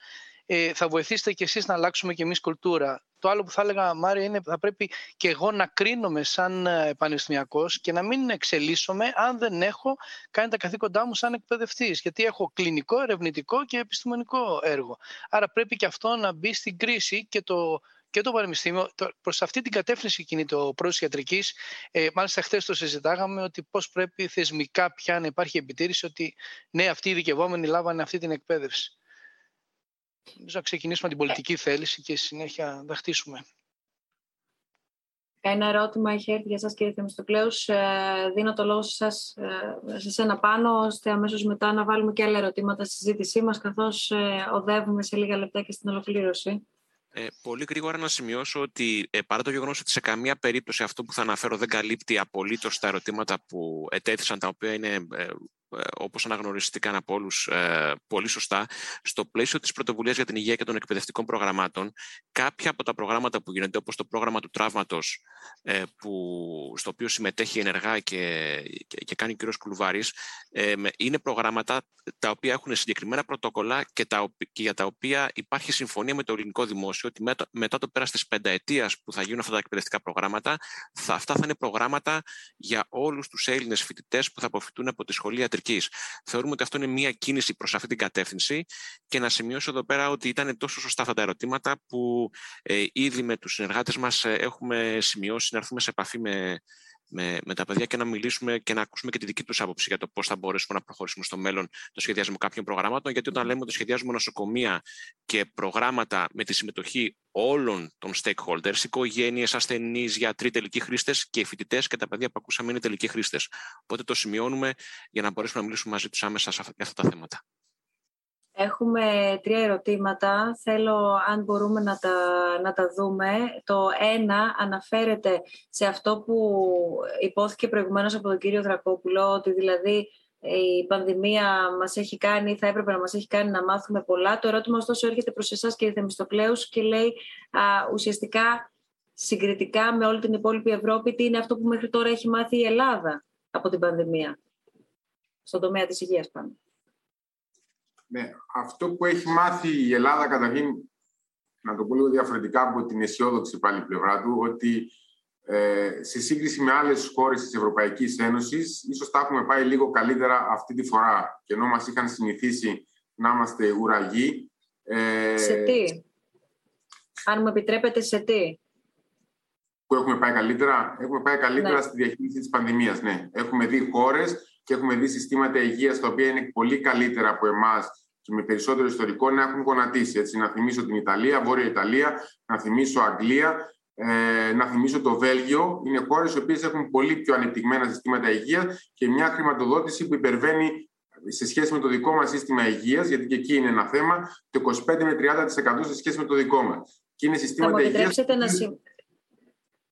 C: ε, θα βοηθήσετε και εσείς να αλλάξουμε και εμείς κουλτούρα. Το άλλο που θα έλεγα, Μάρια, είναι θα πρέπει και εγώ να κρίνομαι σαν ε, πανεπιστημιακός και να μην εξελίσσομαι αν δεν έχω κάνει τα καθήκοντά μου σαν εκπαιδευτής, γιατί έχω κλινικό, ερευνητικό και επιστημονικό έργο. Άρα πρέπει και αυτό να μπει στην κρίση και το και το Πανεπιστήμιο προς αυτή την κατεύθυνση κινείται ο πρόεδρο ιατρικής. Ε, μάλιστα, χθες το συζητάγαμε ότι πώς πρέπει θεσμικά πια να υπάρχει επιτήρηση ότι ναι, αυτοί οι ειδικευόμενοι λάβανε αυτή την εκπαίδευση. Νομίζω να ξεκινήσουμε την πολιτική θέληση και συνέχεια να χτίσουμε.
A: Ένα ερώτημα έχει έρθει για σας κύριε Θεμιστοκλέους. Ε, δίνω το λόγο σε σας, ε, σε ένα πάνω, ώστε αμέσως μετά να βάλουμε και άλλα ερωτήματα στη συζήτησή μας, καθώς ε, οδεύουμε σε λίγα λεπτά και στην ολοκλήρωση.
D: Ε, πολύ γρήγορα να σημειώσω ότι ε, παρά το γεγονός ότι σε καμία περίπτωση αυτό που θα αναφέρω δεν καλύπτει απολύτως τα ερωτήματα που ετέθησαν, τα οποία είναι ε, ε, όπως αναγνωριστήκαν από όλους ε, πολύ σωστά, στο πλαίσιο της πρωτοβουλίας για την υγεία και των εκπαιδευτικών προγραμμάτων, κάποια από τα προγράμματα που γίνονται, όπως το πρόγραμμα του τραύματος, ε, που, στο οποίο συμμετέχει ενεργά και, και, κάνει ο κ. Κουλουβάρης, είναι προγράμματα τα οποία έχουν συγκεκριμένα πρωτοκολλά και, τα, και για τα οποία υπάρχει συμφωνία με το ελληνικό δημόσιο ότι μετά, μετά το πέρας της πενταετίας που θα γίνουν αυτά τα εκπαιδευτικά προγράμματα, θα, αυτά θα είναι προγράμματα για όλους τους Έλληνες φοιτητές που θα αποφυτούν από τη σχολεία Θεωρούμε ότι αυτό είναι μια κίνηση προς αυτή την κατεύθυνση και να σημειώσω εδώ πέρα ότι ήταν τόσο σωστά αυτά τα ερωτήματα που ε, ήδη με τους συνεργάτες μας ε, έχουμε σημειώσει να έρθουμε σε επαφή με, με, με τα παιδιά και να μιλήσουμε και να ακούσουμε και τη δική τους άποψη για το πώς θα μπορέσουμε να προχωρήσουμε στο μέλλον το σχεδιασμό κάποιων προγραμμάτων. Γιατί όταν λέμε ότι σχεδιάζουμε νοσοκομεία και προγράμματα με τη συμμετοχή όλων των stakeholders, οικογένειες, ασθενείς, γιατροί, τελικοί χρήστες και οι φοιτητές και τα παιδιά που ακούσαμε είναι τελικοί χρήστες. Οπότε το σημειώνουμε για να μπορέσουμε να μιλήσουμε μαζί τους άμεσα για αυτά τα θέματα.
A: Έχουμε τρία ερωτήματα. Θέλω, αν μπορούμε να τα, να τα δούμε. Το ένα αναφέρεται σε αυτό που υπόθηκε προηγουμένως από τον κύριο Δρακόπουλο, ότι δηλαδή η πανδημία μας έχει κάνει, θα έπρεπε να μας έχει κάνει να μάθουμε πολλά. Το ερώτημα ωστόσο έρχεται προς εσάς κύριε Θεμιστοκλέους και λέει α, ουσιαστικά συγκριτικά με όλη την υπόλοιπη Ευρώπη τι είναι αυτό που μέχρι τώρα έχει μάθει η Ελλάδα από την πανδημία στον τομέα της υγείας πάνω.
E: Ναι, αυτό που έχει μάθει η Ελλάδα καταρχήν, να το πω λίγο διαφορετικά από την αισιόδοξη πάλι πλευρά του, ότι ε, σε σύγκριση με άλλες χώρες της Ευρωπαϊκής Ένωσης, ίσως τα έχουμε πάει λίγο καλύτερα αυτή τη φορά. Και ενώ μας είχαν συνηθίσει να είμαστε ουραγοί.
A: Ε, σε τι; Αν μου επιτρέπετε, σε τι;
E: Που έχουμε πάει καλύτερα; Έχουμε πάει καλύτερα ναι. στη διαχείριση της πανδημίας, ναι. Έχουμε δει χώρες και έχουμε δει συστήματα υγείας τα οποία είναι πολύ καλύτερα από εμάς και με περισσότερο ιστορικό να έχουν γονατίσει. Έτσι, να θυμίσω την Ιταλία, Βόρεια Ιταλία, να θυμίσω Αγγλία, ε, να θυμίσω το Βέλγιο. Είναι χώρες οι οποίες έχουν πολύ πιο ανεπτυγμένα συστήματα υγείας και μια χρηματοδότηση που υπερβαίνει σε σχέση με το δικό μας σύστημα υγείας, γιατί και εκεί είναι ένα θέμα, το 25 με 30% σε σχέση με το δικό μας. Και είναι συστήματα υγείας.
A: Να,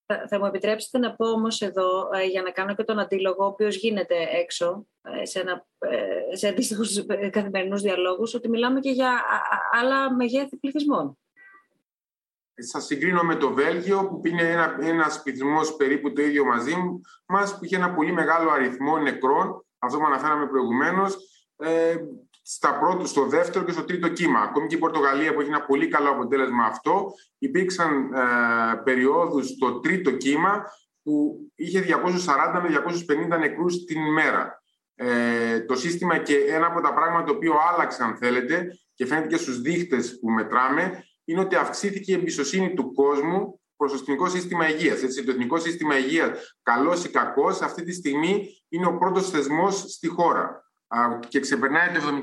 A: θα, μου επιτρέψετε να πω όμως εδώ, ε, για να κάνω και τον αντίλογο, ο οποίος γίνεται έξω, ε, σε, ένα, ε, σε αντίστοιχους καθημερινούς διαλόγους, ότι μιλάμε και για άλλα μεγέθη πληθυσμών.
E: Σα συγκρίνω με το Βέλγιο, που είναι ένα ένας πληθυσμός περίπου το ίδιο μαζί μας, που είχε ένα πολύ μεγάλο αριθμό νεκρών, αυτό που αναφέραμε προηγουμένως, ε, στα πρώτο, στο δεύτερο και στο τρίτο κύμα. Ακόμη και η Πορτογαλία που έχει ένα πολύ καλό αποτέλεσμα αυτό, υπήρξαν ε, περιόδους στο τρίτο κύμα που είχε 240 με 250 νεκρούς την ημέρα. Ε, το σύστημα και ένα από τα πράγματα το οποίο άλλαξε αν θέλετε και φαίνεται και στους δείχτες που μετράμε είναι ότι αυξήθηκε η εμπιστοσύνη του κόσμου προς το εθνικό σύστημα υγείας. Έτσι, το εθνικό σύστημα υγείας, καλός ή κακός, αυτή τη στιγμή είναι ο πρώτος θεσμός στη χώρα και ξεπερνάει το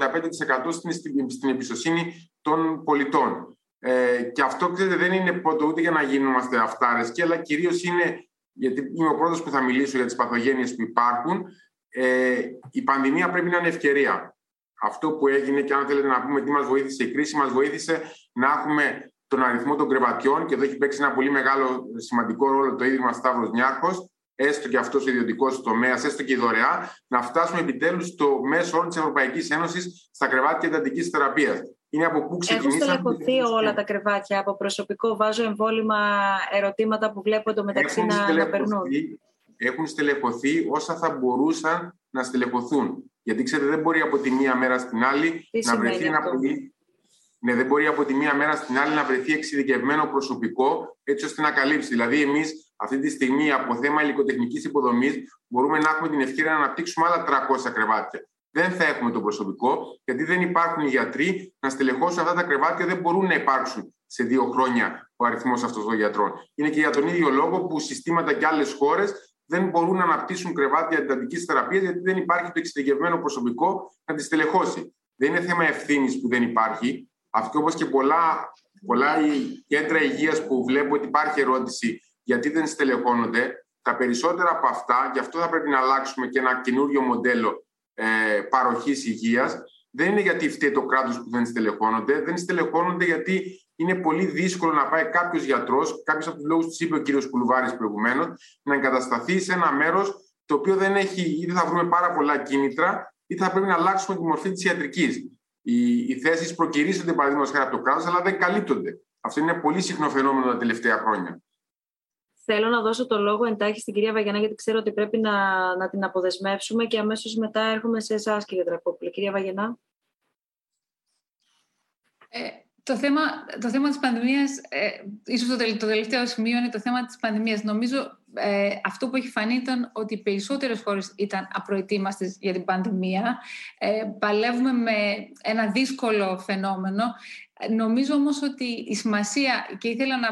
E: 75% στην, στην εμπιστοσύνη των πολιτών. Ε, και αυτό, ξέρετε, δεν είναι πρώτο ούτε για να γίνομαστε αυτάρες και, αλλά κυρίως είναι, γιατί είμαι ο πρώτος που θα μιλήσω για τις παθογένειες που υπάρχουν, ε, η πανδημία πρέπει να είναι ευκαιρία. Αυτό που έγινε και αν θέλετε να πούμε τι μας βοήθησε η κρίση, μας βοήθησε να έχουμε τον αριθμό των κρεβατιών και εδώ έχει παίξει ένα πολύ μεγάλο σημαντικό ρόλο το Ίδρυμα Σταύρος Νιάρχος έστω και αυτός ο ιδιωτικός τομέας, έστω και η δωρεά, να φτάσουμε επιτέλους στο μέσο όρο της Ευρωπαϊκής Ένωσης στα κρεβάτια εντατική θεραπείας. Είναι από πού ξεκινήσαμε.
A: Έχουν στελεχωθεί όλα τα κρεβάτια από προσωπικό. Βάζω εμβόλυμα ερωτήματα που βλέπω εντωμεταξύ να, να περνούν.
E: Έχουν στελεχωθεί όσα θα μπορούσαν να στελεχωθούν. Γιατί ξέρετε, δεν μπορεί από τη μία μέρα στην άλλη να βρεθεί ένα πολύ ναι, δεν μπορεί από τη μία μέρα στην άλλη να βρεθεί εξειδικευμένο προσωπικό έτσι ώστε να καλύψει. Δηλαδή, εμείς αυτή τη στιγμή από θέμα υλικοτεχνικής υποδομής μπορούμε να έχουμε την ευκαιρία να αναπτύξουμε άλλα 300 κρεβάτια. Δεν θα έχουμε το προσωπικό, γιατί δεν υπάρχουν οι γιατροί να στελεχώσουν αυτά τα κρεβάτια, δεν μπορούν να υπάρξουν σε δύο χρόνια ο αριθμός αυτών των γιατρών. Είναι και για τον ίδιο λόγο που συστήματα και άλλες χώρες δεν μπορούν να αναπτύσσουν κρεβάτια εντατικής θεραπείας, γιατί δεν υπάρχει το εξειδικευμένο προσωπικό να τη στελεχώσει. Δεν είναι θέμα ευθύνης που δεν υπάρχει. Αυτό όπως και πολλά, πολλά κέντρα υγείας που βλέπω ότι υπάρχει ερώτηση γιατί δεν στελεχώνονται, τα περισσότερα από αυτά, γι' αυτό θα πρέπει να αλλάξουμε και ένα καινούριο μοντέλο ε, παροχής υγείας. Δεν είναι γιατί φταίει το κράτος που δεν στελεχώνονται, δεν στελεχώνονται γιατί είναι πολύ δύσκολο να πάει κάποιος γιατρός, κάποιος από τους λόγους τους είπε ο κύριος Κουλουβάρης προηγουμένως, να εγκατασταθεί σε ένα μέρος το οποίο δεν έχει, είτε θα βρούμε πάρα πολλά κίνητρα, είτε θα πρέπει να αλλάξουμε τη μορφή της ιατρικής. Οι, οι θέσεις προκυρήσονται παραδείγματος χάρη από το κράτος, αλλά δεν καλύπτονται. Αυτό είναι πολύ συχνό φαινόμενο τα τελευταία χρόνια.
A: Θέλω να δώσω το λόγο εντάχει στην κυρία Βαγιανά, γιατί ξέρω ότι πρέπει να, να την αποδεσμεύσουμε και αμέσως μετά έρχομαι σε εσάς, κύριε Τρακόπουλη. Κυρία Βαγιανά.
B: Ε, το θέμα, το θέμα της πανδημίας, ε, ίσως το, το τελευταίο σημείο είναι το θέμα της πανδημίας. Νομίζω ε, αυτό που έχει φανεί ήταν ότι οι περισσότερες χώρες ήταν απροετοίμαστες για την πανδημία. Ε, παλεύουμε με ένα δύσκολο φαινόμενο. Νομίζω όμως ότι η σημασία, και ήθελα να,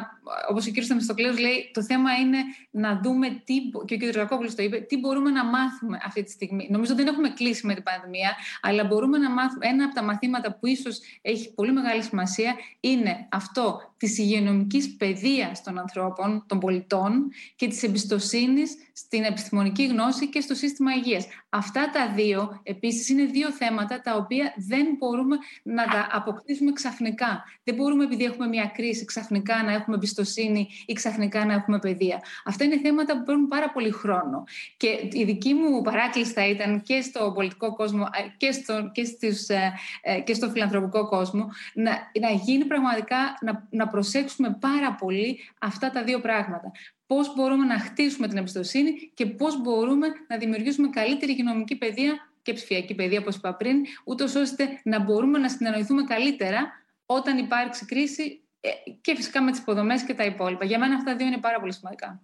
B: όπως ο κ. Θεμιστοκλέος λέει, το θέμα είναι να δούμε τι, και ο κ. Ρακόπουλος το είπε, τι μπορούμε να μάθουμε αυτή τη στιγμή. Νομίζω δεν έχουμε κλείσει με την πανδημία, αλλά μπορούμε να μάθουμε, ένα από τα μαθήματα που ίσως έχει πολύ μεγάλη σημασία είναι αυτό της υγειονομικής παιδείας των ανθρώπων, των πολιτών και της εμπιστοσύνης στην επιστημονική γνώση και στο σύστημα υγείας. Αυτά τα δύο, επίσης, είναι δύο θέματα τα οποία δεν μπορούμε να τα αποκτήσουμε ξαφνικά. Δεν μπορούμε, επειδή έχουμε μια κρίση, ξαφνικά να έχουμε εμπιστοσύνη ή ξαφνικά να έχουμε παιδεία. Αυτά είναι θέματα που παίρνουν πάρα πολύ χρόνο. Και η δική μου παράκληση θα ήταν και στο πολιτικό κόσμο και στο, και στους, ε, ε, και στο φιλανθρωπικό κόσμο να, να γίνει πραγματικά, να, να προσέξουμε πάρα πολύ αυτά τα δύο πράγματα πώς μπορούμε να χτίσουμε την εμπιστοσύνη και πώς μπορούμε να δημιουργήσουμε καλύτερη υγειονομική παιδεία και ψηφιακή παιδεία, όπως είπα πριν, ούτως ώστε να μπορούμε να συνεννοηθούμε καλύτερα όταν υπάρξει κρίση ε, και φυσικά με τις υποδομές και τα υπόλοιπα. Για μένα αυτά δύο είναι πάρα πολύ σημαντικά.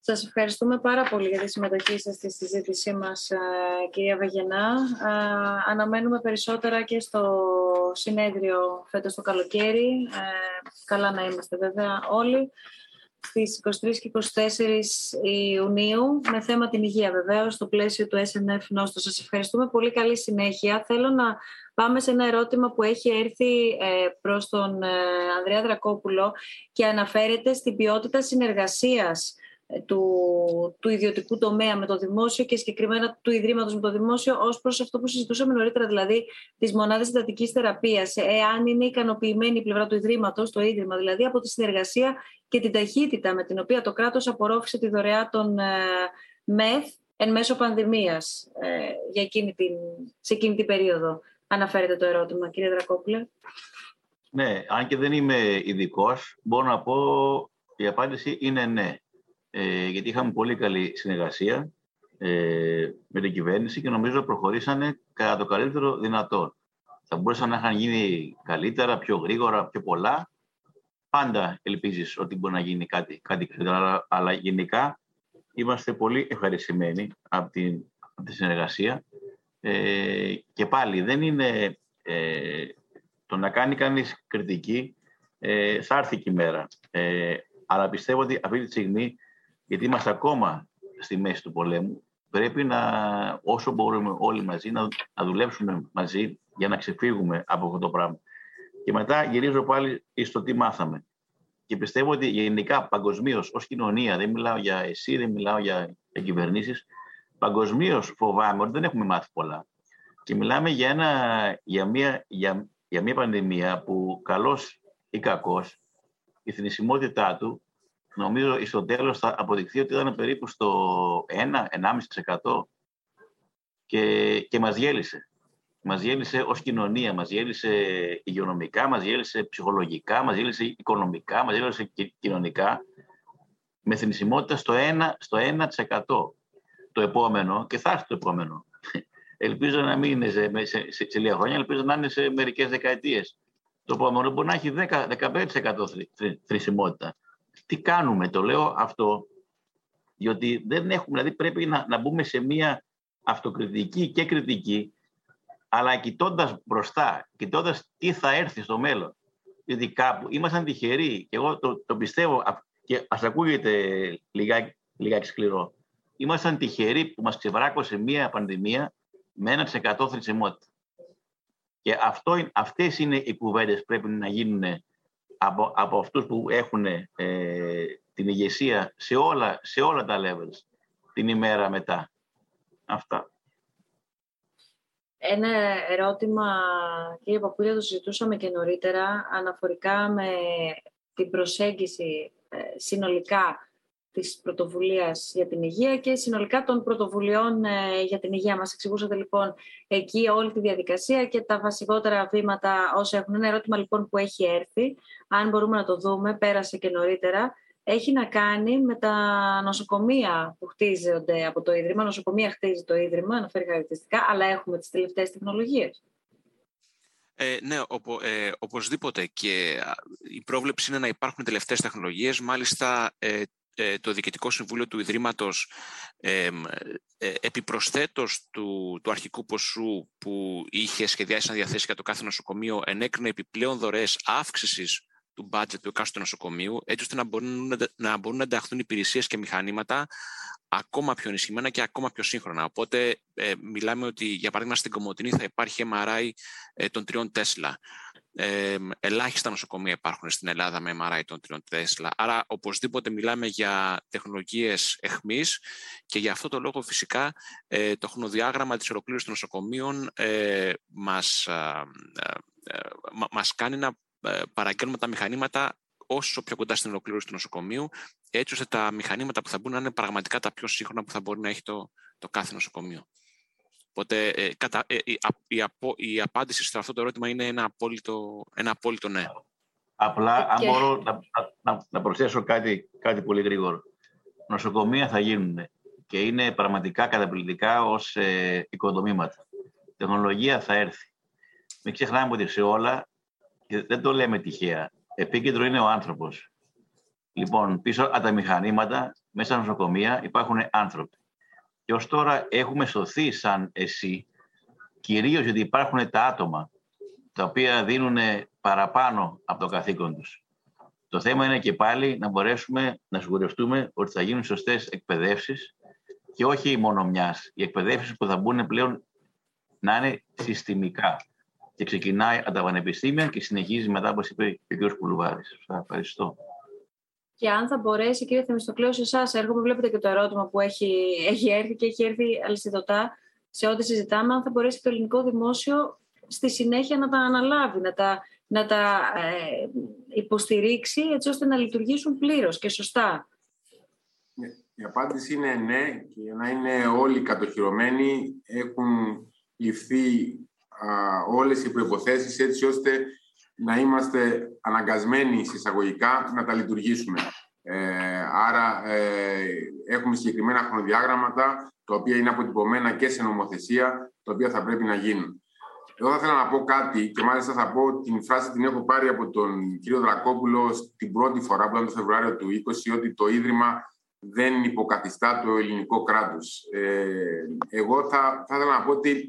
A: Σας ευχαριστούμε πάρα πολύ για τη συμμετοχή σας στη συζήτησή μας, ε, κυρία Βαγενά. Ε, αναμένουμε περισσότερα και στο συνέδριο φέτος το καλοκαίρι. Καλά να είμαστε βέβαια όλοι στις 23 και 24 Ιουνίου με θέμα την υγεία βεβαίως στο πλαίσιο του SNF Νόστο. Σας ευχαριστούμε πολύ καλή συνέχεια. Θέλω να πάμε σε ένα ερώτημα που έχει έρθει ε, προς τον ε, Ανδρέα Δρακόπουλο και αναφέρεται στην ποιότητα συνεργασίας του, του ιδιωτικού τομέα με το δημόσιο και συγκεκριμένα του Ιδρύματος με το δημόσιο ως προς αυτό που συζητούσαμε νωρίτερα, δηλαδή τις μονάδες εντατικής θεραπείας. Εάν είναι ικανοποιημένη η πλευρά του Ιδρύματος, το Ίδρυμα δηλαδή, από τη συνεργασία και την ταχύτητα με την οποία το κράτος απορρόφησε τη δωρεά των ε, ΜΕΘ εν μέσω πανδημίας ε, για εκείνη την, σε εκείνη την περίοδο. Αναφέρεται το ερώτημα, κύριε Δρακόπουλε.
F: Ναι, αν και δεν είμαι ειδικός, μπορώ να πω η απάντηση είναι ναι ε, γιατί είχαμε πολύ καλή συνεργασία ε, με την κυβέρνηση και νομίζω προχωρήσανε κατά το καλύτερο δυνατό. Θα μπορούσαν να είχαν γίνει καλύτερα, πιο γρήγορα, πιο πολλά. Πάντα ελπίζεις ότι μπορεί να γίνει κάτι, κάτι καλύτερο, αλλά, γενικά είμαστε πολύ ευχαριστημένοι από την, από τη συνεργασία. Ε, και πάλι δεν είναι ε, το να κάνει κανείς κριτική, ε, θα έρθει και η μέρα. Ε, αλλά πιστεύω ότι αυτή τη στιγμή γιατί είμαστε ακόμα στη μέση του πολέμου, πρέπει να, όσο μπορούμε όλοι μαζί, να, να δουλέψουμε μαζί για να ξεφύγουμε από αυτό το πράγμα. Και μετά γυρίζω πάλι στο τι μάθαμε. Και πιστεύω ότι γενικά παγκοσμίως ως κοινωνία, δεν μιλάω για εσύ, δεν μιλάω για, για κυβερνήσεις, παγκοσμίως φοβάμαι ότι δεν έχουμε μάθει πολλά. Και μιλάμε για, ένα, για, μια, για, για μια πανδημία που καλός ή κακός, η θνησιμότητά του νομίζω στο τέλος θα αποδειχθεί ότι ήταν περίπου στο 1-1,5% και, και μας γέλησε. Μας γέλησε ως κοινωνία, μας γέλησε υγειονομικά, μας γέλησε ψυχολογικά, μας γέλησε οικονομικά, μας γέλησε κοινωνικά, με θνησιμότητα στο 1%. Στο 1%. Το επόμενο, και θα έρθει το επόμενο, ελπίζω να μην είναι σε, σε, σε, σε λίγα χρόνια, ελπίζω να είναι σε μερικές δεκαετίες. Το επόμενο μπορεί να έχει 10-15% θρησιμότητα τι κάνουμε, το λέω αυτό, διότι δεν έχουμε, δηλαδή πρέπει να, να μπούμε σε μία αυτοκριτική και κριτική, αλλά κοιτώντας μπροστά, κοιτώντας τι θα έρθει στο μέλλον. Γιατί κάπου ήμασταν τυχεροί και εγώ το, το πιστεύω και ας ακούγεται λιγάκι, λιγάκι σκληρό. Ήμασταν τυχεροί που μας ξεβράκωσε μία πανδημία με ένα 100 θρησιμότητα. Και αυτό, αυτές είναι οι κουβέντες που πρέπει να γίνουν από, από αυτούς που έχουν ε, την ηγεσία σε όλα, σε όλα τα levels την ημέρα μετά. Αυτά.
A: Ένα ερώτημα, κύριε Παπούλια, το συζητούσαμε και νωρίτερα, αναφορικά με την προσέγγιση ε, συνολικά της πρωτοβουλίας για την υγεία και συνολικά των πρωτοβουλειών ε, για την υγεία. Μας εξηγούσατε λοιπόν εκεί όλη τη διαδικασία και τα βασικότερα βήματα όσα έχουν. Ένα ερώτημα λοιπόν που έχει έρθει, αν μπορούμε να το δούμε, πέρασε και νωρίτερα, έχει να κάνει με τα νοσοκομεία που χτίζονται από το Ίδρυμα. Νοσοκομεία χτίζει το Ίδρυμα, αναφέρει χαρακτηριστικά, αλλά έχουμε τις τελευταίες τεχνολογίες.
D: Ε, ναι, οπο, ε, οπωσδήποτε. Και η πρόβλεψη είναι να υπάρχουν τελευταίες τεχνολογίες. Μάλιστα, ε, ε, το Διοικητικό Συμβούλιο του Ιδρύματος ε, ε, επιπροσθέτως του, του αρχικού ποσού που είχε σχεδιάσει να διαθέσει για το κάθε νοσοκομείο ενέκρινε επιπλέον δωρεές αύξησης του budget του εκάστοτε νοσοκομείου, έτσι ώστε να μπορούν να, μπορούν να ενταχθούν υπηρεσίες και μηχανήματα ακόμα πιο ενισχυμένα και ακόμα πιο σύγχρονα. Οπότε ε, μιλάμε ότι, για παράδειγμα, στην Κομωτινή θα υπάρχει MRI ε, των τριών Τέσλα. Ε, ελάχιστα νοσοκομεία υπάρχουν στην Ελλάδα με MRI των τριών Τέσλα. Άρα, οπωσδήποτε μιλάμε για τεχνολογίες εχμής και για αυτό το λόγο φυσικά ε, το χρονοδιάγραμμα της ολοκλήρωσης των νοσοκομείων ε, μας, ε, μας κάνει να παραγγέλνουμε τα μηχανήματα όσο πιο κοντά στην ολοκλήρωση του νοσοκομείου, έτσι ώστε τα μηχανήματα που θα μπουν να είναι πραγματικά τα πιο σύγχρονα που θα μπορεί να έχει το, το κάθε νοσοκομείο. Οπότε ε, κατα, ε, η, η, η, απάντηση σε αυτό το ερώτημα είναι ένα απόλυτο, ένα απόλυτο ναι.
F: Απλά, αν μπορώ να, να, να, προσθέσω κάτι, κάτι πολύ γρήγορο. Νοσοκομεία θα γίνουν και είναι πραγματικά καταπληκτικά ως ε, οικοδομήματα. τεχνολογία θα έρθει. Μην ξεχνάμε ότι σε όλα, και δεν το λέμε τυχαία, επίκεντρο είναι ο άνθρωπος. Λοιπόν, πίσω από τα μηχανήματα, μέσα στα νοσοκομεία υπάρχουν άνθρωποι. Και ως τώρα έχουμε σωθεί σαν εσύ, κυρίως γιατί υπάρχουν τα άτομα, τα οποία δίνουν παραπάνω από το καθήκον τους. Το θέμα είναι και πάλι να μπορέσουμε να σιγουρευτούμε ότι θα γίνουν σωστές εκπαιδεύσεις και όχι μόνο μιας. Οι εκπαιδεύσεις που θα μπουν πλέον να είναι συστημικά και ξεκινάει από τα πανεπιστήμια και συνεχίζει μετά, όπως είπε ο κ. Κουλουβάρης. Ευχαριστώ.
A: Και αν θα μπορέσει, κύριε Θεμιστοκλέου, σε εσάς έρχομαι, βλέπετε και το ερώτημα που έχει, έχει έρθει και έχει έρθει αλυσιδωτά σε ό,τι συζητάμε, αν θα μπορέσει το ελληνικό δημόσιο στη συνέχεια να τα αναλάβει, να τα, να τα ε, υποστηρίξει έτσι ώστε να λειτουργήσουν πλήρως και σωστά.
E: Ναι, η απάντηση είναι ναι και για να είναι όλοι κατοχυρωμένοι έχουν ληφθεί α, όλες οι προϋποθέσεις έτσι ώστε να είμαστε αναγκασμένοι συσσαγωγικά να τα λειτουργήσουμε. Ε, άρα ε, έχουμε συγκεκριμένα χρονοδιάγραμματα τα οποία είναι αποτυπωμένα και σε νομοθεσία τα οποία θα πρέπει να γίνουν. Εγώ θα ήθελα να πω κάτι και μάλιστα θα πω την φράση την έχω πάρει από τον κύριο Δρακόπουλο την πρώτη φορά που ήταν το Φεβρουάριο του 20 ότι το Ίδρυμα δεν υποκαθιστά το ελληνικό κράτος. Ε, εγώ θα, θα ήθελα να πω ότι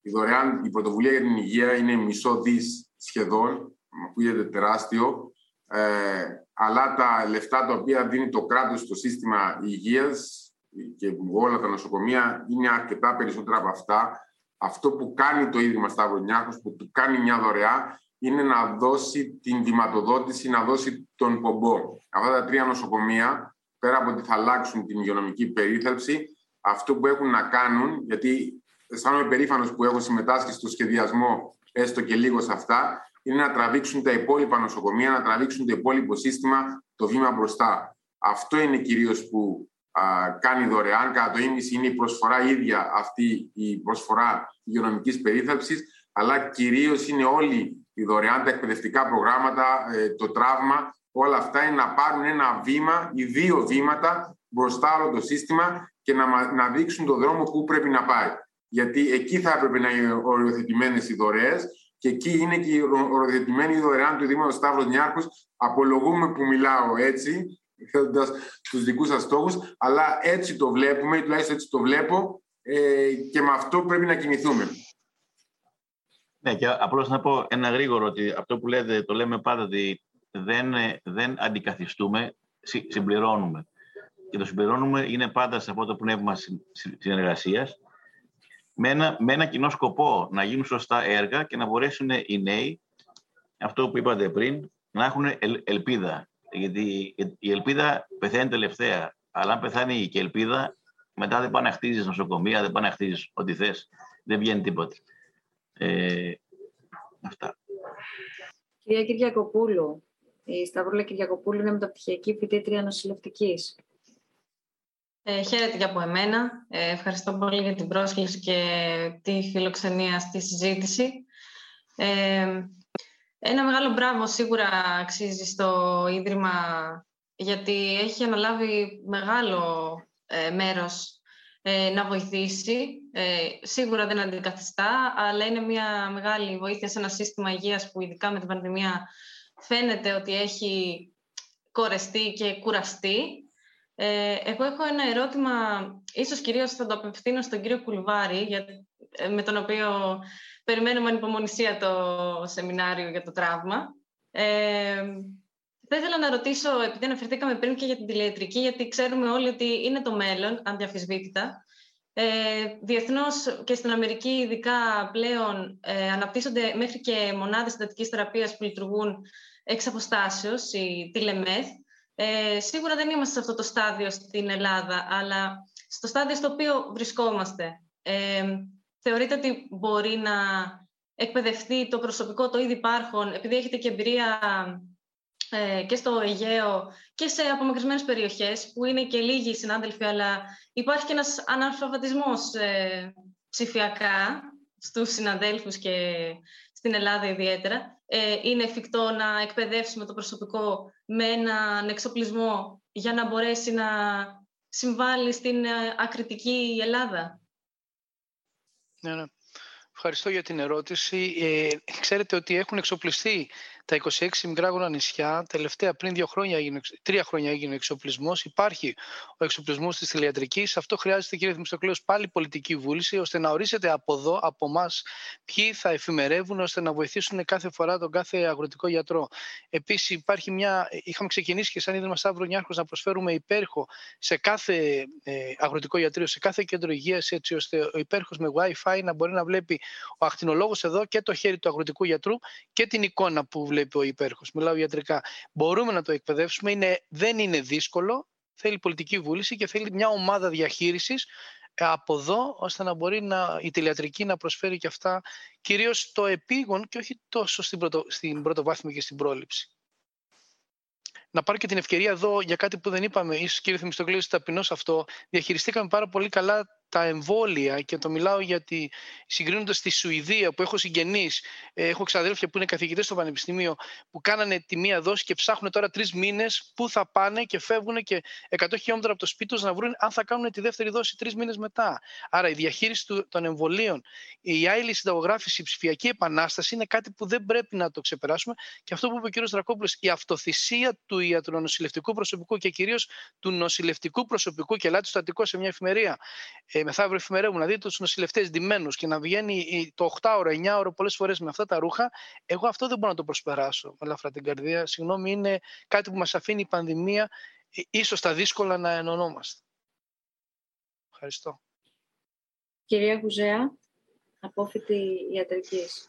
E: η δωρεάν, η πρωτοβουλία για την υγεία είναι μισό δις σχεδόν, ακούγεται τεράστιο, ε, αλλά τα λεφτά τα οποία δίνει το κράτος στο σύστημα υγείας και όλα τα νοσοκομεία είναι αρκετά περισσότερα από αυτά. Αυτό που κάνει το Ίδρυμα Σταυρονιάρχος, που του κάνει μια δωρεά, είναι να δώσει την βηματοδότηση, να δώσει τον πομπό. Αυτά τα τρία νοσοκομεία, πέρα από ότι θα αλλάξουν την υγειονομική περίθαλψη, αυτό που έχουν να κάνουν, γιατί αισθάνομαι περήφανος που έχω συμμετάσχει στο σχεδιασμό, έστω και λίγο σε αυτά, είναι να τραβήξουν τα υπόλοιπα νοσοκομεία, να τραβήξουν το υπόλοιπο σύστημα το βήμα μπροστά. Αυτό είναι κυρίως που α, κάνει δωρεάν. Κατά το ίμιση είναι η προσφορά ίδια αυτή η προσφορά υγειονομικής περίθαλψης, αλλά κυρίως είναι όλοι οι δωρεάν, τα εκπαιδευτικά προγράμματα, ε, το τραύμα, όλα αυτά είναι να πάρουν ένα βήμα ή δύο βήματα μπροστά από το σύστημα και να, να δείξουν το δρόμο που πρέπει να πάει γιατί εκεί θα έπρεπε να είναι οριοθετημένες οι δωρεές και εκεί είναι και η οριοθετημένη δωρεάν του Δήμου Σταύρος Νιάρχος. Απολογούμε που μιλάω έτσι, θέτοντα τους δικούς σας στόχους, αλλά έτσι το βλέπουμε, τουλάχιστον έτσι το βλέπω ε, και με αυτό πρέπει να κινηθούμε.
F: Ναι, και απλώς να πω ένα γρήγορο ότι αυτό που λέτε, το λέμε πάντα ότι δεν, δεν αντικαθιστούμε, συμπληρώνουμε. Και το συμπληρώνουμε είναι πάντα σε αυτό το πνεύμα συνεργασίας, με ένα, με ένα κοινό σκοπό να γίνουν σωστά έργα και να μπορέσουν οι νέοι, αυτό που είπατε πριν, να έχουν ελπίδα. Γιατί η ελπίδα πεθαίνει τελευταία. Αλλά αν πεθάνει και η ελπίδα, μετά δεν πάνε να χτίζεις νοσοκομεία, δεν πάνε να χτίζεις ό,τι θες. Δεν βγαίνει τίποτα. Ε, αυτά.
A: Κυρία Κυριακοπούλου, η Σταυρούλα Κυριακοπούλου είναι μεταπτυχιακή φοιτήτρια νοσηλευτικής.
I: Ε, χαίρετε και από εμένα. Ε, ευχαριστώ πολύ για την πρόσκληση και τη φιλοξενία στη συζήτηση. Ε, ένα μεγάλο μπράβο σίγουρα αξίζει στο Ίδρυμα γιατί έχει αναλάβει μεγάλο ε, μέρος ε, να βοηθήσει. Ε, σίγουρα δεν αντικαθιστά, αλλά είναι μια μεγάλη βοήθεια σε ένα σύστημα υγείας που ειδικά με την πανδημία φαίνεται ότι έχει κορεστεί και κουραστεί. Ε, εγώ έχω ένα ερώτημα, ίσως κυρίως θα το απευθύνω στον κύριο Κουλβάρη, για, ε, με τον οποίο περιμένουμε ανυπομονησία το σεμινάριο για το τραύμα. Ε, θα ήθελα να ρωτήσω, επειδή αναφερθήκαμε πριν και για την τηλεατρική, γιατί ξέρουμε όλοι ότι είναι το μέλλον, αντιαφισβήτητα. Ε, διεθνώς και στην Αμερική ειδικά πλέον ε, αναπτύσσονται μέχρι και μονάδες συντατικής θεραπείας που λειτουργούν εξ αποστάσεως, η τηλεμέθ. Ε, σίγουρα δεν είμαστε σε αυτό το στάδιο στην Ελλάδα, αλλά στο στάδιο στο οποίο βρισκόμαστε. Ε, θεωρείτε ότι μπορεί να εκπαιδευτεί το προσωπικό, το ήδη υπάρχον, επειδή έχετε και εμπειρία ε, και στο Αιγαίο και σε απομακρυσμένες περιοχές, που είναι και λίγοι συνάδελφοι, αλλά υπάρχει και ένας αναλφαβητισμός ε, ψηφιακά στους συναδέλφους και στην Ελλάδα ιδιαίτερα. Ε, είναι εφικτό να εκπαιδεύσουμε το προσωπικό με έναν εξοπλισμό για να μπορέσει να συμβάλλει στην ε, ακριτική Ελλάδα;
C: Ναι, ναι. Ευχαριστώ για την ερώτηση. Ε, ξέρετε ότι έχουν εξοπλιστεί τα 26 μικρά νησιά, τελευταία πριν δύο χρόνια έγινε, τρία χρόνια έγινε ο εξοπλισμός. Υπάρχει ο εξοπλισμός της τηλεατρική. Αυτό χρειάζεται, κύριε Δημιστοκλέο, πάλι πολιτική βούληση, ώστε να ορίσετε από εδώ, από εμάς, ποιοι θα εφημερεύουν, ώστε να βοηθήσουν κάθε φορά τον κάθε αγροτικό γιατρό. Επίσης, υπάρχει μια. Είχαμε ξεκινήσει και σαν Ίδρυμα Σταύρο Νιάρχος να προσφέρουμε υπέρχο σε κάθε ε, αγροτικό γιατρό, σε κάθε κέντρο υγείας, έτσι ώστε ο υπέρχο με WiFi να μπορεί να βλέπει ο ακτινολόγος εδώ και το χέρι του αγροτικού γιατρού και την εικόνα που βλέπει ο υπέροχος. Μιλάω ιατρικά. Μπορούμε να το εκπαιδεύσουμε. Είναι, δεν είναι δύσκολο. Θέλει πολιτική βούληση και θέλει μια ομάδα διαχείρισης ε, από εδώ, ώστε να μπορεί να, η τηλεατρική να προσφέρει και αυτά, κυρίως το επίγον και όχι τόσο στην, πρωτο, στην πρωτοβάθμια και στην πρόληψη. Να πάρω και την ευκαιρία εδώ για κάτι που δεν είπαμε, ίσως κύριε Θεμιστοκλήση ταπεινός αυτό, διαχειριστήκαμε πάρα πολύ καλά τα εμβόλια και το μιλάω γιατί συγκρίνοντας τη Σουηδία που έχω συγγενείς, ε, έχω ξαδέλφια που είναι καθηγητές στο Πανεπιστήμιο που κάνανε τη μία δόση και ψάχνουν τώρα τρεις μήνες πού θα πάνε και φεύγουν και 100 χιλιόμετρα από το σπίτι τους να βρουν αν θα κάνουν τη δεύτερη δόση τρεις μήνες μετά. Άρα η διαχείριση των εμβολίων, η άειλη συνταγογράφηση, η ψηφιακή επανάσταση είναι κάτι που δεν πρέπει να το ξεπεράσουμε και αυτό που είπε ο κ. Δρακόπουλος, η αυτοθυσία του ιατρονοσηλευτικού προσωπικού και κυρίως του νοσηλευτικού προσωπικού και ελάτε στατικό σε μια εφημερία ε, μεθαύριο εφημερεύουν να δείτε τους νοσηλευτές ντυμένους και να βγαίνει το 8ωρο, 9ωρο πολλές φορές με αυτά τα ρούχα, εγώ αυτό δεν μπορώ να το προσπεράσω με ελαφρά την καρδιά. Συγγνώμη, είναι κάτι που μας αφήνει η πανδημία, ε, ίσως τα δύσκολα να ενωνόμαστε. Ευχαριστώ.
A: Κυρία Κουζέα, απόφοιτη ιατρικής.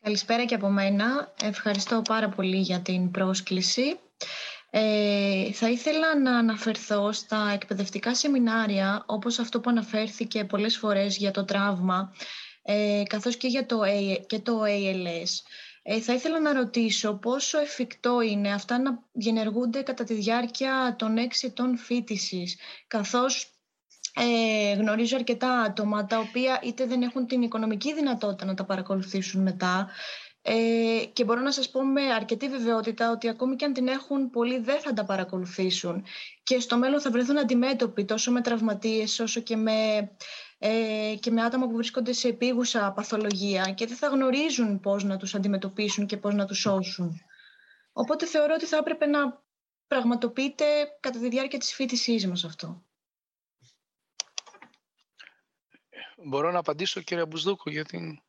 J: Καλησπέρα και από μένα. Ευχαριστώ πάρα πολύ για την πρόσκληση. Ε, θα ήθελα να αναφερθώ στα εκπαιδευτικά σεμινάρια, όπως αυτό που αναφέρθηκε πολλές φορές για το τραύμα, ε, καθώς και για το, και το ALS. Ε, θα ήθελα να ρωτήσω πόσο εφικτό είναι αυτά να διενεργούνται κατά τη διάρκεια των έξι ετών φίτησης, καθώς ε, γνωρίζω αρκετά άτομα τα οποία είτε δεν έχουν την οικονομική δυνατότητα να τα παρακολουθήσουν μετά, ε, και μπορώ να σας πω με αρκετή βεβαιότητα ότι ακόμη και αν την έχουν, πολλοί δεν θα τα παρακολουθήσουν και στο μέλλον θα βρεθούν αντιμέτωποι τόσο με τραυματίες όσο και με, ε, και με άτομα που βρίσκονται σε επίγουσα παθολογία και δεν θα γνωρίζουν πώς να τους αντιμετωπίσουν και πώς να τους σώσουν. Οπότε θεωρώ ότι θα έπρεπε να πραγματοποιείται κατά τη διάρκεια της φοιτησής μας αυτό.
C: Μπορώ να απαντήσω κύριε Μπουσδούκου για την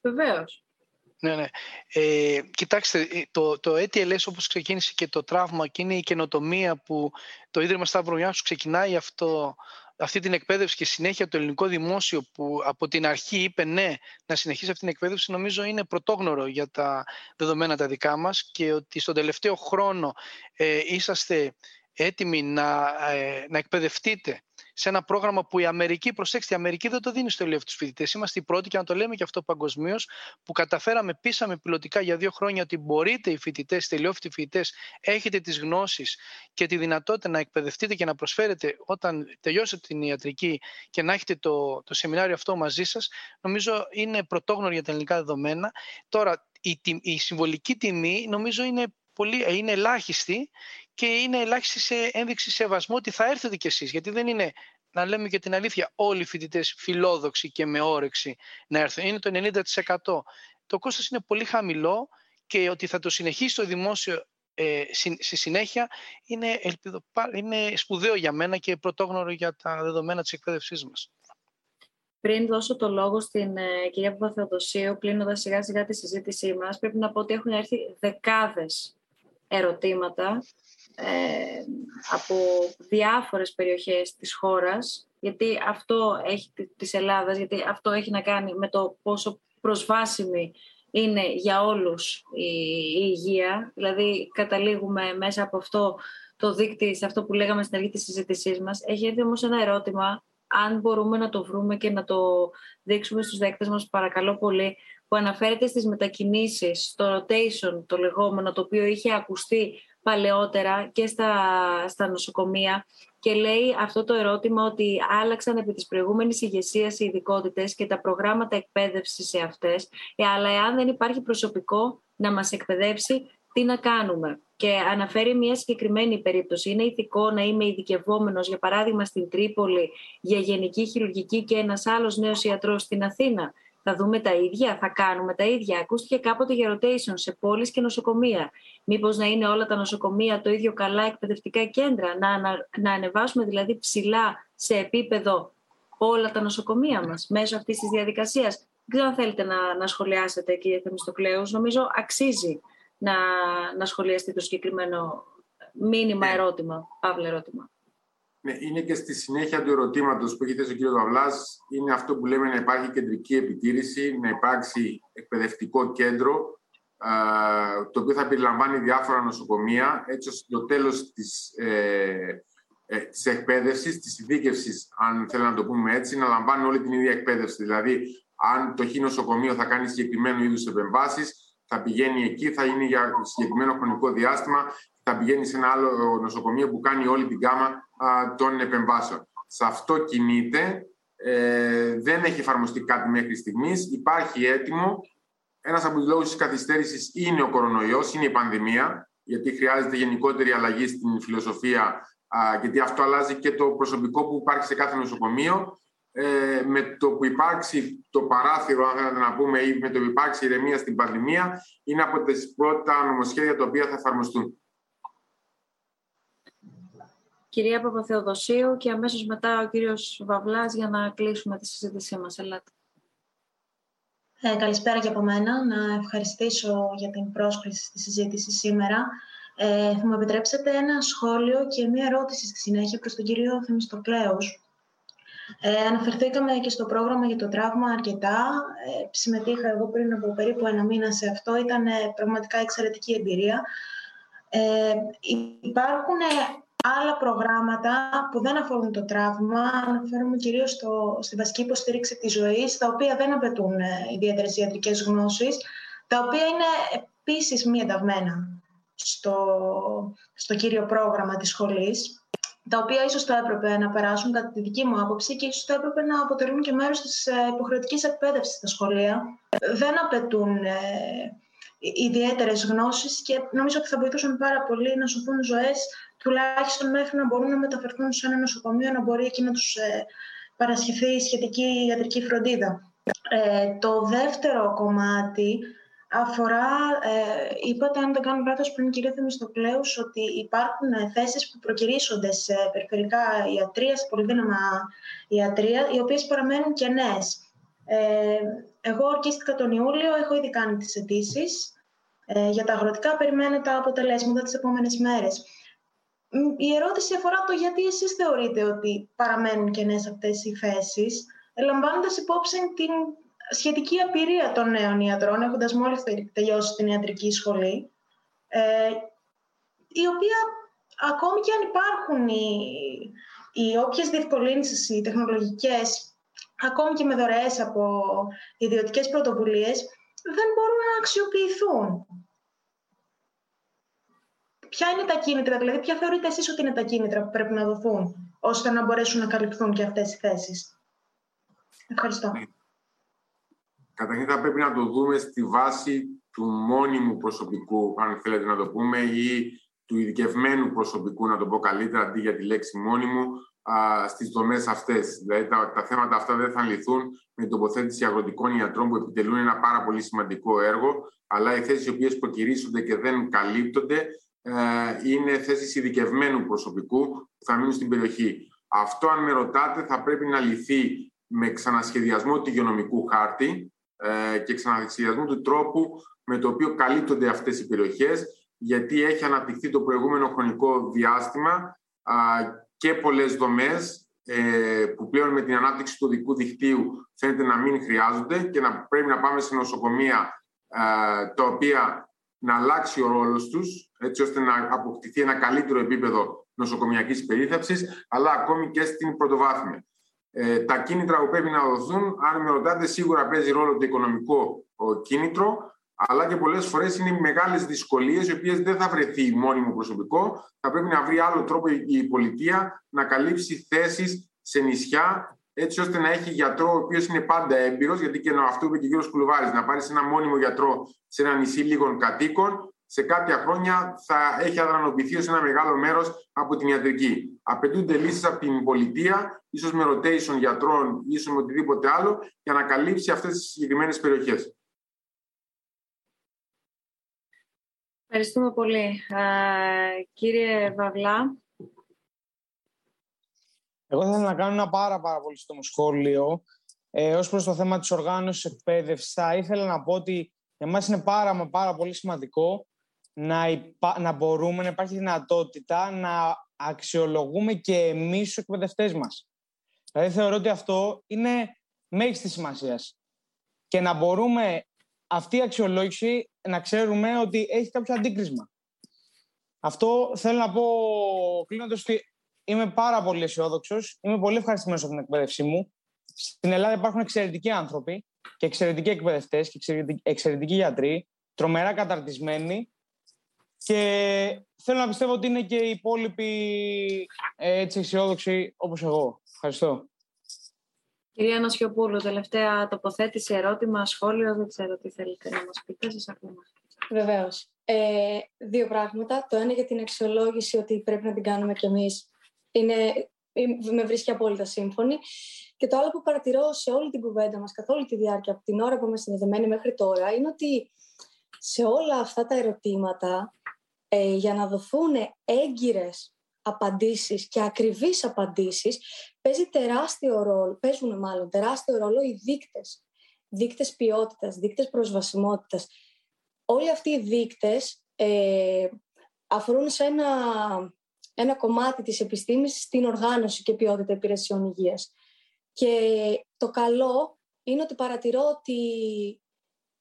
A: Βεβαίως.
C: Ναι, ναι. Ε, κοιτάξτε, ε, το, το ATLS όπως ξεκίνησε και το τραύμα και είναι η καινοτομία που το Ίδρυμα Σταύρο ξεκινάει αυτό, αυτή την εκπαίδευση και συνέχεια το ελληνικό δημόσιο που από την αρχή είπε ναι να συνεχίσει αυτή την εκπαίδευση νομίζω είναι πρωτόγνωρο για τα δεδομένα τα δικά μας και ότι στον τελευταίο χρόνο ε, είσαστε έτοιμοι να, ε, να εκπαιδευτείτε σε ένα πρόγραμμα που η Αμερική, προσέξτε, η Αμερική δεν το δίνει στο ελεύθερου φοιτητές. Είμαστε οι πρώτοι και να το λέμε και αυτό παγκοσμίως, που καταφέραμε, πείσαμε πιλωτικά για δύο χρόνια ότι μπορείτε οι φοιτητές, οι τελειόφοιτοι φοιτητές, έχετε τις γνώσεις και τη δυνατότητα να εκπαιδευτείτε και να προσφέρετε όταν τελειώσετε την ιατρική και να έχετε το, το σεμινάριο αυτό μαζί σας. Νομίζω είναι πρωτόγνωρη για τα ελληνικά δεδομένα. Τώρα, η, η συμβολική τιμή νομίζω είναι πολύ, είναι ελάχιστη και είναι ελάχιστη σε ένδειξη σεβασμού ότι θα έρθετε κι εσείς. Γιατί δεν είναι, να λέμε και την αλήθεια, όλοι οι φοιτητές φιλόδοξοι και με όρεξη να έρθουν. Είναι το 90%. Το κόστος είναι πολύ χαμηλό και ότι θα το συνεχίσει το δημόσιο ε, στη συνέχεια είναι, ελπιδο, είναι σπουδαίο για μένα και πρωτόγνωρο για τα δεδομένα της εκπαίδευσής μας.
A: Πριν δώσω το λόγο στην ε, κυρία Παπαθεοδοσίου, κλείνοντας σιγά σιγά τη συζήτησή μας, πρέπει να πω ότι έχουν έρθει δεκάδες ερωτήματα ε, από διάφορες περιοχές της χώρας, γιατί αυτό έχει της Ελλάδας, γιατί αυτό έχει να κάνει με το πόσο προσβάσιμη είναι για όλους η, η υγεία. Δηλαδή καταλήγουμε μέσα από αυτό το δίκτυο, σε αυτό που λέγαμε στην αρχή της συζήτησής μας. Έχει έρθει όμως ένα ερώτημα, αν μπορούμε να το βρούμε και να το δείξουμε στους δέκτες μας, παρακαλώ πολύ, που αναφέρεται στις μετακινήσεις, στο rotation το λεγόμενο, το οποίο είχε ακουστεί παλαιότερα και στα, στα νοσοκομεία και λέει αυτό το ερώτημα ότι άλλαξαν επί της προηγούμενης ηγεσίας οι ειδικότητες και τα προγράμματα εκπαίδευσης σε αυτές, ε, αλλά εάν δεν υπάρχει προσωπικό να μας εκπαιδεύσει, τι να κάνουμε; Και αναφέρει μια συγκεκριμένη περίπτωση. Είναι ηθικό να είμαι ειδικευόμενος, για παράδειγμα, στην Τρίπολη για γενική χειρουργική και ένας άλλος νέος ιατρός στην Αθήνα; Θα δούμε τα ίδια, θα κάνουμε τα ίδια. Ακούστηκε κάποτε για rotation σε πόλεις και νοσοκομεία. Μήπως να είναι όλα τα νοσοκομεία το ίδιο καλά εκπαιδευτικά κέντρα, να, να, να ανεβάσουμε δηλαδή ψηλά σε επίπεδο όλα τα νοσοκομεία μας μέσω αυτής της διαδικασίας; Δεν ξέρω αν θέλετε να, να σχολιάσετε κύριε Θεμιστοκλέους. Νομίζω αξίζει να, να σχολιαστεί το συγκεκριμένο μήνυμα, ναι. ερώτημα, παύλα ερώτημα.
E: Ναι, είναι και στη συνέχεια του ερωτήματος που έχει θέσει ο κ. Δαβλάς, είναι αυτό που λέμε να υπάρχει κεντρική επιτήρηση, να υπάρξει εκπαιδευτικό κέντρο, το οποίο θα περιλαμβάνει διάφορα νοσοκομεία, έτσι ώστε το τέλος της, ε, ε, της εκπαίδευσης, της ειδίκευσης, αν θέλω να το πούμε έτσι, να λαμβάνει όλη την ίδια εκπαίδευση. Δηλαδή, αν το χ νοσοκομείο θα κάνει συγκεκριμένο είδους επεμβάσεις, θα πηγαίνει εκεί, θα είναι για συγκεκριμένο χρονικό διάστημα θα πηγαίνει σε ένα άλλο νοσοκομείο που κάνει όλη την γάμα των επεμβάσεων. Σε αυτό κινείται. Ε, δεν έχει εφαρμοστεί κάτι μέχρι στιγμής. Υπάρχει έτοιμο. Ένας από τους λόγους της καθυστέρησης είναι ο κορονοϊός, είναι η πανδημία, γιατί χρειάζεται γενικότερη αλλαγή στην φιλοσοφία, γιατί αυτό αλλάζει και το προσωπικό που υπάρχει σε κάθε νοσοκομείο. Ε, με το που υπάρξει το παράθυρο, αν θέλετε να πούμε, ή με το που υπάρξει ηρεμία στην πανδημία, είναι από τις πρώτα νομοσχέδια τα οποία θα εφαρμοστούν
A: κυρία Παπαθεοδοσίου και αμέσως μετά ο κύριος Βαβλάς για να κλείσουμε τη συζήτησή μας. Ελάτε.
K: Ε, καλησπέρα και από μένα. Να ευχαριστήσω για την πρόσκληση στη συζήτηση σήμερα. Ε, θα μου επιτρέψετε ένα σχόλιο και μία ερώτηση στη συνέχεια προς τον κύριο Θεμιστοκλέους. Ε, αναφερθήκαμε και στο πρόγραμμα για το τραύμα αρκετά. Ε, συμμετείχα εγώ πριν από περίπου ένα μήνα σε αυτό. Ήταν πραγματικά εξαιρετική εμπειρία. Ε, υπάρχουν άλλα προγράμματα που δεν αφορούν το τραύμα, αναφέρομαι κυρίως στο, στη βασική υποστήριξη της ζωής, τα οποία δεν απαιτούν ε, ιδιαίτερες ιατρικές γνώσεις, τα οποία είναι επίσης μη ενταγμένα στο, στο κύριο πρόγραμμα της σχολής, τα οποία ίσως θα έπρεπε να περάσουν κατά τη δική μου άποψη και ίσως θα έπρεπε να αποτελούν και μέρος της ε, υποχρεωτικής εκπαίδευσης στα σχολεία. Δεν απαιτούν ε, ιδιαίτερες γνώσεις και νομίζω ότι θα βοηθούσαν πάρα πολύ να σωθούν ζωές τουλάχιστον μέχρι να μπορούν να μεταφερθούν σε ένα νοσοκομείο, να μπορεί εκεί να τους ε, παρασχεθεί σχετική ιατρική φροντίδα. Ε, το δεύτερο κομμάτι αφορά, ε, είπατε αν δεν κάνω λάθος πριν κυρία Θεμιστοκλέους, ότι υπάρχουν ε, θέσεις που προκυρήσονται σε περιφερικά ιατρία, σε πολυδύναμα ιατρία, οι οποίες παραμένουν κενές. Ε, Εγώ ορκίστηκα τον Ιούλιο, έχω ήδη κάνει τις αιτήσεις. Ε, για τα αγροτικά περιμένω τα αποτελέσματα τις επόμενες μέρες. Η ερώτηση αφορά το γιατί εσείς θεωρείτε ότι παραμένουν κενές αυτές οι θέσεις, λαμβάνοντας υπόψη την σχετική απειρία των νέων ιατρών, έχοντας μόλις τελειώσει την ιατρική σχολή, ε, η οποία ακόμη και αν υπάρχουν οι, οι όποιες διευκολύνσεις, οι τεχνολογικές, ακόμη και με δωρεές από ιδιωτικές πρωτοβουλίες, δεν μπορούν να αξιοποιηθούν. Ποια είναι τα κίνητρα, δηλαδή ποια θεωρείτε εσείς ότι είναι τα κίνητρα που πρέπει να δοθούν, ώστε να μπορέσουν να καλυφθούν και αυτές οι θέσεις; Ευχαριστώ.
E: Καταρχήν θα πρέπει να το δούμε στη βάση του μόνιμου προσωπικού, αν θέλετε να το πούμε, ή του ειδικευμένου προσωπικού, να το πω καλύτερα, αντί για τη λέξη μόνιμου, στις δομές αυτές. Δηλαδή, τα, τα θέματα αυτά δεν θα λυθούν με την τοποθέτηση αγροτικών ιατρών που επιτελούν ένα πάρα πολύ σημαντικό έργο, αλλά οι θέσεις οι οποίες προκυρήσονται και δεν καλύπτονται ε, είναι θέσεις ειδικευμένου προσωπικού που θα μείνουν στην περιοχή. Αυτό, αν με ρωτάτε, θα πρέπει να λυθεί με ξανασχεδιασμό του υγειονομικού χάρτη ε, και ξανασχεδιασμό του τρόπου με το οποίο καλύπτονται αυτές οι περιοχές, γιατί έχει αναπτυχθεί το προηγούμενο χρονικό διάστημα και πολλές δομές ε, που πλέον με την ανάπτυξη του δικού δικτύου φαίνεται να μην χρειάζονται και να πρέπει να πάμε σε νοσοκομεία τα οποία να αλλάξει ο ρόλος τους, έτσι ώστε να αποκτηθεί ένα καλύτερο επίπεδο νοσοκομιακής περίθαψης, αλλά ακόμη και στην πρωτοβάθμια. Ε, τα κίνητρα που πρέπει να δοθούν, αν με ρωτάτε, σίγουρα παίζει ρόλο το οικονομικό κίνητρο, αλλά και πολλές φορές είναι μεγάλες δυσκολίες, οι οποίες δεν θα βρεθεί μόνιμο προσωπικό. Θα πρέπει να βρει άλλο τρόπο η πολιτεία να καλύψει θέσεις σε νησιά, έτσι ώστε να έχει γιατρό ο οποίος είναι πάντα έμπειρος, γιατί και αυτό είπε και ο κ. Κουλουβάρης, να πάρεις ένα μόνιμο γιατρό σε ένα νησί λίγων κατοίκων, σε κάποια χρόνια θα έχει αδρανοποιηθεί ως ένα μεγάλο μέρος από την ιατρική. Απαιτούνται λύσεις από την πολιτεία, ίσως με rotation γιατρών, ίσως με οτιδήποτε άλλο, για να καλύψει αυτές τις συγκεκριμένες περιοχές.
A: Ευχαριστούμε πολύ. κύριε Βαβλά.
G: Εγώ θα ήθελα να κάνω ένα πάρα, πάρα πολύ σύντομο σχόλιο. Ε, ως προς το θέμα της οργάνωσης εκπαίδευσης, θα ήθελα να πω ότι για μας είναι πάρα, πάρα πολύ σημαντικό να, να μπορούμε, να υπάρχει δυνατότητα να αξιολογούμε και εμείς τους εκπαιδευτές μας. Δηλαδή θεωρώ ότι αυτό είναι μέγιστη σημασίας. Και να μπορούμε αυτή η αξιολόγηση να ξέρουμε ότι έχει κάποιο αντίκρισμα. Αυτό θέλω να πω κλείνοντας ότι είμαι πάρα πολύ αισιόδοξος. Είμαι πολύ ευχαριστημένος από την εκπαίδευσή μου. Στην Ελλάδα υπάρχουν εξαιρετικοί άνθρωποι και εξαιρετικοί εκπαιδευτές και εξαιρετικοί γιατροί, τρομερά καταρτισμένοι. Και θέλω να πιστεύω ότι είναι και οι υπόλοιποι έτσι αισιόδοξοι όπως εγώ. Ευχαριστώ.
A: Κυρία Νασιοπούλου, τελευταία τοποθέτηση, ερώτημα, σχόλιο, δεν ξέρω τι θέλετε να μας πείτε, σας ακούμε.
H: Βεβαίως. Ε, δύο πράγματα. Το ένα για την αξιολόγηση ότι πρέπει να την κάνουμε κι εμείς. Είναι, με βρίσκει απόλυτα σύμφωνη. Και το άλλο που παρατηρώ σε όλη την κουβέντα μας, καθ' όλη τη διάρκεια, από την ώρα που είμαστε συνδεδεμένοι μέχρι τώρα, είναι ότι σε όλα αυτά τα ερωτήματα, ε, για να δοθούν έγκυρες απαντήσεις και ακριβείς απαντήσεις, παίζει τεράστιο ρόλο, παίζουν μάλλον τεράστιο ρόλο οι δείκτες. Δείκτες ποιότητας, δείκτες προσβασιμότητας. Όλοι αυτοί οι δείκτες ε, αφορούν σε ένα, ένα κομμάτι της επιστήμης στην οργάνωση και ποιότητα υπηρεσιών υγείας. Και το καλό είναι ότι παρατηρώ ότι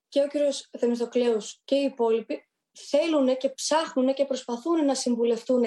H: και ο κύριος Θεμιστοκλέους και οι υπόλοιποι θέλουν και ψάχνουν και προσπαθούν να συμβουλευτούν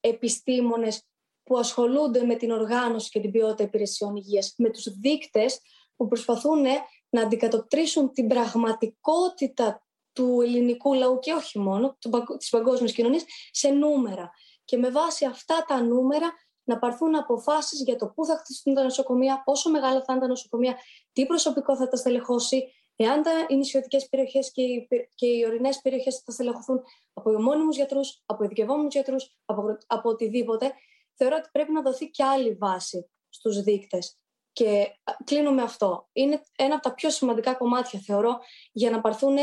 H: επιστήμονες που ασχολούνται με την οργάνωση και την ποιότητα υπηρεσιών υγείας, με τους δείκτες που προσπαθούν να αντικατοπτρίσουν την πραγματικότητα του ελληνικού λαού και όχι μόνο, της παγκόσμιας κοινωνίας, σε νούμερα. Και με βάση αυτά τα νούμερα να πάρθουν αποφάσεις για το πού θα χτιστούν τα νοσοκομεία, πόσο μεγάλα θα είναι τα νοσοκομεία, τι προσωπικό θα τα στελεχώσει, εάν τα, οι νησιωτικές περιοχές και οι, και οι ορεινές περιοχές θα στελεχωθούν από ομώνυμου γιατρούς, από ειδικευόμενους γιατρούς, από, από οτιδήποτε, θεωρώ ότι πρέπει να δοθεί και άλλη βάση στους δείκτες. Και κλείνω με αυτό. Είναι ένα από τα πιο σημαντικά κομμάτια, θεωρώ, για να πάρθουν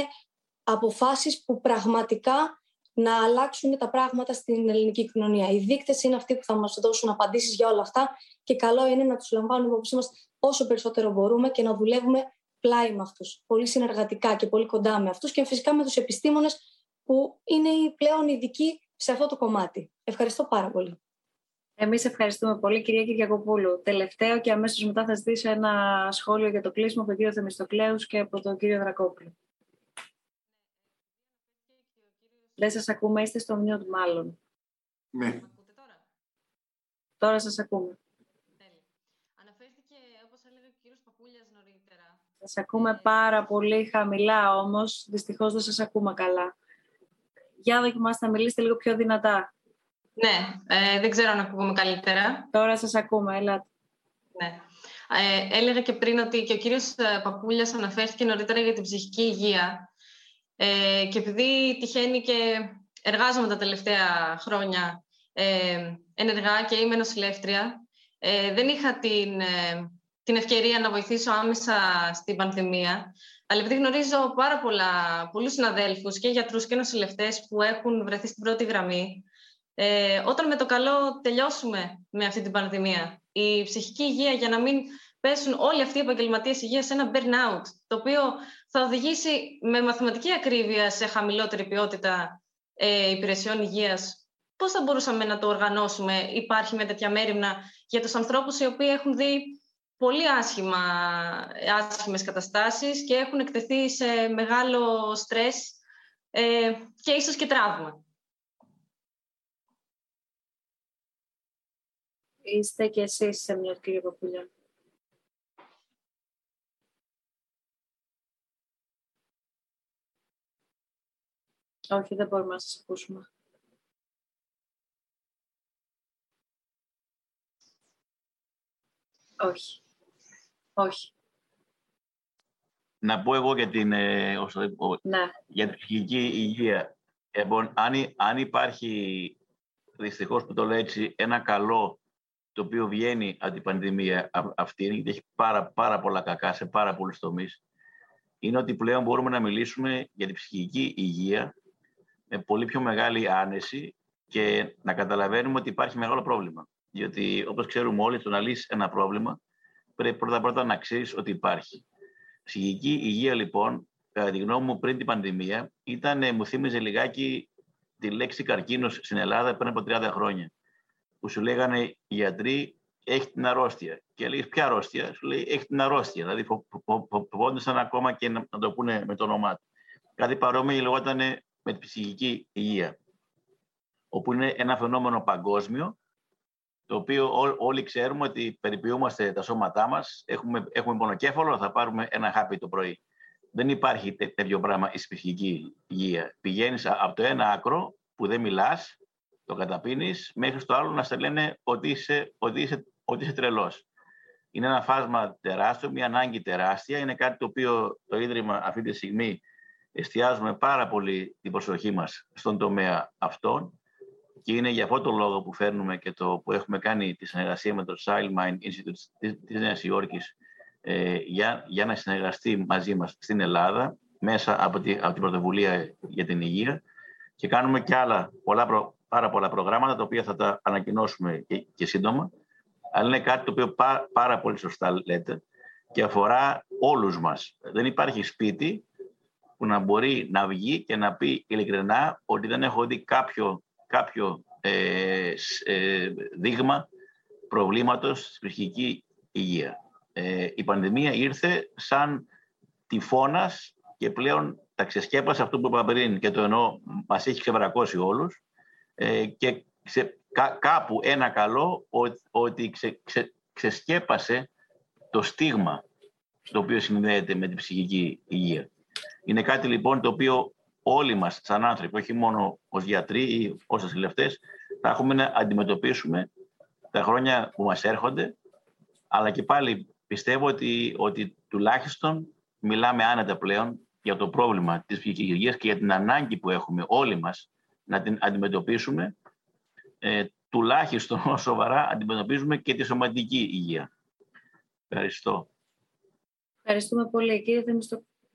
H: αποφάσεις που πραγματικά να αλλάξουν τα πράγματα στην ελληνική κοινωνία. Οι δείκτες είναι αυτοί που θα μας δώσουν απαντήσεις για όλα αυτά και καλό είναι να τους λαμβάνουμε υπόψη μας όσο περισσότερο μπορούμε και να δουλεύουμε πλάι με αυτούς, πολύ συνεργατικά και πολύ κοντά με αυτούς και φυσικά με τους επιστήμονες που είναι οι πλέον ειδικοί σε αυτό το κομμάτι. Ευχαριστώ πάρα πολύ.
A: Εμείς ευχαριστούμε πολύ, κυρία Κυριακοπούλου. Τελευταίο και αμέσως μετά θα ζητήσω ένα σχόλιο για το κλείσιμο από τον κύριο Θεμιστοκλέους και από τον κύριο Δρακόπουλο. Δεν σας ακούμε, είστε στο μνιότ μάλλον.
E: Ναι.
A: Τώρα; Σας ακούμε.
I: Αναφέρθηκε, όπως έλεγε ο κύριος Παπούλιας νωρίτερα.
A: Σας ακούμε πάρα πολύ χαμηλά όμως, δυστυχώς δεν σας ακούμε καλά. Για δοκιμάστε να μιλήσετε λίγο πιο δυνατά.
I: Ναι, ε, δεν ξέρω αν ακούγουμε καλύτερα.
A: Τώρα σας ακούμε, ελάτε.
I: Ναι. Ε, έλεγα και πριν ότι και ο κύριος ε, Παπούλιας αναφέρθηκε νωρίτερα για την ψυχική υγεία. Ε, και επειδή τυχαίνει και εργάζομαι τα τελευταία χρόνια ε, ενεργά και είμαι νοσηλεύτρια, ε, δεν είχα την, ε, την ευκαιρία να βοηθήσω άμεσα στην πανδημία. Αλλά επειδή γνωρίζω πάρα πολλά, πολλούς συναδέλφους και γιατρούς και νοσηλευτές που έχουν βρεθεί στην πρώτη γραμμή, ε, όταν με το καλό τελειώσουμε με αυτή την πανδημία, η ψυχική υγεία για να μην πέσουν όλοι αυτοί οι επαγγελματίες υγείας σε ένα burnout, το οποίο θα οδηγήσει με μαθηματική ακρίβεια σε χαμηλότερη ποιότητα ε, υπηρεσιών υγείας. Πώς θα μπορούσαμε να το οργανώσουμε, υπάρχει με τέτοια μέρημνα για τους ανθρώπους οι οποίοι έχουν δει πολύ άσχημα, άσχημες καταστάσεις και έχουν εκτεθεί σε μεγάλο στρες ε, και ίσως και τραύμα.
A: Είστε και εσείς σε μια κύριε Όχι, δεν μπορούμε να σας ακούσουμε. Όχι. Όχι.
F: Να πω εγώ για την, ε,
A: ναι.
F: για την ψυχική υγεία. Λοιπόν, αν, αν υπάρχει, δυστυχώς που το λέω έτσι, ένα καλό το οποίο βγαίνει από την πανδημία αυτή, γιατί έχει πάρα, πάρα πολλά κακά σε πάρα πολλούς τομείς, είναι ότι πλέον μπορούμε να μιλήσουμε για την ψυχική υγεία με πολύ πιο μεγάλη άνεση και να καταλαβαίνουμε ότι υπάρχει μεγάλο πρόβλημα. Διότι, όπως ξέρουμε όλοι, το να λύσεις ένα πρόβλημα πρέπει πρώτα-πρώτα να ξέρεις ότι υπάρχει. Ψυχική υγεία, λοιπόν, κατά τη γνώμη μου, πριν την πανδημία, ήταν, μου θύμιζε λιγάκι τη λέξη καρκίνος στην Ελλάδα πριν από 30 χρόνια. Που σου λέγανε οι γιατροί, έχει την αρρώστια. Και λέει, ποια αρρώστια, σου λέει, έχει την αρρώστια. Δηλαδή, φοβόντουσαν ακόμα και να, το πούνε με το όνομά του. Κάτι παρόμοιο λεγόταν με την ψυχική υγεία, όπου είναι ένα φαινόμενο παγκόσμιο, το οποίο όλοι ξέρουμε ότι περιποιούμαστε τα σώματά μας, έχουμε, έχουμε πονοκέφαλο, θα πάρουμε ένα χάπι το πρωί. Δεν υπάρχει τέτοιο πράγμα η ψυχική υγεία. Πηγαίνεις από το ένα άκρο που δεν μιλάς, το καταπίνεις, μέχρι στο άλλο να σε λένε ότι είσαι, ότι είσαι, ότι είσαι τρελός. Είναι ένα φάσμα τεράστιο, μια ανάγκη τεράστια. Είναι κάτι το οποίο το Ίδρυμα αυτή τη στιγμή εστιάζουμε πάρα πολύ την προσοχή μας στον τομέα αυτόν και είναι για αυτό το λόγο που φέρνουμε και το που έχουμε κάνει τη συνεργασία με το Child Mind Institute της Νέας Υόρκης ε, για, για να συνεργαστεί μαζί μας στην Ελλάδα μέσα από, τη, από την πρωτοβουλία για την υγεία και κάνουμε και άλλα πολλά πάρα πολλά προγράμματα τα οποία θα τα ανακοινώσουμε και, και σύντομα αλλά είναι κάτι το οποίο πάρα πολύ σωστά λέτε και αφορά όλους μας. Δεν υπάρχει σπίτι που να μπορεί να βγει και να πει ειλικρινά ότι δεν έχω δει κάποιο, κάποιο ε, ε, δείγμα προβλήματος στη ψυχική υγεία. Ε, η πανδημία ήρθε σαν τυφώνας και πλέον τα ξεσκέπασε αυτό που είπα πριν και το εννοώ μας έχει ξεβρακώσει όλους ε, και κάπου ένα καλό ότι ξε, ξεσκέπασε το στίγμα το οποίο συνδέεται με την ψυχική υγεία. Είναι κάτι λοιπόν το οποίο όλοι μας σαν άνθρωποι, όχι μόνο ως γιατροί ή ως ασυλευτές, θα έχουμε να αντιμετωπίσουμε τα χρόνια που μας έρχονται, αλλά και πάλι πιστεύω ότι, ότι τουλάχιστον μιλάμε άνετα πλέον για το πρόβλημα της ψυχικής υγείας και για την ανάγκη που έχουμε όλοι μας να την αντιμετωπίσουμε, ε, τουλάχιστον σοβαρά αντιμετωπίζουμε και τη σωματική υγεία. Ευχαριστώ.
A: Ευχαριστούμε πολύ. Κύριε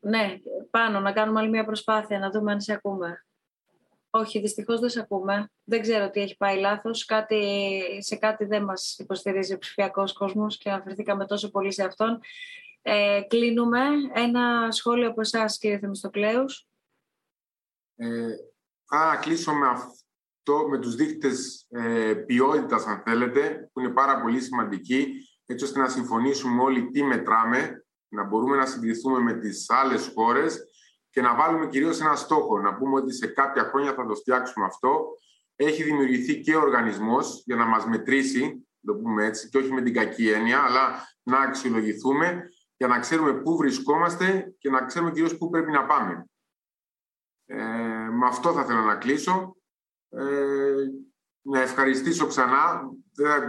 A: ναι, πάνω, να κάνουμε άλλη μια προσπάθεια, να δούμε αν σε ακούμε. Όχι, δυστυχώς δεν σε ακούμε. Δεν ξέρω τι έχει πάει λάθος. σε κάτι δεν μας υποστηρίζει ο ψηφιακός κόσμος και αφαιρθήκαμε τόσο πολύ σε αυτόν. Ε, κλείνουμε. Ένα σχόλιο από εσάς, κύριε Θεμιστοκλέους.
E: Ε, θα κλείσω με αυτό, με τους δείκτες ε, ποιότητας, αν θέλετε, που είναι πάρα πολύ σημαντικοί, έτσι ώστε να συμφωνήσουμε όλοι τι μετράμε, να μπορούμε να συγκριθούμε με τις άλλες χώρες και να βάλουμε κυρίως ένα στόχο, να πούμε ότι σε κάποια χρόνια θα το φτιάξουμε αυτό. Έχει δημιουργηθεί και ο οργανισμός για να μας μετρήσει, το πούμε έτσι, και όχι με την κακή έννοια, αλλά να αξιολογηθούμε για να ξέρουμε πού βρισκόμαστε και να ξέρουμε κυρίως πού πρέπει να πάμε. Ε, με αυτό θα ήθελα να κλείσω. Ε, να ευχαριστήσω ξανά,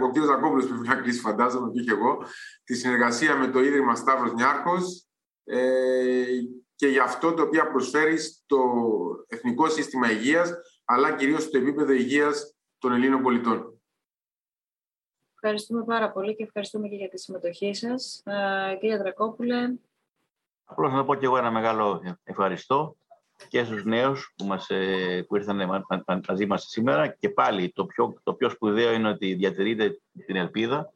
E: ο κ. Ζακόπουλος πρέπει να κλείσει φαντάζομαι και εγώ, τη συνεργασία με το Ίδρυμα Σταύρος Νιάρχος ε, και για αυτό το οποίο προσφέρεις στο Εθνικό Σύστημα Υγείας, αλλά κυρίως στο επίπεδο υγείας των Ελλήνων πολιτών.
A: Ευχαριστούμε πάρα πολύ και ευχαριστούμε και για τη συμμετοχή σας. Ε, κύριε Δρακόπουλε.
F: Απλώς να πω και εγώ ένα μεγάλο ευχαριστώ και στους νέους που, μας, ε, που ήρθαν μαζί μας σήμερα και πάλι το πιο, το πιο σπουδαίο είναι ότι διατηρείτε την ελπίδα.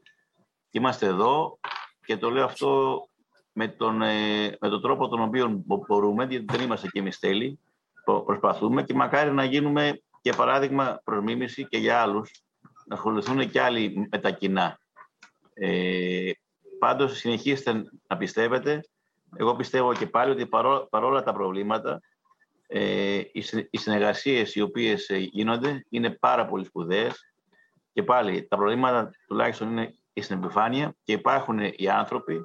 F: Είμαστε εδώ και το λέω αυτό με τον, ε, με τον τρόπο τον οποίο μπορούμε, γιατί δεν είμαστε και εμείς τέλειοι, προσπαθούμε και μακάρι να γίνουμε και παράδειγμα προς μίμηση και για άλλους, να ασχοληθούν και άλλοι με τα κοινά. Ε, πάντως συνεχίστε να πιστεύετε. Εγώ πιστεύω και πάλι ότι παρόλα τα προβλήματα, ε, οι συνεργασίες οι οποίες ε, γίνονται είναι πάρα πολύ σπουδαίες και πάλι τα προβλήματα τουλάχιστον είναι στην επιφάνεια και υπάρχουν οι άνθρωποι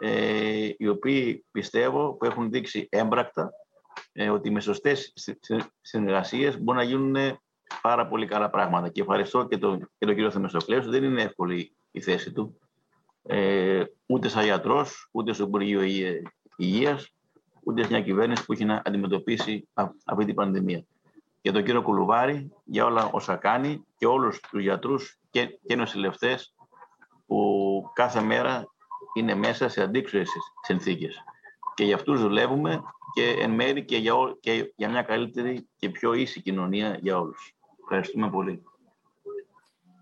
F: ε, οι οποίοι πιστεύω που έχουν δείξει έμπρακτα ε, ότι με σωστέ συνεργασίες μπορούν να γίνουν πάρα πολύ καλά πράγματα. Και ευχαριστώ και τον, και τον κύριο Θεμεστοκλέου. Δεν είναι εύκολη η θέση του. Ε, ούτε σαν γιατρός, ούτε στο Υπουργείο Υγείας, ούτε σε μια κυβέρνηση που έχει να αντιμετωπίσει αυτή την πανδημία. Και τον κύριο Κουλουβάρη για όλα όσα κάνει και όλους τους γιατρούς και, και νοσηλευτές που κάθε μέρα είναι μέσα σε αντίξωες συνθήκες. Και για αυτούς δουλεύουμε και εν μέρη και για, και για μια καλύτερη και πιο ίση κοινωνία για όλους. Ευχαριστούμε πολύ.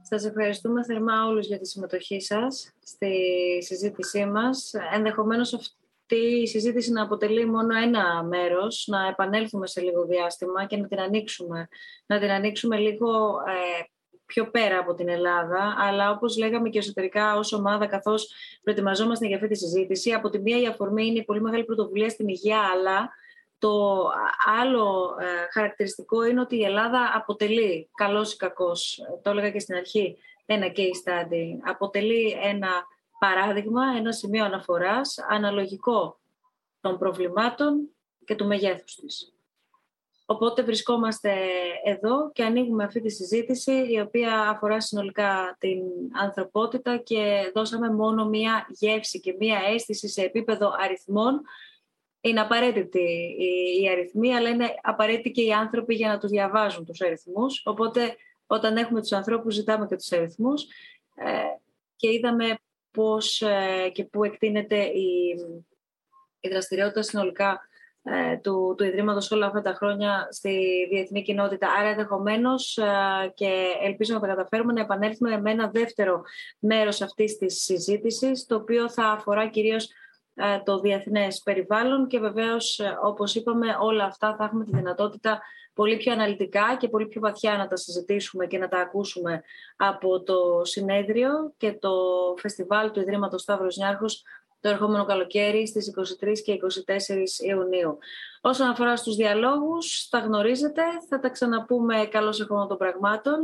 A: Σας ευχαριστούμε θερμά όλους για τη συμμετοχή σας στη συζήτησή μας. Ενδεχομένως αυτή η συζήτηση να αποτελεί μόνο ένα μέρος, να επανέλθουμε σε λίγο διάστημα και να την ανοίξουμε. Να την ανοίξουμε λίγο ε, πιο πέρα από την Ελλάδα, αλλά όπως λέγαμε και εσωτερικά ως ομάδα, καθώς προετοιμαζόμαστε για αυτή τη συζήτηση, από τη μία η αφορμή είναι η πολύ μεγάλη πρωτοβουλία στην υγεία, αλλά το άλλο ε, χαρακτηριστικό είναι ότι η Ελλάδα αποτελεί, καλός ή κακός, το έλεγα και στην αρχή, ένα case study, αποτελεί ένα παράδειγμα, ένα σημείο αναφοράς αναλογικό των προβλημάτων και του μεγέθους της. Οπότε βρισκόμαστε εδώ και ανοίγουμε αυτή τη συζήτηση η οποία αφορά συνολικά την ανθρωπότητα και δώσαμε μόνο μία γεύση και μία αίσθηση σε επίπεδο αριθμών. Είναι απαραίτητη η αριθμή, αλλά είναι απαραίτητοι και οι άνθρωποι για να τους διαβάζουν τους αριθμούς. Οπότε όταν έχουμε τους ανθρώπους ζητάμε και τους αριθμούς ε, και είδαμε πώς ε, και πού εκτείνεται η, η δραστηριότητα συνολικά ε, του, του Ιδρύματος όλα αυτά τα χρόνια στη διεθνή κοινότητα. Άρα ενδεχομένως ε, και ελπίζω να τα καταφέρουμε να επανέλθουμε με ένα δεύτερο μέρος αυτής της συζήτησης, το οποίο θα αφορά κυρίως ε, το διεθνές περιβάλλον και βεβαίως, όπως είπαμε, όλα αυτά θα έχουμε τη δυνατότητα πολύ πιο αναλυτικά και πολύ πιο βαθιά να τα συζητήσουμε και να τα ακούσουμε από το συνέδριο και το φεστιβάλ του Ιδρύματος Σταύρος Νιάρχος το ερχόμενο καλοκαίρι στις 23 και 24 Ιουνίου. Όσον αφορά στους διαλόγους, τα γνωρίζετε, θα τα ξαναπούμε καλώς ερχόμενο των πραγμάτων,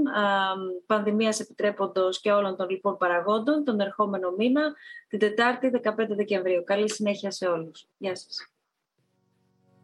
A: πανδημίας επιτρέποντος και όλων των λοιπόν παραγόντων, τον ερχόμενο μήνα, την Τετάρτη 15 Δεκεμβρίου. Καλή συνέχεια σε όλους. Γεια σας.